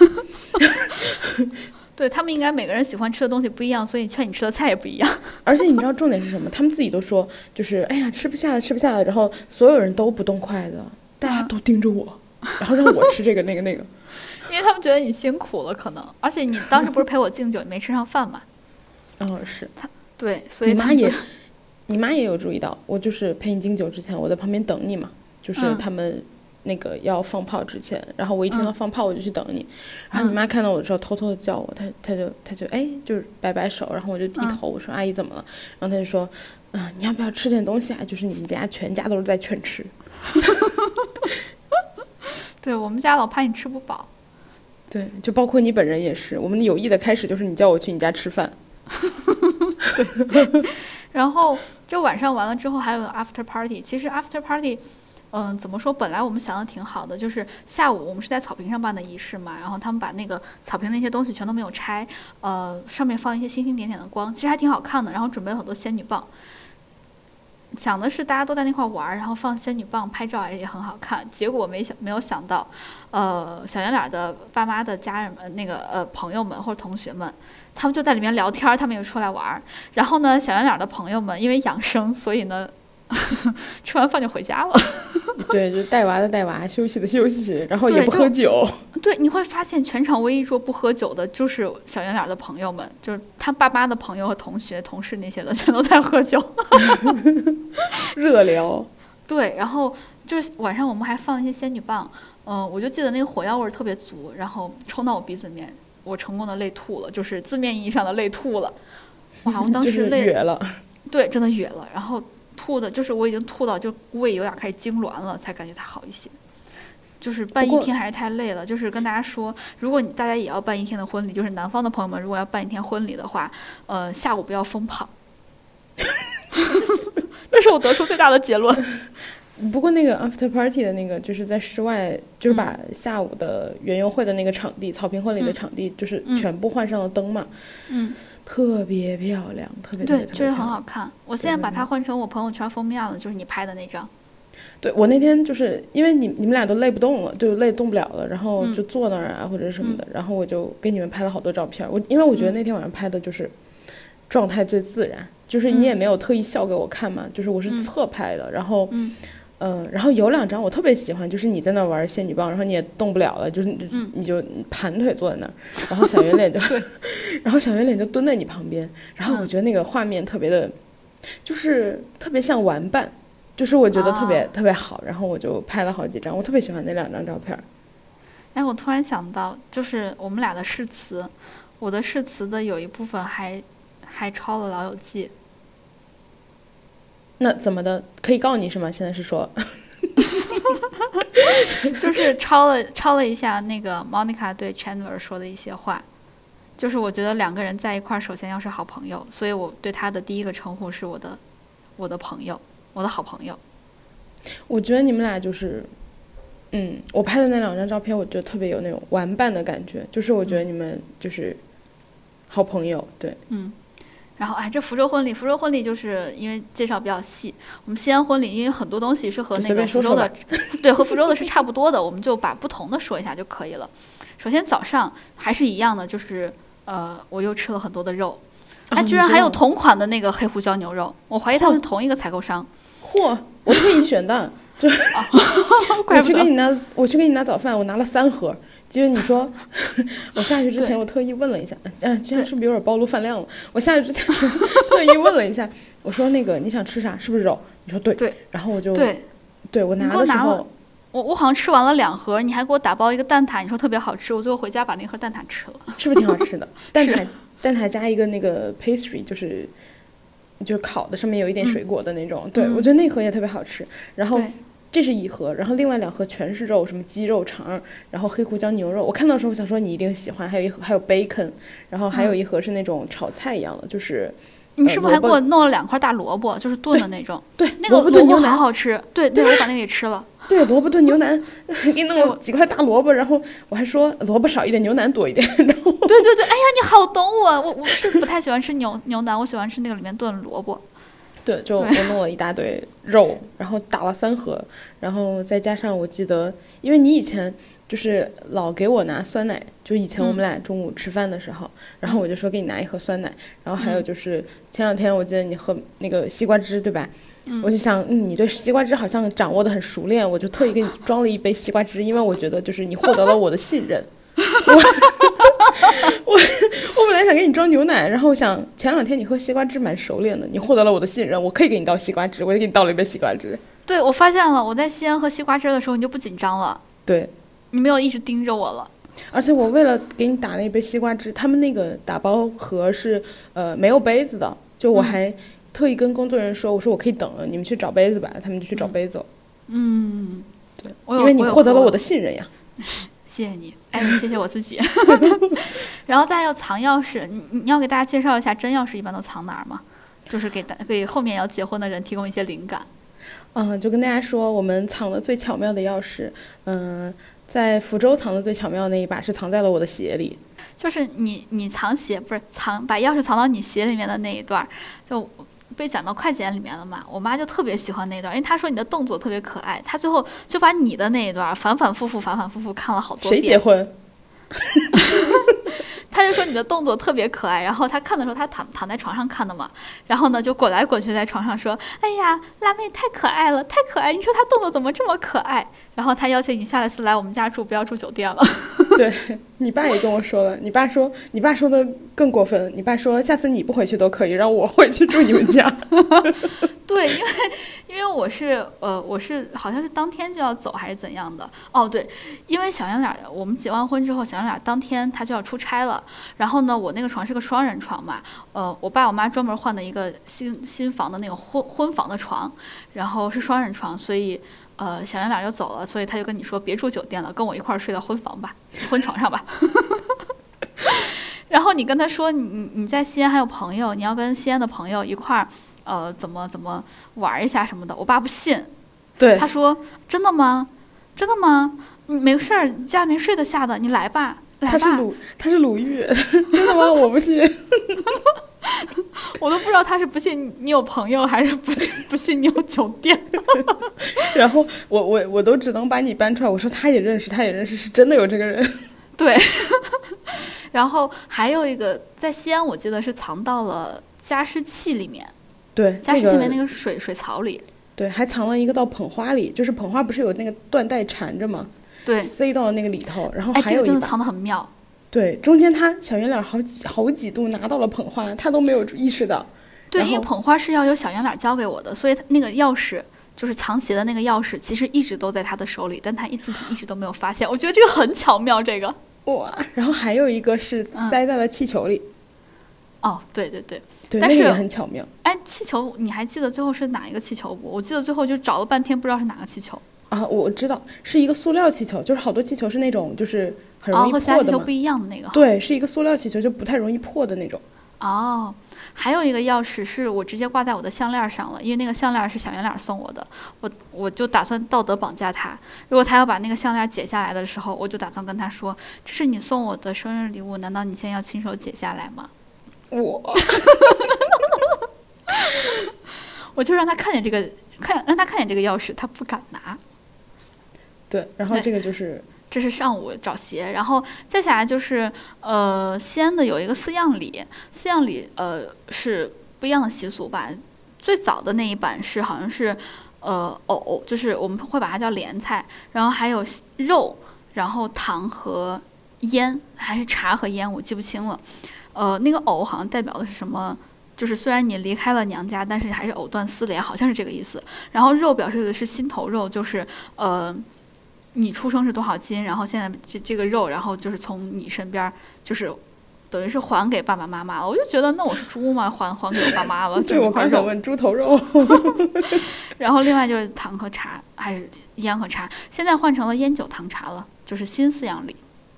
[LAUGHS]
对他们应该每个人喜欢吃的东西不一样，所以劝你吃的菜也不一样。
而且你知道重点是什么？他们自己都说，就是哎呀吃不下了，吃不下了，然后所有人都不动筷子，大家都盯着我，然后让我吃这个那个那个。[LAUGHS]
因为他们觉得你辛苦了，可能，而且你当时不是陪我敬酒，你没吃上饭嘛？
嗯，是。
他对，所以
你妈也，你妈也有注意到，我就是陪你敬酒之前，我在旁边等你嘛，就是他们。那个要放炮之前，然后我一听到放炮，我就去等你。然后你妈看到我的时候，偷偷的叫我，她她就她就哎，就是摆摆手，然后我就低头，我说阿姨怎么了？然后她就说，嗯，你要不要吃点东西啊？就是你们家全家都是在劝吃。[LAUGHS]
对我们家老怕你吃不饱。
对，就包括你本人也是。我们友谊的开始就是你叫我去你家吃饭。[LAUGHS]
对。然后就晚上完了之后还有个 after party，其实 after party。嗯，怎么说？本来我们想的挺好的，就是下午我们是在草坪上办的仪式嘛，然后他们把那个草坪那些东西全都没有拆，呃，上面放一些星星点点的光，其实还挺好看的。然后准备了很多仙女棒，想的是大家都在那块玩，然后放仙女棒拍照也很好看。结果没想没有想到，呃，小圆脸的爸妈的家人们，那个呃朋友们或者同学们，他们就在里面聊天，他们也出来玩。然后呢，小圆脸的朋友们因为养生，所以呢。[LAUGHS] 吃完饭就回家了。[LAUGHS]
对，就带娃的带娃，休息的休息，然后也不喝酒。[LAUGHS]
对，你会发现全场唯一说不喝酒的，就是小圆脸的朋友们，就是他爸妈的朋友和同学、同事那些的，全都在喝酒，
热聊。
对，然后就是晚上我们还放一些仙女棒，嗯，我就记得那个火药味儿特别足，然后冲到我鼻子里面，我成功的累吐了，就是字面意义上的累吐了。哇，我当时累
了。
对，真的哕了，然后。吐的，就是我已经吐到就胃有点开始痉挛了，才感觉才好一些。就是办一天还是太累了。就是跟大家说，如果你大家也要办一天的婚礼，就是南方的朋友们，如果要办一天婚礼的话，呃，下午不要疯跑。[LAUGHS] [LAUGHS] 这是我得出最大的结论。
不过那个 after party 的那个，就是在室外，就是把下午的园游会的那个场地，草坪婚礼的场地，就是全部换上了灯嘛。
嗯。
特别漂亮，特别
对，就是很好看。我现在把它换成我朋友圈封面了，就是你拍的那张。
对我那天就是因为你你们俩都累不动了，就累动不了了，然后就坐那儿啊或者什么的，然后我就给你们拍了好多照片。我因为我觉得那天晚上拍的就是状态最自然，就是你也没有特意笑给我看嘛，就是我是侧拍的，然后。嗯，然后有两张我特别喜欢，就是你在那玩仙女棒，然后你也动不了了，就是你就盘腿坐在那儿，然后小圆脸就，[LAUGHS] 然后小圆脸就蹲在你旁边，然后我觉得那个画面特别的，就是特别像玩伴，就是我觉得特别特别好，然后我就拍了好几张，我特别喜欢那两张照片。
哎，我突然想到，就是我们俩的誓词，我的誓词的有一部分还还抄了《老友记》。
那怎么的？可以告你是吗？现在是说，[LAUGHS]
就是抄了抄了一下那个 Monica 对 Chandler 说的一些话，就是我觉得两个人在一块儿，首先要是好朋友，所以我对他的第一个称呼是我的我的朋友，我的好朋友。
我觉得你们俩就是，嗯，我拍的那两张照片，我觉得特别有那种玩伴的感觉，就是我觉得你们就是好朋友，对，
嗯。然后哎，这福州婚礼，福州婚礼就是因为介绍比较细。我们西安婚礼，因为很多东西是和那个福州的，[LAUGHS] 对，和福州的是差不多的，我们就把不同的说一下就可以了。首先早上还是一样的，就是呃，我又吃了很多的肉，哎，居然还有同款的那个黑胡椒牛肉，我怀疑他们是同一个采购商。
嚯，我特意选的，就 [LAUGHS] [LAUGHS] 我去给你拿，我去给你拿早饭，我拿了三盒。就是你说，[LAUGHS] 我下去之前我特意问了一下，嗯，这样是不是有点暴露饭量了？我下去之前 [LAUGHS] 特意问了一下，我说那个你想吃啥？是不是肉？你说对，
对，
然后我就
对，
对我拿的时候，
我我好像吃完了两盒，你还给我打包一个蛋挞，你说特别好吃，我最后回家把那盒蛋挞吃了，
是不是挺好吃的？[LAUGHS] 蛋挞蛋挞加一个那个 pastry，就是就烤的，上面有一点水果的那种，对我觉得那盒也特别好吃，然后。这是一盒，然后另外两盒全是肉，什么鸡肉肠，然后黑胡椒牛肉。我看到的时候，我想说你一定喜欢。还有一盒还有 bacon，然后还有一盒是那种炒菜一样的，就是。
你是不是还给我弄了两块大萝卜，就是炖的那种？
对，
那个
萝卜炖牛腩
好好吃。对对，我把那个给吃了。[LAUGHS]
对，萝卜炖牛腩，[LAUGHS] 给你弄了几块大萝卜，然后我还说萝卜少一点，牛腩多一点。[LAUGHS] 然后
对对对，哎呀，你好懂我，我我是不太喜欢吃牛牛腩，我喜欢吃那个里面炖萝卜。
对，就我弄了一大堆肉，然后打了三盒，然后再加上我记得，因为你以前就是老给我拿酸奶，就以前我们俩中午吃饭的时候，然后我就说给你拿一盒酸奶，然后还有就是前两天我记得你喝那个西瓜汁，对吧？我就想，嗯，你对西瓜汁好像掌握的很熟练，我就特意给你装了一杯西瓜汁，因为我觉得就是你获得了我的信任。[LAUGHS] [LAUGHS] 我我本来想给你装牛奶，然后我想前两天你喝西瓜汁蛮熟练的，你获得了我的信任，我可以给你倒西瓜汁，我就给你倒了一杯西瓜汁。
对，我发现了，我在西安喝西瓜汁的时候，你就不紧张了，
对，
你没有一直盯着我了。
而且我为了给你打那杯西瓜汁，他们那个打包盒是呃没有杯子的，就我还特意跟工作人员说，我说我可以等了，你们去找杯子吧，他们就去找杯子了。
嗯，
对，因为你获得了我的信任呀。[LAUGHS]
谢谢你，哎，谢谢我自己。[LAUGHS] 然后再要藏钥匙，你你要给大家介绍一下真钥匙一般都藏哪儿吗？就是给大给后面要结婚的人提供一些灵感。
嗯，就跟大家说，我们藏的最巧妙的钥匙，嗯，在福州藏的最巧妙的那一把是藏在了我的鞋里。
就是你你藏鞋不是藏把钥匙藏到你鞋里面的那一段儿，就被讲到快剪里面了嘛。我妈就特别喜欢那段，因为她说你的动作特别可爱，她最后就把你的那一段反反复复反反复复看了好多遍
谁结
遍。
婚？[LAUGHS]
她就说你的动作特别可爱，然后她看的时候她躺躺在床上看的嘛，然后呢就滚来滚去在床上说：“哎呀，辣妹太可爱了，太可爱！你说她动作怎么这么可爱？”然后她要求你下一次来我们家住，不要住酒店了。
对你爸也跟我说了，你爸说，你爸说的更过分，你爸说下次你不回去都可以，让我回去住你们家。[LAUGHS]
对，因为因为我是呃，我是好像是当天就要走还是怎样的？哦，对，因为小圆脸儿，我们结完婚之后，小圆脸儿当天他就要出差了。然后呢，我那个床是个双人床嘛，呃，我爸我妈专门换的一个新新房的那个婚婚房的床，然后是双人床，所以呃，小圆脸就走了，所以他就跟你说别住酒店了，跟我一块儿睡到婚房吧，[LAUGHS] 婚床上吧。[LAUGHS] 然后你跟他说你你你在西安还有朋友，你要跟西安的朋友一块儿。呃，怎么怎么玩儿一下什么的，我爸不信，
对
他，说：“真的吗？真的吗？嗯没事儿，家里面睡得下的，你来吧，来吧。
他是鲁，他是鲁豫，真的吗？我不信。[LAUGHS] ”
[LAUGHS] 我都不知道他是不信你有朋友，还是不信不信你有酒店。[LAUGHS]
然后我我我都只能把你搬出来，我说他也认识，他也认识，是真的有这个人。[LAUGHS]
对，然后还有一个在西安，我记得是藏到了加湿器里面，
对，
加湿器里面那个水水槽里。
对，还藏了一个到捧花里，就是捧花不是有那个缎带缠着吗？
对，
塞到了那个里头，然后
哎，
还有一
个真的藏的很妙。
对，中间他小圆脸好几好几度拿到了捧花，他都没有意识到。
对，因为捧花是要由小圆脸交给我的，所以他那个钥匙就是藏鞋的那个钥匙，其实一直都在他的手里，但他一自己一直都没有发现。我觉得这个很巧妙，这个。
哇，然后还有一个是
嗯
塞在了气球里，
哦，对对对，
对，
但是
那个也很巧妙。
哎，气球，你还记得最后是哪一个气球不？我记得最后就找了半天，不知道是哪个气球。
啊，我知道是一个塑料气球，就是好多气球是那种就是很容
哦，
易
和其他
破的嘛。
气球不一样的那个。
对，是一个塑料气球，就不太容易破的那种。
哦，还有一个钥匙是我直接挂在我的项链上了，因为那个项链是小圆脸送我的，我我就打算道德绑架他。如果他要把那个项链解下来的时候，我就打算跟他说：“这是你送我的生日礼物，难道你现在要亲手解下来吗
我？[LAUGHS] ”
我就让他看见这个，看让他看见这个钥匙，他不敢拿。
对，然后这个就是
这是上午找鞋，然后再下来就是呃，西安的有一个四样礼，四样礼呃是不一样的习俗吧。最早的那一版是好像是呃藕，就是我们会把它叫莲菜，然后还有肉，然后糖和烟，还是茶和烟，我记不清了。呃，那个藕好像代表的是什么？就是虽然你离开了娘家，但是还是藕断丝连，好像是这个意思。然后肉表示的是心头肉，就是呃。你出生是多少斤，然后现在这这个肉，然后就是从你身边儿，就是等于是还给爸爸妈妈了。我就觉得那我是猪吗？还还给我爸妈了，[LAUGHS]
对我
这块肉。
刚想问猪头肉。[LAUGHS]
然后另外就是糖和茶，还是烟和茶，现在换成了烟酒糖茶了，就是新饲养里。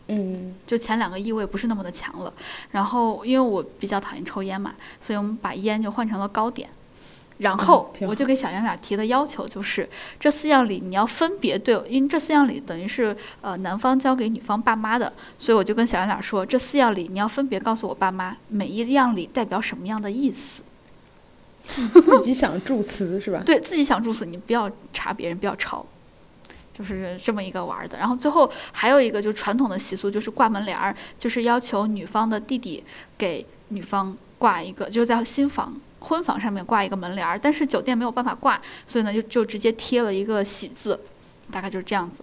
嗯，
就前两个异味不是那么的强了。然后因为我比较讨厌抽烟嘛，所以我们把烟就换成了糕点。然后我就给小圆脸提的要求就是，这四样礼你要分别对，因为这四样礼等于是呃男方交给女方爸妈的，所以我就跟小圆脸说，这四样礼你要分别告诉我爸妈，每一样礼代表什么样的意思。[LAUGHS]
自己想祝词是吧？[LAUGHS]
对自己想祝词，你不要查别人，不要抄，就是这么一个玩儿的。然后最后还有一个就是传统的习俗，就是挂门帘儿，就是要求女方的弟弟给女方挂一个，就是在新房婚房上面挂一个门帘儿。但是酒店没有办法挂，所以呢就就直接贴了一个喜字，大概就是这样子。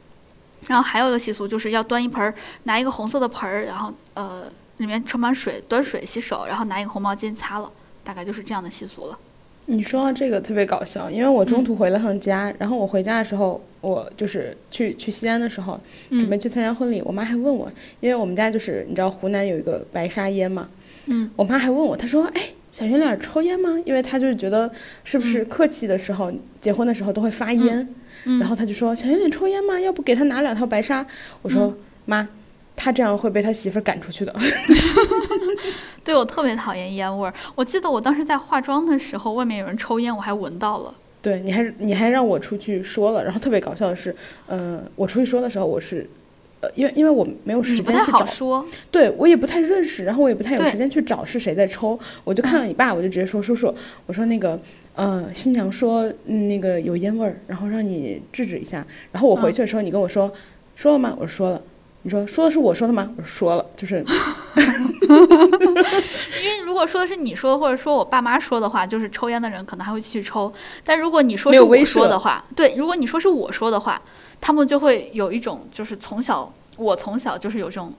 然后还有一个习俗就是要端一盆儿，拿一个红色的盆儿，然后呃里面盛满水，端水洗手，然后拿一个红毛巾擦了，大概就是这样的习俗了。
你说到这个特别搞笑，因为我中途回了趟家，然后我回家的时候，我就是去去西安的时候，准备去参加婚礼，我妈还问我，因为我们家就是你知道湖南有一个白沙烟嘛，
嗯，
我妈还问我，她说，哎，小圆脸抽烟吗？因为他就是觉得是不是客气的时候，结婚的时候都会发烟，
嗯
然后他就说，小圆脸抽烟吗？要不给他拿两条白纱？我说，妈，他这样会被他媳妇儿赶出去的。[LAUGHS]
对我特别讨厌烟味儿。我记得我当时在化妆的时候，外面有人抽烟，我还闻到了。
对，你还你还让我出去说了，然后特别搞笑的是，嗯、我出去说的时候，我是，呃，因为因为我没有时间去找，
说，
对我也不太认识，然后我也不太有时间去找是谁在抽，我就看到你爸，我就直接说叔叔，我说那个，呃，新娘说、嗯、那个有烟味儿，然后让你制止一下，然后我回去的时候，你跟我说、说了吗？我说说了。你说说的是我说的吗？我说说了，就是 [LAUGHS] [LAUGHS]
因为如果说的是你说的，或者说我爸妈说的话，就是抽烟的人可能还会继续抽。但如果你说是我说的话，对，如果你说是我说的话，他们就会有一种就是从小我从小就是有这种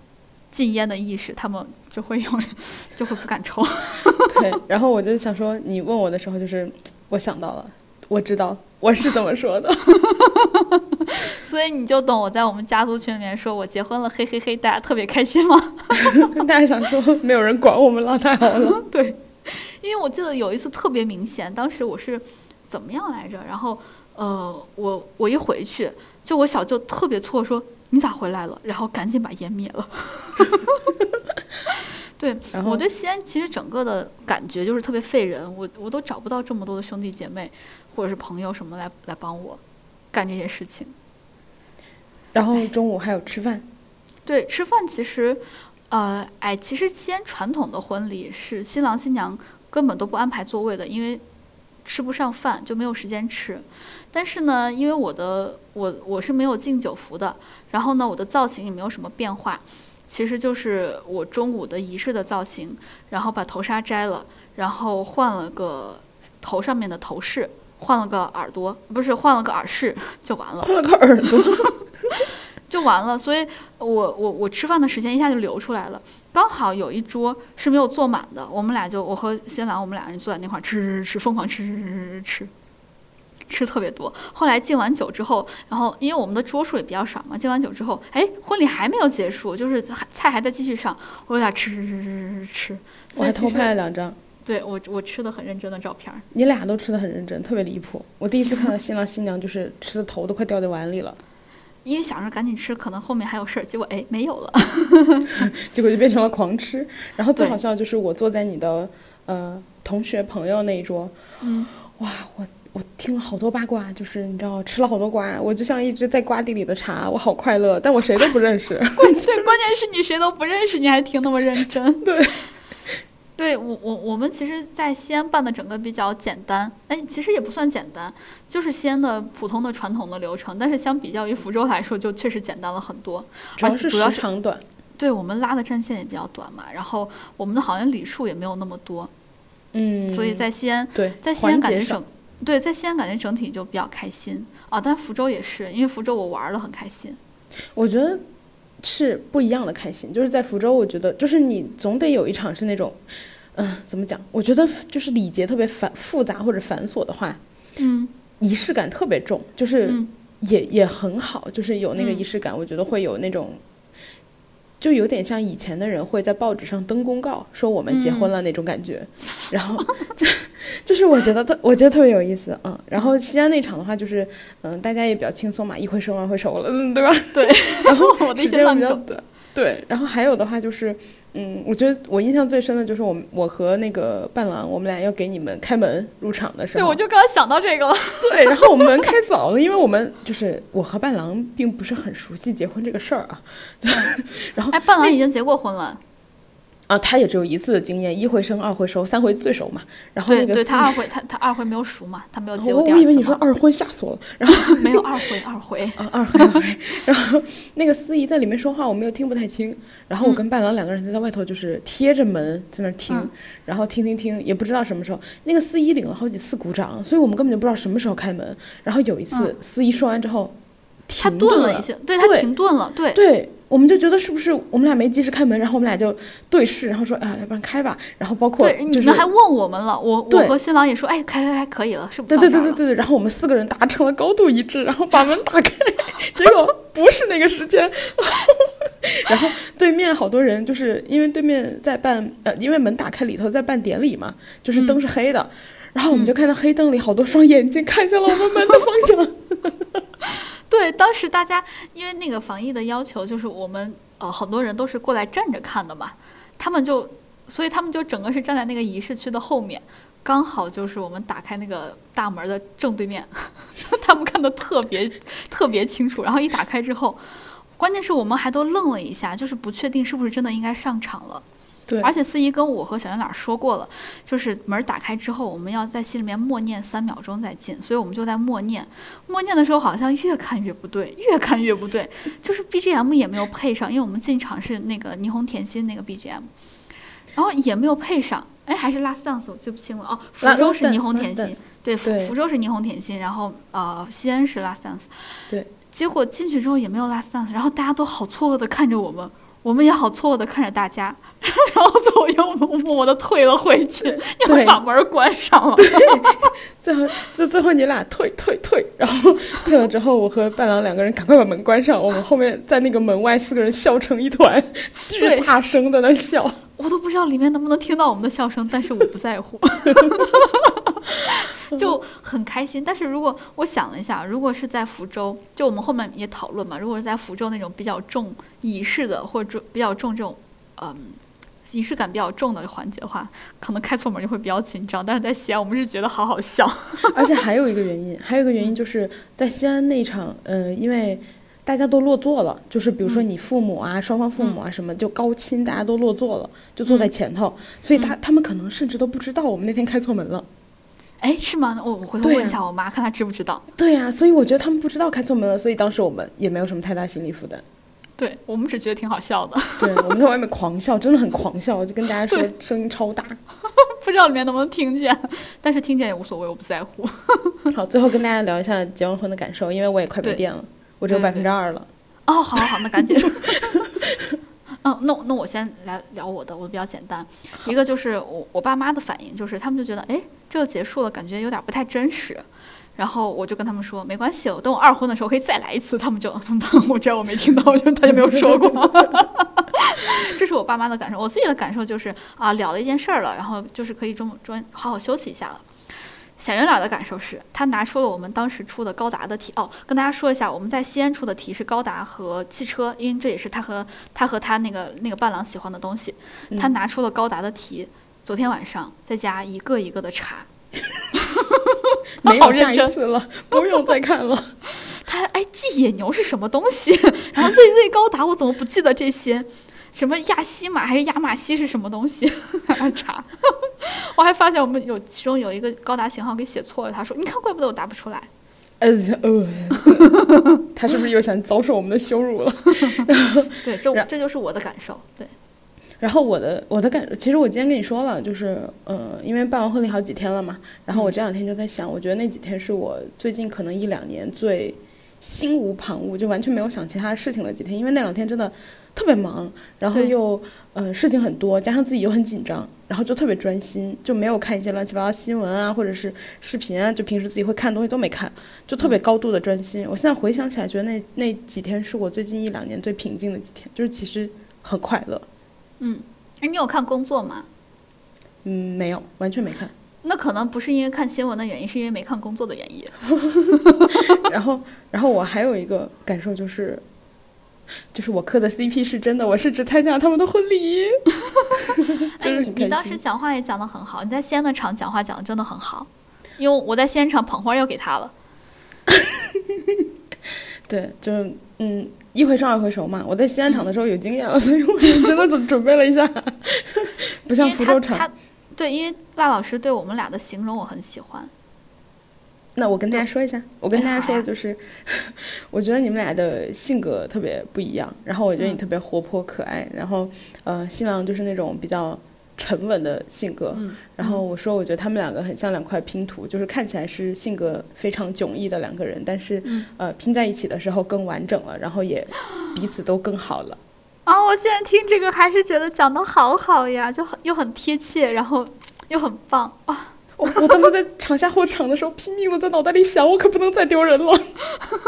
禁烟的意识，他们就会用 [LAUGHS] 就会不敢抽。[LAUGHS]
对。然后我就想说，你问我的时候，就是我想到了，我知道我是怎么说的。[LAUGHS]
所以你就懂我在我们家族群里面说我结婚了，嘿嘿嘿，大家特别开心吗？
大家想说没有人管我们了，太好了。
对，因为我记得有一次特别明显，当时我是怎么样来着？然后呃，我我一回去，就我小舅特别错说你咋回来了？然后赶紧把烟灭了。[LAUGHS] 对 [LAUGHS] 我对西安其实整个的感觉就是特别废人，我我都找不到这么多的兄弟姐妹或者是朋友什么来来帮我干这些事情。
然后中午还有吃饭，[LAUGHS]
对，吃饭其实，呃，哎，其实西安传统的婚礼是新郎新娘根本都不安排座位的，因为吃不上饭就没有时间吃。但是呢，因为我的我我是没有敬酒服的，然后呢，我的造型也没有什么变化，其实就是我中午的仪式的造型，然后把头纱摘了，然后换了个头上面的头饰，换了个耳朵，不是换了个耳饰就完了。
换了个耳朵。[LAUGHS]
就完了，所以我我我吃饭的时间一下就流出来了。刚好有一桌是没有坐满的，我们俩就我和新郎我们俩人坐在那块儿吃吃吃，疯狂吃吃吃吃，吃吃特别多。后来敬完酒之后，然后因为我们的桌数也比较少嘛，敬完酒之后，哎，婚礼还没有结束，就是菜还在继续上，我有点吃吃吃吃吃吃。
我还偷拍了两张，
对我我吃的很认真的照片。
你俩都吃的很认真，特别离谱。我第一次看到新郎新娘就是吃的头都快掉在碗里了，
因为想着赶紧吃，可能后面还有事儿，结果哎没有了。[LAUGHS]
结果就变成了狂吃。然后最好笑就是我坐在你的呃同学朋友那一桌，
嗯，
哇，我我听了好多八卦，就是你知道吃了好多瓜，我就像一只在瓜地里的茶，我好快乐，但我谁都不认识。
关对，关键是你谁都不认识，你还听那么认真。[LAUGHS]
对，
对我我我们其实，在西安办的整个比较简单，哎，其实也不算简单，就是西安的普通的传统的流程，但是相比较于福州来说，就确实简单了很多。
主要是
而且主要
长短，
对我们拉的战线也比较短嘛，然后我们的好像礼数也没有那么多，
嗯，
所以在西安，
对
在西安感觉整，对，在西安感觉整体就比较开心啊。但福州也是，因为福州我玩的很开心。
我觉得是不一样的开心。就是在福州，我觉得就是你总得有一场是那种，嗯、怎么讲？我觉得就是礼节特别繁复杂或者繁琐的话，
嗯
仪式感特别重，就是
嗯
也也很好，就是有那个
嗯
仪式感。我觉得会有那种。就有点像以前的人会在报纸上登公告说我们结婚了那种感觉，然后就 [LAUGHS] 就是我觉得特 [LAUGHS] 我觉得特别有意思，嗯。然后西安那场的话，就是嗯，大家也比较轻松嘛，一回生二回熟了，嗯，对吧？
对，
然后 [LAUGHS]
我的一
时间
些烂梗。
比较短。对，然后还有的话就是，嗯，我觉得我印象最深的就是我们我和那个伴郎，我们俩要给你们开门入场的时候，
对，我就刚刚想到这个了。[LAUGHS]
对，然后我们门开早了，因为我们就是我和伴郎并不是很熟悉结婚这个事儿啊，对然后
哎，伴郎已经结过婚了。
啊，他也只有一次的经验，一回生，二回熟，三回最熟嘛。然后那个
他二回他他二回没有熟嘛，他没有结
我
过第二次
我以为你说，二婚，吓死我了。然后 [LAUGHS]
没有二回二回。[LAUGHS]
啊，二回二回，然后那个司仪在里面说话，我们又听不太清。然后我
嗯
跟伴郎两个人就在外头，就是贴着门在那听，
嗯
然后听听听，也不知道什么时候。那个司仪领了好几次鼓掌，所以我们根本就不知道什么时候开门。然后有一次，司仪说完之后，
他
停
顿了一下，对他停顿了，对
对，我们就觉得是不是我们俩没及时开门，然后我们俩就对视，然后说，哎，要不然开吧。然后包括
对，
就是
你们还问我们了，我我和新郎也说，哎，开开开，可以了，是不
对？对对对对对，然后我们四个人达成了高度一致，然后把门打开，结果不是那个时间，[LAUGHS] 然后对面好多人就是因为对面在办呃，因为门打开里头在办典礼嘛，就是灯是黑的，然后我们就看到黑灯里好多双眼睛看向了我们门的方向，[LAUGHS] [LAUGHS]
对，当时大家因为那个防疫的要求，就是我们呃很多人都是过来站着看的嘛，他们就所以他们就整个是站在那个仪式区的后面，刚好就是我们打开那个大门的正对面，[LAUGHS] 他们看的特别特别清楚。然后一打开之后，关键是我们还都愣了一下，就是不确定是不是真的应该上场了。
对
而且司仪跟我和小圆脸说过了，就是门打开之后，我们要在心里面默念三秒钟再进，所以我们就在默念。默念的时候好像越看越不对，越看越不对，就是 BGM 也没有配上，因为我们进场是那个霓虹甜心那个 BGM，然后也没有配上。哎，还是 Last Dance，我记不清了。哦，福州是霓虹甜心对，福福州是霓虹甜心，然后呃，西安是 Last Dance。
对。
结果进去之后也没有 Last Dance，然后大家都好错愕的看着我们，我们也好错愕的看着大家，[LAUGHS] 然后最后又默默的退了回去，又
对
把门关上了。
对最后最最后你俩退退退，然后退了之后，我和伴郎两个人赶快把门关上，我们后面在那个门外四个人笑成一团，巨大声的那笑。
我都不知道里面能不能听到我们的笑声，[LAUGHS] 但是我不在乎，[LAUGHS] 就很开心。但是如果我想了一下，如果是在福州，就我们后面也讨论嘛，如果是在福州那种比较重仪式的，或者重比较重这种，嗯。仪式感比较重的环节的话，可能开错门就会比较紧张。但是在西安，我们是觉得好好笑。
而且还有一个原因，还有一个原因就是在西安那一场，嗯、因为大家都落座了，就是比如说你父母啊、双方父母啊什么，就高亲大家都落座了，就坐在前头，所以他他们可能甚至都不知道我们那天开错门了。
哎，是吗？我我回头问一下我妈，看她知不知道。
对呀、所以我觉得他们不知道开错门了，所以当时我们也没有什么太大心理负担。
对我们只觉得挺好笑的，
对，[LAUGHS] 我们在外面狂笑，真的很狂笑，就跟大家说声音超大。[LAUGHS]
不知道里面能不能听见，但是听见也无所谓，我不在乎。[LAUGHS]
好，最后跟大家聊一下结完婚的感受，因为我也快没电了，我只有百分之二了。
哦，好好好，那赶紧。[LAUGHS] 嗯，那那我先来聊我的，我的比较简单。一个就是我我爸妈的反应，就是他们就觉得，哎，这个结束了，感觉有点不太真实。然后我就跟他们说，没关系，我等我二婚的时候可以再来一次。他们就，[LAUGHS] 我这我没听到，我就他就没有说过。[LAUGHS] 这是我爸妈的感受，我自己的感受就是啊，了了一件事儿了，然后就是可以专专好好休息一下了。小圆脸的感受是，他拿出了我们当时出的高达的题哦，跟大家说一下，我们在西安出的题是高达和汽车，因为这也是他和他和他那个那个伴郎喜欢的东西。他拿出了高达的题，昨天晚上在家一个一个的查，[LAUGHS]
没有下一
好认真
次了，不用再看了。[LAUGHS]
他哎，记野牛是什么东西？[LAUGHS] 然后 ZZ 高达我怎么不记得这些？什么亚西马还是亚马西是什么东西？[LAUGHS] 查，[LAUGHS] 我还发现我们有其中有一个高达型号给写错了。他说：“你看，怪不得我答不出来。
呃呃，[LAUGHS] 他是不是又想遭受我们的羞辱了？”
对，这
然
这就是我的感受。对，
然后我的我的感，其实我今天跟你说了，就是呃，因为办完婚礼好几天了嘛，然后我这两天就在想，我觉得那几天是我最近可能一两年最心无旁骛，就完全没有想其他事情的几天，因为那两天真的特别忙，然后
对
又呃事情很多，加上自己又很紧张，然后就特别专心，就没有看一些乱七八糟新闻啊，或者是视频啊，就平时自己会看的东西都没看，就特别高度的专心。我现在回想起来，觉得那那几天是我最近一两年最平静的几天，就是其实很快乐。
嗯，哎，你有看工作吗？
嗯，没有，完全没看。
那可能不是因为看新闻的原因，是因为没看工作的原因。[LAUGHS]
然后，然后我还有一个感受就是，就是我磕的 CP 是真的，我是只参加他们的婚礼，[LAUGHS] 就
你你当时讲话也讲得很好，你在西安的场讲话讲得真的很好，因为我在西安场捧花又给他了。[LAUGHS]
对，就是嗯，一回生二回熟嘛。我在西安场的时候有经验了，所以我认真的准 [LAUGHS] 准备了一下。不像福州城。
他他对，因为赖老师对我们俩的形容我很喜欢。
那我跟大家说一下，我跟大家说就是，[LAUGHS] 我觉得你们俩的性格特别不一样，然后我觉得你
嗯
特别活泼可爱，然后呃，新郎就是那种比较沉稳的性格，
嗯，
然后我说我觉得他们两个很像两块拼图，就是看起来是性格非常迥异的两个人，但是
嗯
呃拼在一起的时候更完整了，然后也彼此都更好了。
啊，[GASPS] 我现在听这个还是觉得讲的好好呀，就很又很贴切，然后又很棒啊。
我我当时在场下候场的时候，拼命的在脑袋里想，我可不能再丢人了。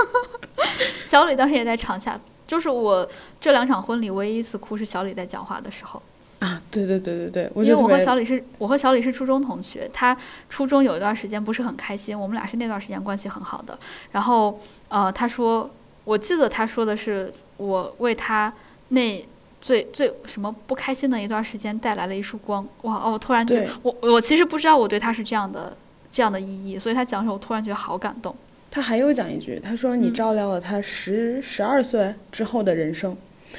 [LAUGHS]
小李当时也在场下，就是我这两场婚礼唯一一次哭是小李在讲话的时候，
啊，对对对对对，我
因为我和小李是我和小李是初中同学，他初中有一段时间不是很开心，我们俩是那段时间关系很好的。然后呃，他说，我记得他说的是我为他那最最什么不开心的一段时间带来了一束光。哇哦，我突然
就
我我其实不知道我对他是这样的这样的意义，所以他讲的时候我突然觉得好感动。
他还有讲一句，他说你
嗯
照亮了他十十二岁之后的人生，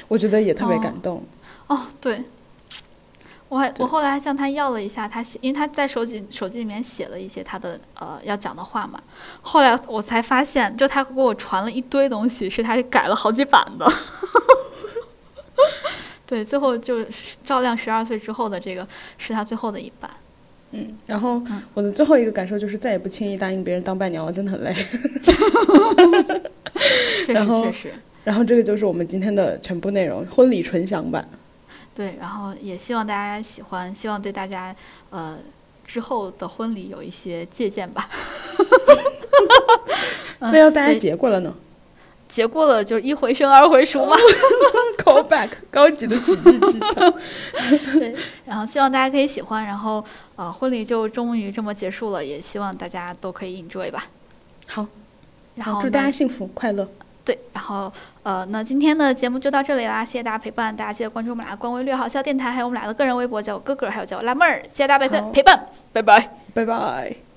我觉得也特别感动。
哦，对，我还我后来还向他要了一下他写，因为他在手机手机里面写了一些他的呃要讲的话嘛。后来我才发现，就他给我传了一堆东西，是他改了好几版的。[LAUGHS] [LAUGHS] 对，最后就是照亮十二岁之后的这个是他最后的一半。
嗯，然后
嗯
我的最后一个感受就是再也不轻易答应别人当伴娘了，真的很累。[LAUGHS]
确实确实，
然后这个就是我们今天的全部内容，婚礼纯享版。
对，然后也希望大家喜欢，希望对大家呃之后的婚礼有一些借鉴吧。嗯 [LAUGHS]
那要大家结过了呢
结过了就一回生二回熟嘛。[LAUGHS]
Call back，高级的喜剧技巧。[LAUGHS]
对，然后希望大家可以喜欢，然后呃，婚礼就终于这么结束了，也希望大家都可以 enjoy 吧。
好，
然后
祝大家幸福快乐。
对，然后呃，那今天的节目就到这里啦，谢谢大家陪伴，大家记得关注我们俩的官微“略好笑电台”，还有我们俩的个人微博叫我哥哥，还有叫我辣妹儿，谢谢大家陪伴陪伴，拜拜。
拜拜。